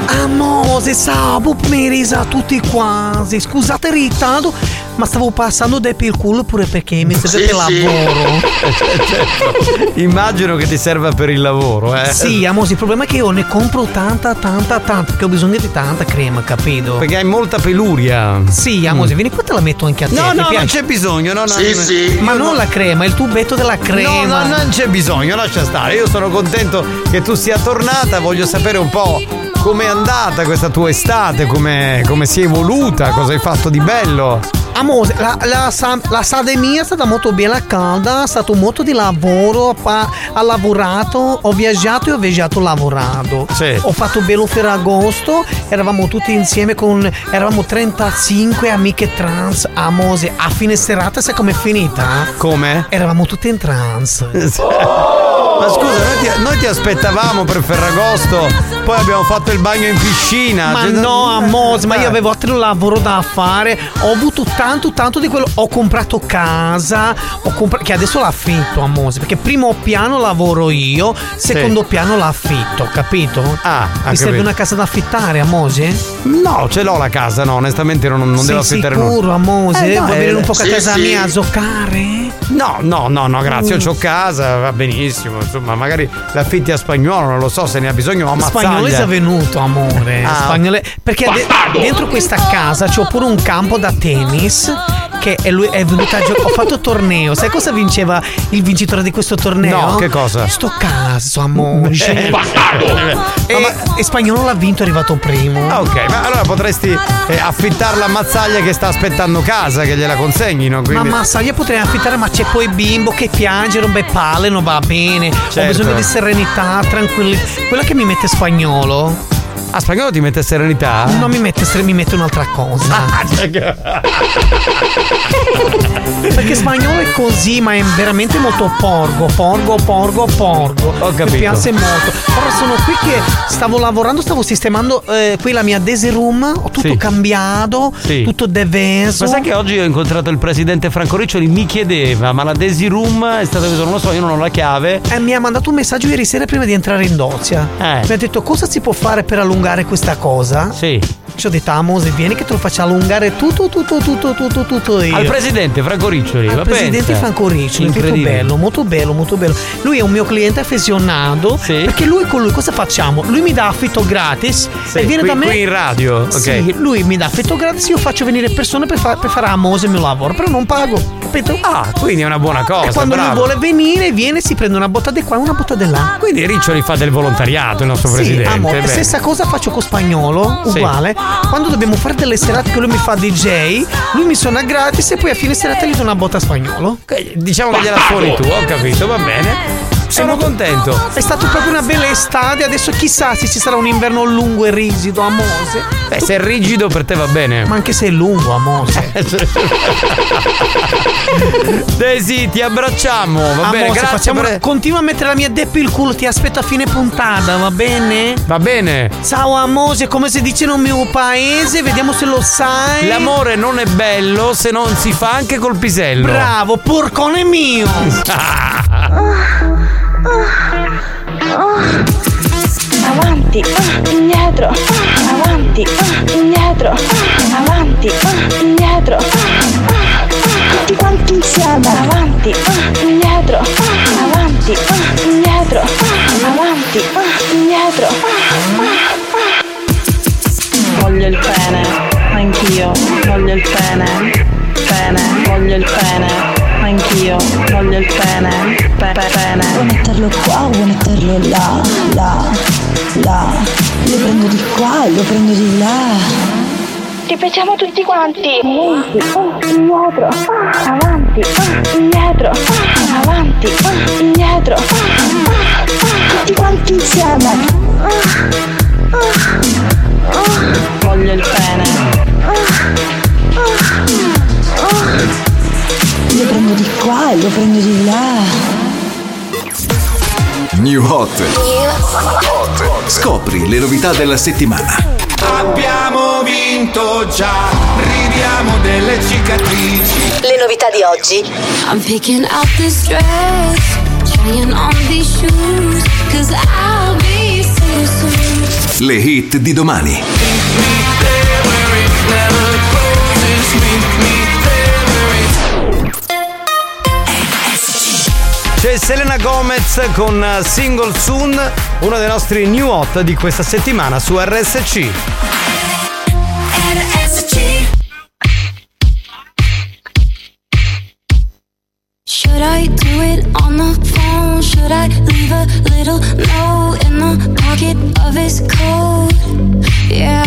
Amose, sapo, pomeriggio a tutti quasi. Scusate ritardo, ma stavo passando del per il culo pure perché mi serve per lavoro. Certo. Immagino che ti serva per il lavoro, eh? Sì, Amose, il problema è che io ne compro tanta, tanta, tanta, perché ho bisogno di tanta crema, capito? Perché hai molta peluria. Sì, Amose, vieni qua te la metto anche a te. No, no, piace? non c'è bisogno, no, no. Sì, no. sì. Ma non la crema, il tubetto della crema. No, no, non c'è bisogno, lascia stare. Io sono contento che tu sia tornata, voglio sapere un po' com'è andata questa tua estate, come, come si è evoluta, cosa hai fatto di bello. Amore, la, la, la sade mia è stata molto bella calda, è stato molto di lavoro, pa- ha lavorato, ho viaggiato e ho viaggiato lavorato. Sì. Ho fatto bello Ferragosto, eravamo tutti insieme con, eravamo 35 amiche trans a Mose. A fine serata sai com'è finita? Come? Eravamo tutte in trans. [LAUGHS] Ma scusa, noi ti, noi ti aspettavamo per Ferragosto, poi abbiamo fatto il bagno in piscina. Ma Cioè, no, Amos, ma io Eh. avevo altro lavoro da fare. Ho avuto tanto, tanto di quello. Ho comprato casa, ho compra- che adesso l'affitto, Amos. Perché primo piano lavoro io, secondo piano l'affitto, capito? Ah, Mi serve capito. una casa da affittare, Amose? No, ce l'ho la casa, no, onestamente non, non Sei devo affittare nulla. sicuro, Amose? Eh, Vuoi dai, venire un po' a sì, casa sì. mia a giocare? No, no, no, no, grazie, Mm. io ho casa, va benissimo, insomma, magari l'affitti a spagnolo, non lo so se ne ha bisogno, ma Spagnolo è ammazzaglia. già venuto, amore. Ah. Spagnolo- Perché de- dentro questa casa c'ho pure un campo da tennis. Che è, lui, è venuto a giocare. Ho fatto torneo. Sai cosa vinceva il vincitore di questo torneo? No, che cosa? Sto caso, amore. Eh, E, e spagnolo l'ha vinto, è arrivato primo. Ah, ok, ma allora potresti eh, affittare la mazzaglia che sta aspettando casa, che gliela consegnino. Quindi... Ma io potrei affittare, ma c'è poi bimbo che piange, rompe palle, non va bene. Ho Certo. bisogno di serenità, tranquillità. Quella che mi mette spagnolo. Ah, spagnolo ti mette serenità? Non mi mette stre- mi mette un'altra cosa. Ah, Perché spagnolo è così, ma è veramente molto porgo, porgo, porgo, porgo. Ho capito. Mi piace molto. Ora sono qui che stavo lavorando, stavo sistemando eh, qui la mia Daisy Room, ho tutto Sì. cambiato, Sì. tutto deveso. Ma sai che oggi ho incontrato il presidente Franco Riccioli, mi chiedeva, ma la Daisy Room è stata non lo so, io non ho la chiave. Eh, mi ha mandato un messaggio ieri sera prima di entrare in dozia. Eh. Mi ha detto cosa si può fare per allungare questa cosa? Sì. Ci ho detto, ah, Mose, vieni che te lo faccio allungare tutto, tutto, tutto, tutto, tutto io. Al presidente Franco Riccioli, Al presidente pensa. Franco Riccioli, Incredibile. bello, molto bello, molto bello. Lui è un mio cliente affezionato. Perché lui con lui cosa facciamo? Lui mi dà affitto gratis Sì, e viene qui- da me. qui in radio, ok. Sì, lui mi dà affitto gratis, io faccio venire persone per, fa- per fare a Mose il mio lavoro, però non pago, capito? Ah, quindi è una buona cosa. E quando bravo. lui vuole venire, viene, si prende una botta di qua e una botta di là. Quindi Riccioli fa del volontariato, il nostro Sì, presidente. amore, stessa cosa faccio con spagnolo, Sì. uguale. Quando dobbiamo fare delle serate che lui mi fa DJ, lui mi suona gratis e poi a fine serata gli do una botta a spagnolo. Diciamo che gliela suoni tu, ho capito, va bene. Sono contento. È stato proprio una bella estate, adesso chissà se ci sarà un inverno lungo e rigido a Mose. Beh, se è rigido per te va bene. Ma anche se è lungo a Mose. [LAUGHS] Daisy, ti abbracciamo, va A bene, Mose, grazie per- Continua a mettere la mia deppi il culo, ti aspetto a fine puntata, va bene? Va bene. Ciao Amose, come si dice nel mio paese, vediamo se lo sai. L'amore non è bello se non si fa anche col pisello. Bravo, porcone mio! [LAUGHS] Avanti, ah, indietro, avanti, ah, indietro, ah, avanti, indietro, ah, ah, tutti quanti insieme, avanti, indietro, avanti, indietro, avanti, indietro. Voglio il pene, anch'io, voglio il pene, pene, voglio il pene, anch'io. Voglio il pene. Pe- pe- pene. Vuoi metterlo qua o vuoi metterlo là? Là, là. Lo prendo di qua e lo prendo di là. Ripetiamo tutti quanti. Indietro, avanti, indietro, avanti, indietro. Tutti quanti insieme. Voglio il pene. Prendo di qua e lo prendo di là. New Hot. Scopri le novità della settimana. Abbiamo vinto già, ridiamo delle cicatrici. Le novità di oggi. I'm picking out this dress, trying on these shoes, cause I'll be so soon. Le hit di domani. C'è Selena Gomez con eh, Single Soon, uno dei nostri new hot di questa settimana su RSC. Should I do it on the phone? Should I leave a little note in the pocket of his coat? Yeah,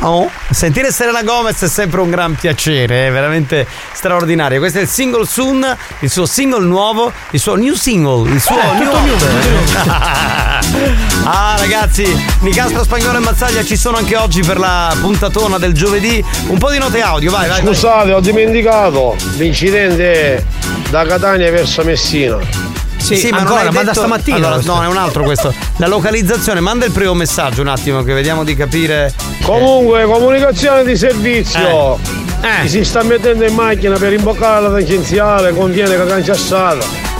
Oh? Sentire Serena Gomez è sempre un gran piacere, è veramente straordinario. Questo è il single soon, il suo single nuovo, il suo new single, il suo Eh, new new, [LAUGHS] ah ragazzi, Nicastro Spagnolo e Mazzaglia ci sono anche oggi per la puntatona del giovedì. Un po' di note audio, vai, vai. vai. Scusate, ho dimenticato. L'incidente da Catania verso Messina. Sì, ma non hai detto- Allora, no, è un altro questo. La localizzazione, manda il primo messaggio un attimo che vediamo di capire. Comunque, comunicazione di servizio. Eh. Chi si sta mettendo in macchina per imboccare la tangenziale conviene che canciassata.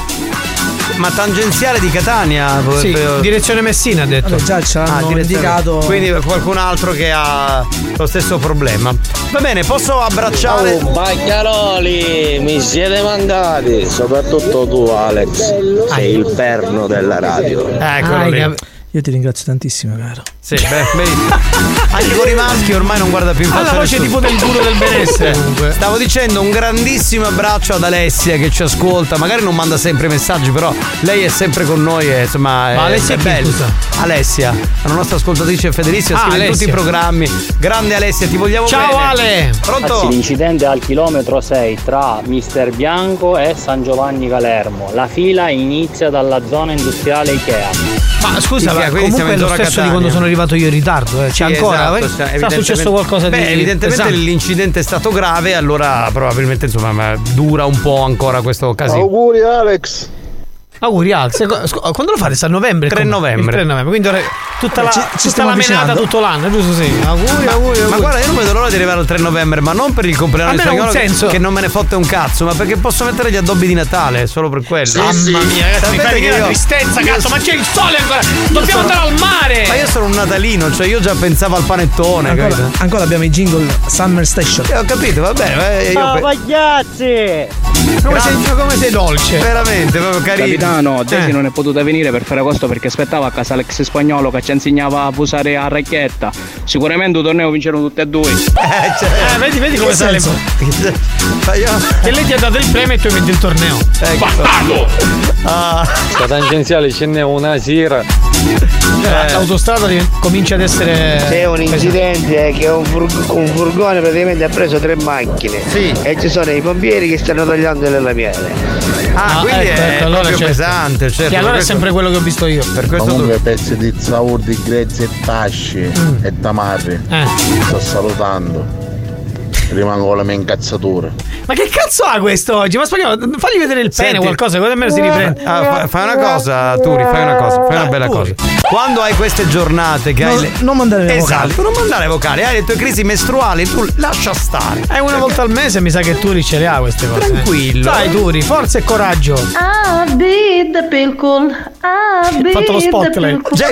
Ma tangenziale di Catania? Sì, Per- direzione Messina ha detto. Vabbè, già ce l'hanno direzione- indicato. Quindi qualcun altro che ha lo stesso problema. Va bene, posso abbracciare. Oh, Bacchiaroli, mi siete mancati, soprattutto tu Alex, sei il perno della radio. Eccolo Ah, lì. Io ti ringrazio tantissimo, caro. Sì, beh, benissimo. [LAUGHS] Anche con i maschi ormai non guarda più in Ha faccia la voce tipo del guru del benessere, comunque. Stavo dicendo un grandissimo abbraccio ad Alessia che ci ascolta, magari non manda sempre messaggi, però lei è sempre con noi e insomma Ma è, Alessia è chi, bella. scusa? Alessia, la nostra ascoltatrice fedelissima, Ah, scrive in tutti i Alessia. programmi. Grande Alessia, ti vogliamo Ciao, bene. Ale. Pronto? Ragazzi, l'incidente è al chilometro 6 tra Mister Bianco e San Giovanni Calermo. La fila inizia dalla zona industriale Ikea. Ma scusa, Sì, ma quindi siamo comunque è lo stesso di quando sono arrivato io in ritardo. Eh. C'è Sì, ancora. esatto, sta- Sta evidentemente- successo qualcosa Beh, di. evidentemente pesante. l'incidente è stato grave, allora probabilmente insomma ma dura un po' ancora questo casino. Auguri Alex. Auguri Alex, quando lo fate? Sta a novembre? 3 Come? novembre. Il 3 novembre, quindi ora tutta la, Ci- ci tutta la menata tutto l'anno, giusto? Sì. Auguri, Ma, auguri, ma auguri. guarda, io non vedo l'ora di arrivare al 3 novembre, ma non per il compleanno di spagnolo che- senso. che non me ne fotte un cazzo, ma perché posso mettere gli addobbi di Natale solo per quello. Mamma mia, ragazzi, mi fai che venire la io- tristezza, cazzo, ma c'è il sole ancora! Dobbiamo sono- andare al mare! Ma io sono un natalino, cioè io già pensavo al panettone, Ancora, ancora abbiamo i jingle Summer Station. Eh, ho capito, va bene. eh, io pe-! Come sei, come sei dolce? Veramente, proprio carino. Capitano, Daisy Eh. non è potuta venire per fare questo perché aspettava a casa l'ex spagnolo che ci insegnava a usare la racchetta. Sicuramente un torneo vinceranno tutti e due. Eh, vedi, vedi come sale. Che [LAUGHS] lei ti ha dato il premio e tu hai vinto il torneo. Eh, Bastardo! Ah, Da tangenziale ce n'è una sera. Eh, L'autostrada div- comincia ad essere. C'è un incidente che un, furg- un furgone praticamente ha preso tre macchine e ci sono i pompieri che stanno tagliando le lamiere. Ah, Ah, quindi ecco, è ecco, allora certo. pesante, certo. Che allora è sempre quello che ho visto io. Per questo Comunque pezzi di zaur di grezzi e tasci Mm. e tamarri. Eh. Sto salutando. Rimango con la mia incazzatura. Ma che cazzo ha questo oggi? Ma spagnolo, fagli vedere il pene, Senti. qualcosa, così almeno si riprende. Ah, fa- fai una cosa, Turi, fai una cosa, fai una bella cosa. Quando hai queste giornate che hai Non- le... non mandare le esatto, vocali. non mandare vocali, hai le tue crisi mestruali, tu lascia stare. È una volta al mese, mi sa che Turi ce le ha queste cose. eh. Tranquillo. Dai, Turi, forza e coraggio. Abid pilkul. Abid Fatto lo spot lei. Già,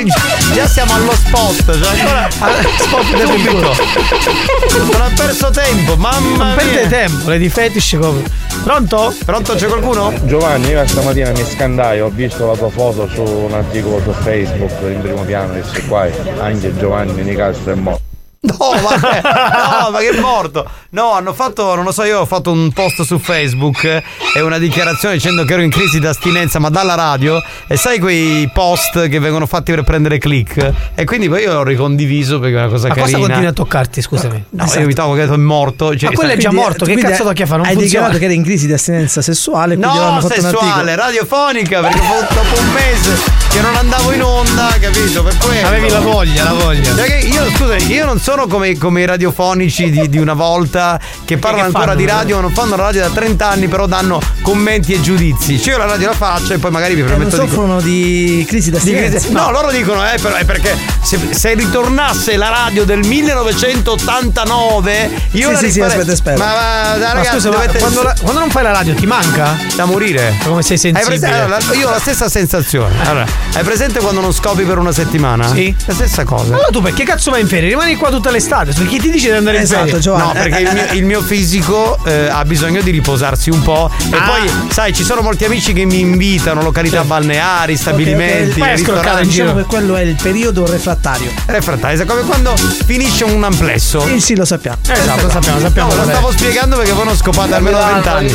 già siamo allo spot, cioè ancora [LAUGHS] spot subito. Non ha perso tempo, mamma Non perde tempo, le di fetish come. Pronto? Pronto, c'è qualcuno? Giovanni, io stamattina mi scandai, ho visto la tua foto su un articolo su Facebook in primo piano, dissi qua, anche Giovanni Nicastro è morto. No, [LAUGHS] ma, no, ma che è morto. No, hanno fatto, non lo so, io ho fatto un post su Facebook eh, e una dichiarazione dicendo che ero in crisi d'astinenza, ma dalla radio. E sai quei post che vengono fatti per prendere click? E quindi poi io l'ho ricondiviso perché è una cosa Ma cosa carina. continua a toccarti, scusami? No, io mi trovo che è morto. Cioè, Ma quello è già morto, che cazzo tocchi a fare? Non Hai funziona. dichiarato che eri in crisi di astinenza sessuale, No, sessuale, radiofonica, perché dopo un mese che non andavo in onda, capito? Per quello. Avevi la voglia, la voglia. Che io, scusa, io non sono come, come i radiofonici di, di una volta che parlano che ancora fanno? di radio, ma non fanno la radio da 30 anni, però danno commenti e giudizi. Cioè io la radio la faccio e poi magari vi Eh, non permetto di. soffrono di crisi di di astinenza. crisi- No, loro dicono, eh, però è perché se, se ritornasse la radio del 1989, io Sì, la sì, sì, aspetta, aspetta. Ma, ma, Ma ragazzi, scusa, ma dovete- quando, la- quando non fai la radio ti manca? da morire. Come sei Hai sensibile? presente- allora, io ho la stessa sensazione. Allora, hai presente quando non scopi per una settimana? Sì. La stessa cosa. Allora tu perché cazzo vai in ferie? Rimani qua tutta l'estate. Su chi ti dice di andare in Esatto, ferie? Giovanni. No, perché il mio, il mio fisico eh, ha bisogno di riposarsi un po'. E Ah. poi, sai, ci sono molti amici che mi invitano, località balneari, stabilimenti. Ok, ok. Vai a scroccare ristoranti. in giro. Diciamo che quello è il periodo refrattario. Refrattari, è come quando finisce un amplesso. Sì, sì, lo sappiamo. Esatto, sappiamo, sappiamo. No, lo stavo spiegando perché poi non scopate almeno 20 anni.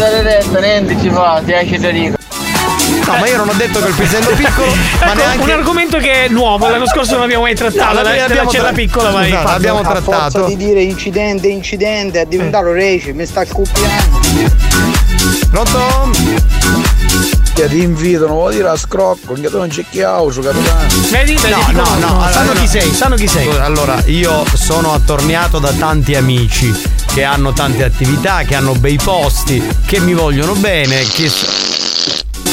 niente ci fa, ti esce da dico. No, ma io non ho detto che il pisello [LAUGHS] piccolo, ma Ecco, neanche. un argomento che è nuovo, l'anno scorso non abbiamo mai trattato. No, la, cella tra- piccola. Scusate, fatto. l'abbiamo A forza trattato. di dire incidente, incidente, è diventato rece, mi sta scoppiando. Pronto? Che ti invitano, vuol dire a scrocco, che tu non c'è chi auso, capitano. Vedi, No, no, no, sanno allora- chi sei, sanno chi sei. Allora, io sono attorniato da tanti amici che hanno tante attività, che hanno bei posti, che mi vogliono bene, che.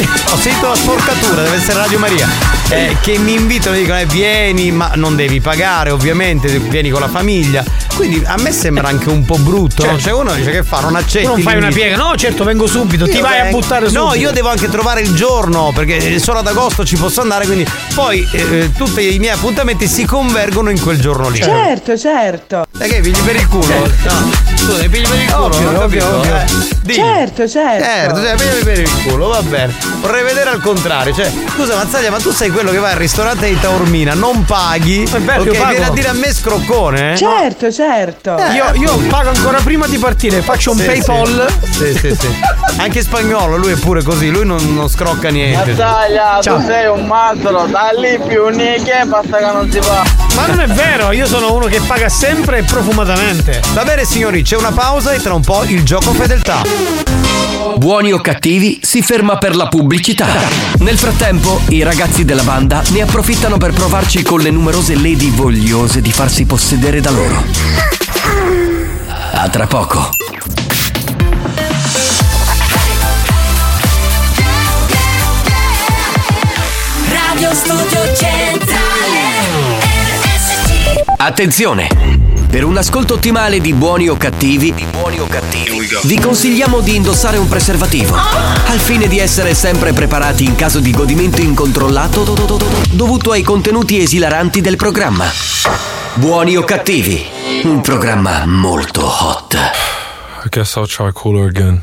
Ho sentito la sporcatura, deve essere Radio Maria. eh, che mi invitano e dicono: eh, vieni, ma non devi pagare, ovviamente, vieni con la famiglia. Quindi a me sembra anche un po' brutto. no? Certo. Cioè, uno dice che fa, non accetti. Tu non fai una piega, no, certo, vengo subito, ti Io vai a vengo- buttare subito. No, io devo anche trovare il giorno perché solo ad agosto ci posso andare, quindi poi eh, tutti i miei appuntamenti si convergono in quel giorno lì. Certo, certo. E che pigli per il culo? No. Scusa, mi pigli per il culo? Ovvio, ovvio, capito. ovvio. Eh, dimmi. Certo, certo. Certo, cioè, pigliami per il culo, va bene. vorrei vedere al contrario. Cioè, scusa Mazzaglia, ma tu sei quello che va al ristorante di Taormina, non paghi. bello, ok, io pago. viene a dire a me scroccone, eh? Certo, certo. io, io pago ancora prima di partire, faccio un Sì, PayPal. Sì, sì, sì. Anche in spagnolo, lui è pure così, lui non, non scrocca niente. Mazzaglia, Ciao. tu sei un mazzolo, da lì più nicchie basta che non si fa. Ma non è vero, io sono uno che paga sempre e profumatamente. Va bene signori, c'è una pausa e tra un po' il gioco fedeltà. Buoni o cattivi si ferma per la pubblicità. Nel frattempo, i ragazzi della banda ne approfittano per provarci con le numerose lady vogliose di farsi possedere da loro. A tra poco. Radio Studio Centrale RSC Attenzione! Per un ascolto ottimale di buoni o cattivi, vi consigliamo di indossare un preservativo, al fine di essere sempre preparati in caso di godimento incontrollato do- do- do- do- dovuto ai contenuti esilaranti del programma. Buoni o cattivi, un programma molto hot. I guess I'll try cooler again.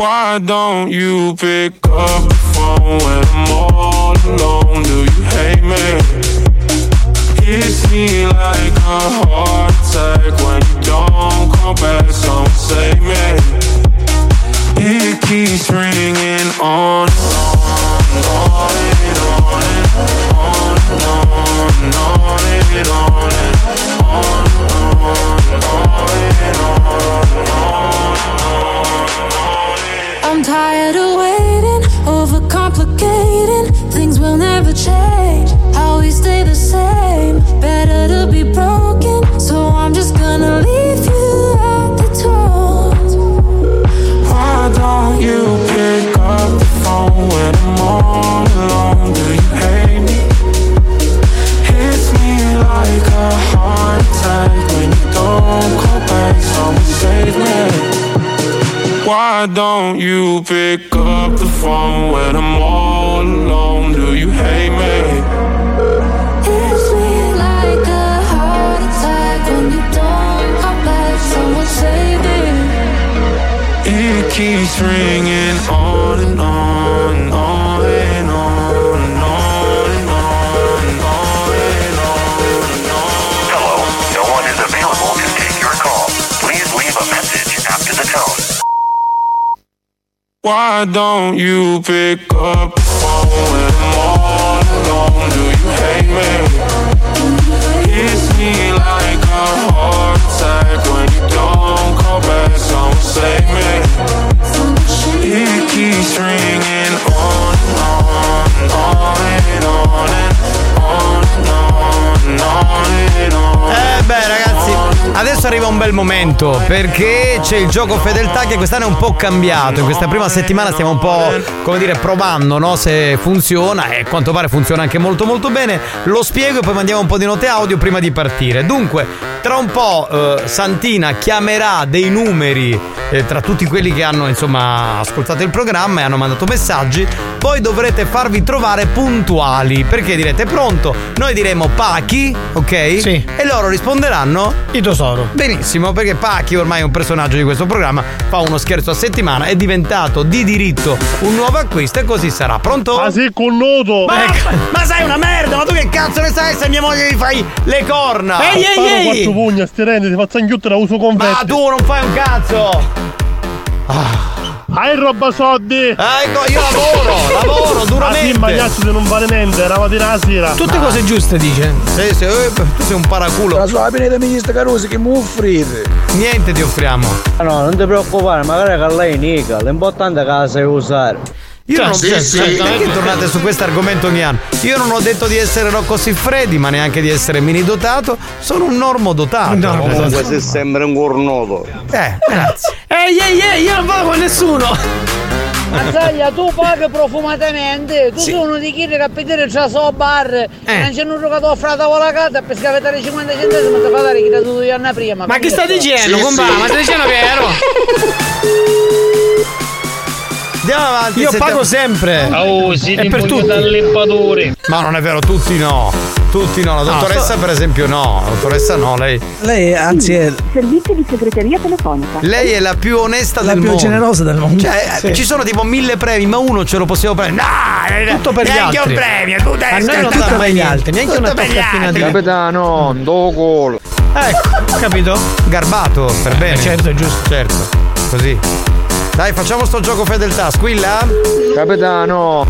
Why don't you pick up the phone when I'm all alone? Do you hate me? Hits me like a heart attack when you don't come back. Someone save me. It keeps ringing on and on, on and on and on and on, on and on and on and on and on and on. I'm tired of waiting, overcomplicating. Things will never change. How we stay the same. Better to be broken, so I'm just gonna leave you at the door. Why don't you pick up the phone when I'm all alone? Do you hate me? Hits me like a heart attack when you don't call back. Someone save me. Why don't you pick up the phone when I'm all alone? Do you hate me? Save it. it keeps ringing on and on Why don't you pick up the phone when I'm all alone? Do you hate me? Hits me like a heart attack when you don't call back. Someone momento perché c'è il gioco fedeltà che quest'anno è un po' cambiato. In questa prima settimana stiamo un po', come dire, provando no? se funziona e quanto pare funziona anche molto molto bene. Lo spiego e poi mandiamo un po' di note audio prima di partire. Dunque, tra un po' eh, Santina chiamerà dei numeri eh, tra tutti quelli che hanno insomma ascoltato il programma e hanno mandato messaggi. Voi dovrete farvi trovare puntuali perché direte pronto, noi diremo Pachi, ok? Sì. E loro risponderanno Il tesoro. Benissimo, perché Pachi ormai è un personaggio di questo programma, fa uno scherzo a settimana, è diventato di diritto un nuovo acquisto e così sarà. Pronto? Ma sei connuto! Ma, ma sei una merda, ma tu che cazzo ne sai se mia moglie gli fai le corna? Ehi, ehi, ehi! Quattro pugni, sti rendi, ti faccio anche la uso con Ma tu non fai un cazzo! Hai roba soldi! Ah, ecco, io lavoro, [LAUGHS] lavoro duramente. Ah sì, ma gli altri non vale niente, eravate la sera. Tutte cose giuste, dice. Sì, sì, eh, tu sei un paraculo. La sua pineta mi sta carusi che mi offrite. Niente ti offriamo. No, non ti preoccupare, magari che lei nica, l'importante è che la sai usare. Io non ho Sì, cioè, sì. cioè, perché tornate su questo argomento ogni anno? Io non ho detto di essere Rocco Siffredi, ma neanche di essere mini dotato. Sono un normo dotato. Comunque sei sempre un cornuto. Eh, grazie. [LAUGHS] Ehi, ehi, ehi, io non vado con nessuno. Mazzaglia, tu paghi profumatamente, tu Sì. sei uno di chi che a pedire tra so bar, Eh. non c'è un giocatore fra la tavola carta per scavettare 50 centesimi e ti fa dare chi da tutto gli anni prima. Ma che sta dicendo, Sì, compà? sì. Ma stai dicendo vero? [LAUGHS] Andiamo avanti. Io pago sempre. Oh, sì, è per tutti. Ma non è vero, tutti no. Tutti no. La No, dottoressa, sto- per esempio, no. La dottoressa no, lei. Lei, anzi, è Servizio di segreteria telefonica. Lei è la più onesta la del più mondo. generosa del mondo. Cioè, Sì. ci sono tipo mille premi, ma uno ce lo possiamo prendere. No! Tutto per gli neanche altri. un premio, tu dai A noi non tutto per gli altri, neanche Tutto una per gli toccattina altri. di- Capitano, do colo. Ecco, capito? Garbato, per bene. certo, è giusto. Certo, così. Dai, facciamo sto gioco fedeltà. Squilla? Capitano.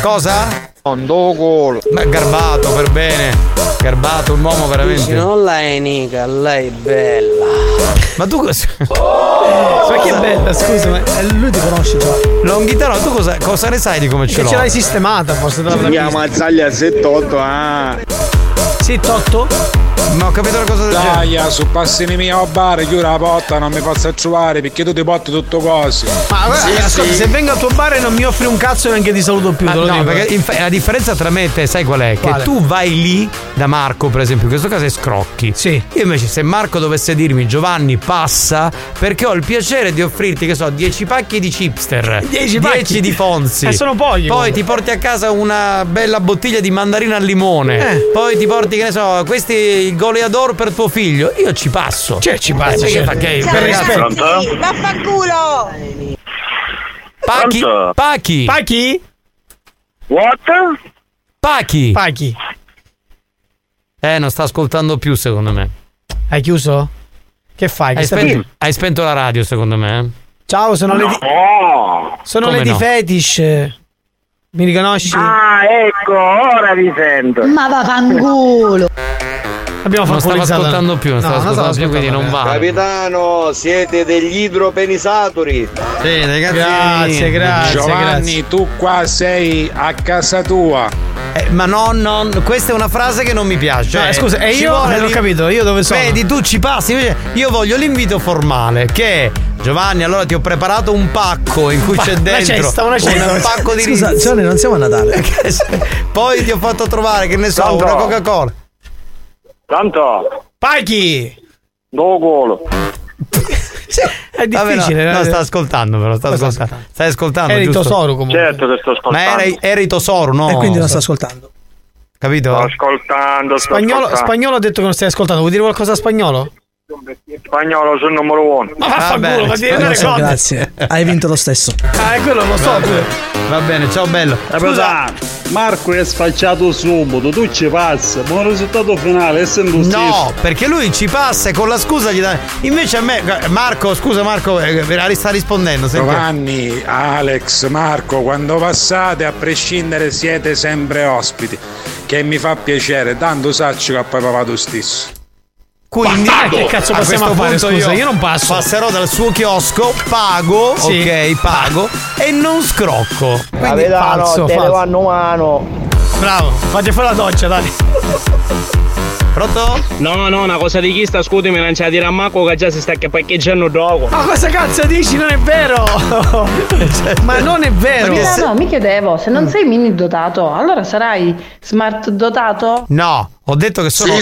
Cosa? Do colo. Ma garbato, per bene. Garbato, un uomo veramente. Non lei Nica, lei è bella. Ma tu [LAUGHS] cosa? Ma che bella, scusa, ma Eh, lui ti conosce già. Longhitano, tu cosa, cosa ne sai di come ce che l'ho? ce l'hai sistemata, forse te l'avrà Mia vista. mazzaglia 78, ah. Sì, Totto? Ma ho capito una cosa del genere. Dai, su passini mia a bar, chiudi la porta, non mi faccia trovare perché tu ti porti tutto così. Ma guarda, ascolta, se vengo al tuo bar e non mi offri un cazzo neanche ti saluto più, Ma te lo no, dico. perché inf- la differenza tra me e te, sai qual è? Quale? Che tu vai lì da Marco, per esempio, in questo caso è scrocchi. Sì. Io invece, se Marco dovesse dirmi Giovanni, passa, perché ho il piacere di offrirti, che so, 10 pacchi di chipster, 10 pacchi? di Fonzi. Eh, sono pochi, Poi comunque. ti porti a casa una bella bottiglia di mandarina al limone. Eh. Poi ti porti, che ne so, questi il goleador per tuo figlio. Io ci passo. Cioè, ci passi, Eh, perché certo. fa che- Ciao, per rispetto. Vaffanculo! Pachi. Pachi. Pachi? What? Pachi. Pachi. Eh, non sta ascoltando più, secondo me. Hai chiuso? Che fai? Che Hai spento, hai spento la radio, secondo me. eh? Ciao, sono le di... Sono Come le di no? Fetish. Mi riconosci? Ah, ecco, ora vi sento. Ma vaffanculo! Abbiamo Non stava falcolizzato. ascoltando più, non No, non ascoltando più, quindi non vale. Capitano, siete degli idropenisatori. Sì, ragazzi. Grazie, grazie, Giovanni, grazie. tu qua sei a casa tua. Eh, ma no, no, questa è una frase che non mi piace. Cioè, No, scusa, e io non ho capito, io dove sono? Vedi, tu ci passi, invece io voglio l'invito formale che Giovanni, allora ti ho preparato un pacco in cui Pa- c'è una dentro cesta, una cesta. un pacco di Scusa, ris- Giovanni, non siamo a Natale. [LAUGHS] Poi ti ho fatto trovare, che ne so, Pronto? una Coca-Cola. Tanto, Pachi! do colo. È Vabbè, no, difficile. no, eh. sta ascoltando, però sta Cosa ascoltando. Stai ascoltando, Eri giusto? Tosoro comunque. Certo che sto Ma ascoltando. era, era i Tosoro, no? E quindi non sta ascoltando. Capito? Sto ascoltando, sto Spagnolo, ascoltando. spagnolo ha detto che non stai ascoltando. Vuoi dire qualcosa a spagnolo? Spagnolo sul numero uno. Ma vaffanculo, ma ti devi Lo dare so, grazie. Hai vinto lo stesso. Ah, è quello lo so pure. Va bene, ciao bello. Scusa, Marco è sfacciato subito, tu ci passi, buon risultato finale, essendo No, perché lui ci passa e con la scusa gli dà. Invece a me, Marco, scusa Marco, eh, sta rispondendo. senti. Giovanni, Alex, Marco, quando passate, a prescindere, siete sempre ospiti. Che mi fa piacere, tanto sacci che poi papà tu stesso. Quindi, Ma che cazzo a possiamo questo fare? punto Scusa, io non passo. Passerò dal suo chiosco, pago, Sì. ok, pago e non scrocco. Quindi Capitano, falso, te falso. vanno mano. Bravo, fate fuori la doccia, dai. Pronto? No, no, una cosa di chi sta scusami, non c'è a dire a Marco che già si sta che parcheggiando dopo. Ma cosa cazzo dici? Non è vero! [LAUGHS] Ma non è vero! No, no, mi chiedevo, se non sei mini dotato, allora sarai smart dotato? No, ho detto che sono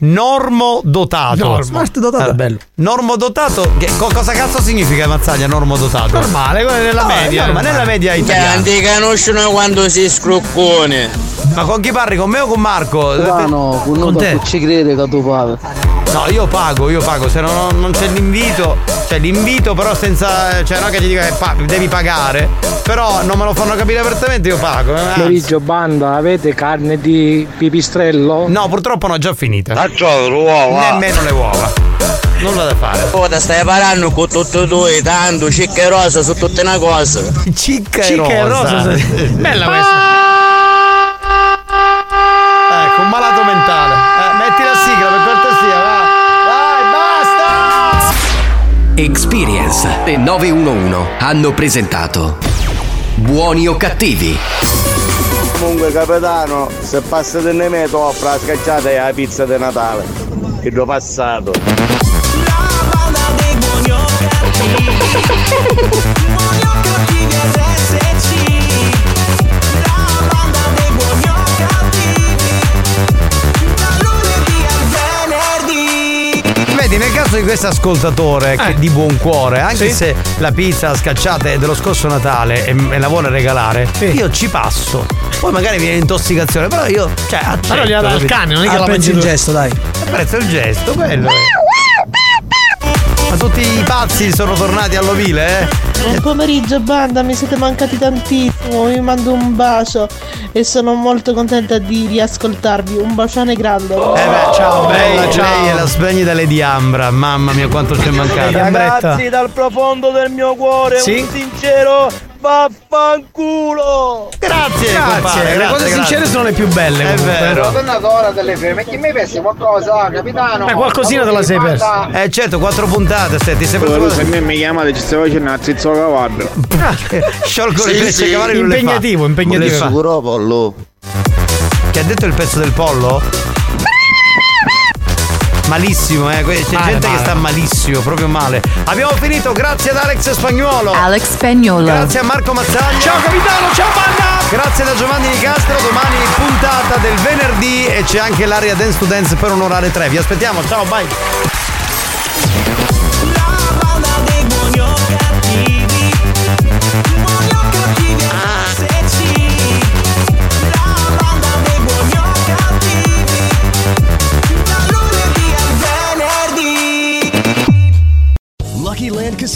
normo dotato. Normo. Smart dotato è bello. Normo dotato, che, co- cosa cazzo significa Mazzaglia normo dotato? Normale, quello è nella No, media. normale, nella media italiana. Tanti conoscono quando si scroccone. Ma con chi parli? Con me o con Marco? no, con te. ci crede che tu paga. No, io pago, io pago, se non, non c'è l'invito, cioè l'invito però senza, cioè non che ti dica che pa- devi pagare, però non me lo fanno capire apertamente, io pago. eh. Pomeriggio banda, avete carne di pipistrello? No, purtroppo no, già finita. Faccio l'uovo. Nemmeno le uova. Nulla da fare. Ora stai parlando con tutto tu e tanto cicca e rosa su tutte una cosa. Cicca, Cicca e rosa. Bella questa. Ecco, un malato mentale. Experience e 911 hanno presentato Buoni o cattivi? Comunque capitano, se passate ne me to offra la scacciata e la pizza di Natale. Che l'ho passato. [LAUGHS] caso di questo ascoltatore che è di buon cuore, anche Sì. se la pizza scacciata è dello scorso Natale e, e la vuole regalare, io ci passo. Poi magari viene intossicazione, però io, cioè, accetto. Allora gliela dà al capito? cane, non è che la Apprezzi mangi il gesto, dai. Apprezzo il gesto, bello. Ma tutti i pazzi sono tornati all'ovile, eh? Buon pomeriggio banda, mi siete mancati tantissimo, vi mando un bacio e sono molto contenta di riascoltarvi. Un bacione grande. Eh beh, ciao, bella, lei è la spegnita Lady Ambra, mamma mia quanto ci è mancato. Ragazzi, dal profondo del mio cuore, Sì? un sincero vaffanculo! Grazie, Grazie, compare, le cose grazie, sincere sono le più belle. È comunque. vero. Tornatore delle firme, chi mi pensi qualcosa, capitano? Eh, qualcosina te la sei persa. Eh certo, quattro puntate, senti, sei Allora, se me mi chiamate ci stai facendo una zizzo cavallo. Sciolgo Sì, le pesce sì. fa. Impegnativo, impegnativo. Sicuro pollo. Che ha detto il pezzo del pollo? Malissimo, eh. C'è Male, gente che male. sta malissimo, proprio male. Abbiamo finito, grazie ad Alex Spagnuolo. Alex Spagnolo. Grazie a Marco Mazzaglia. Ciao capitano, ciao banda! Grazie da Giovanni Nicastro, domani puntata del venerdì e c'è anche l'area Dance to Dance per onorare tre. Vi aspettiamo, ciao, bye.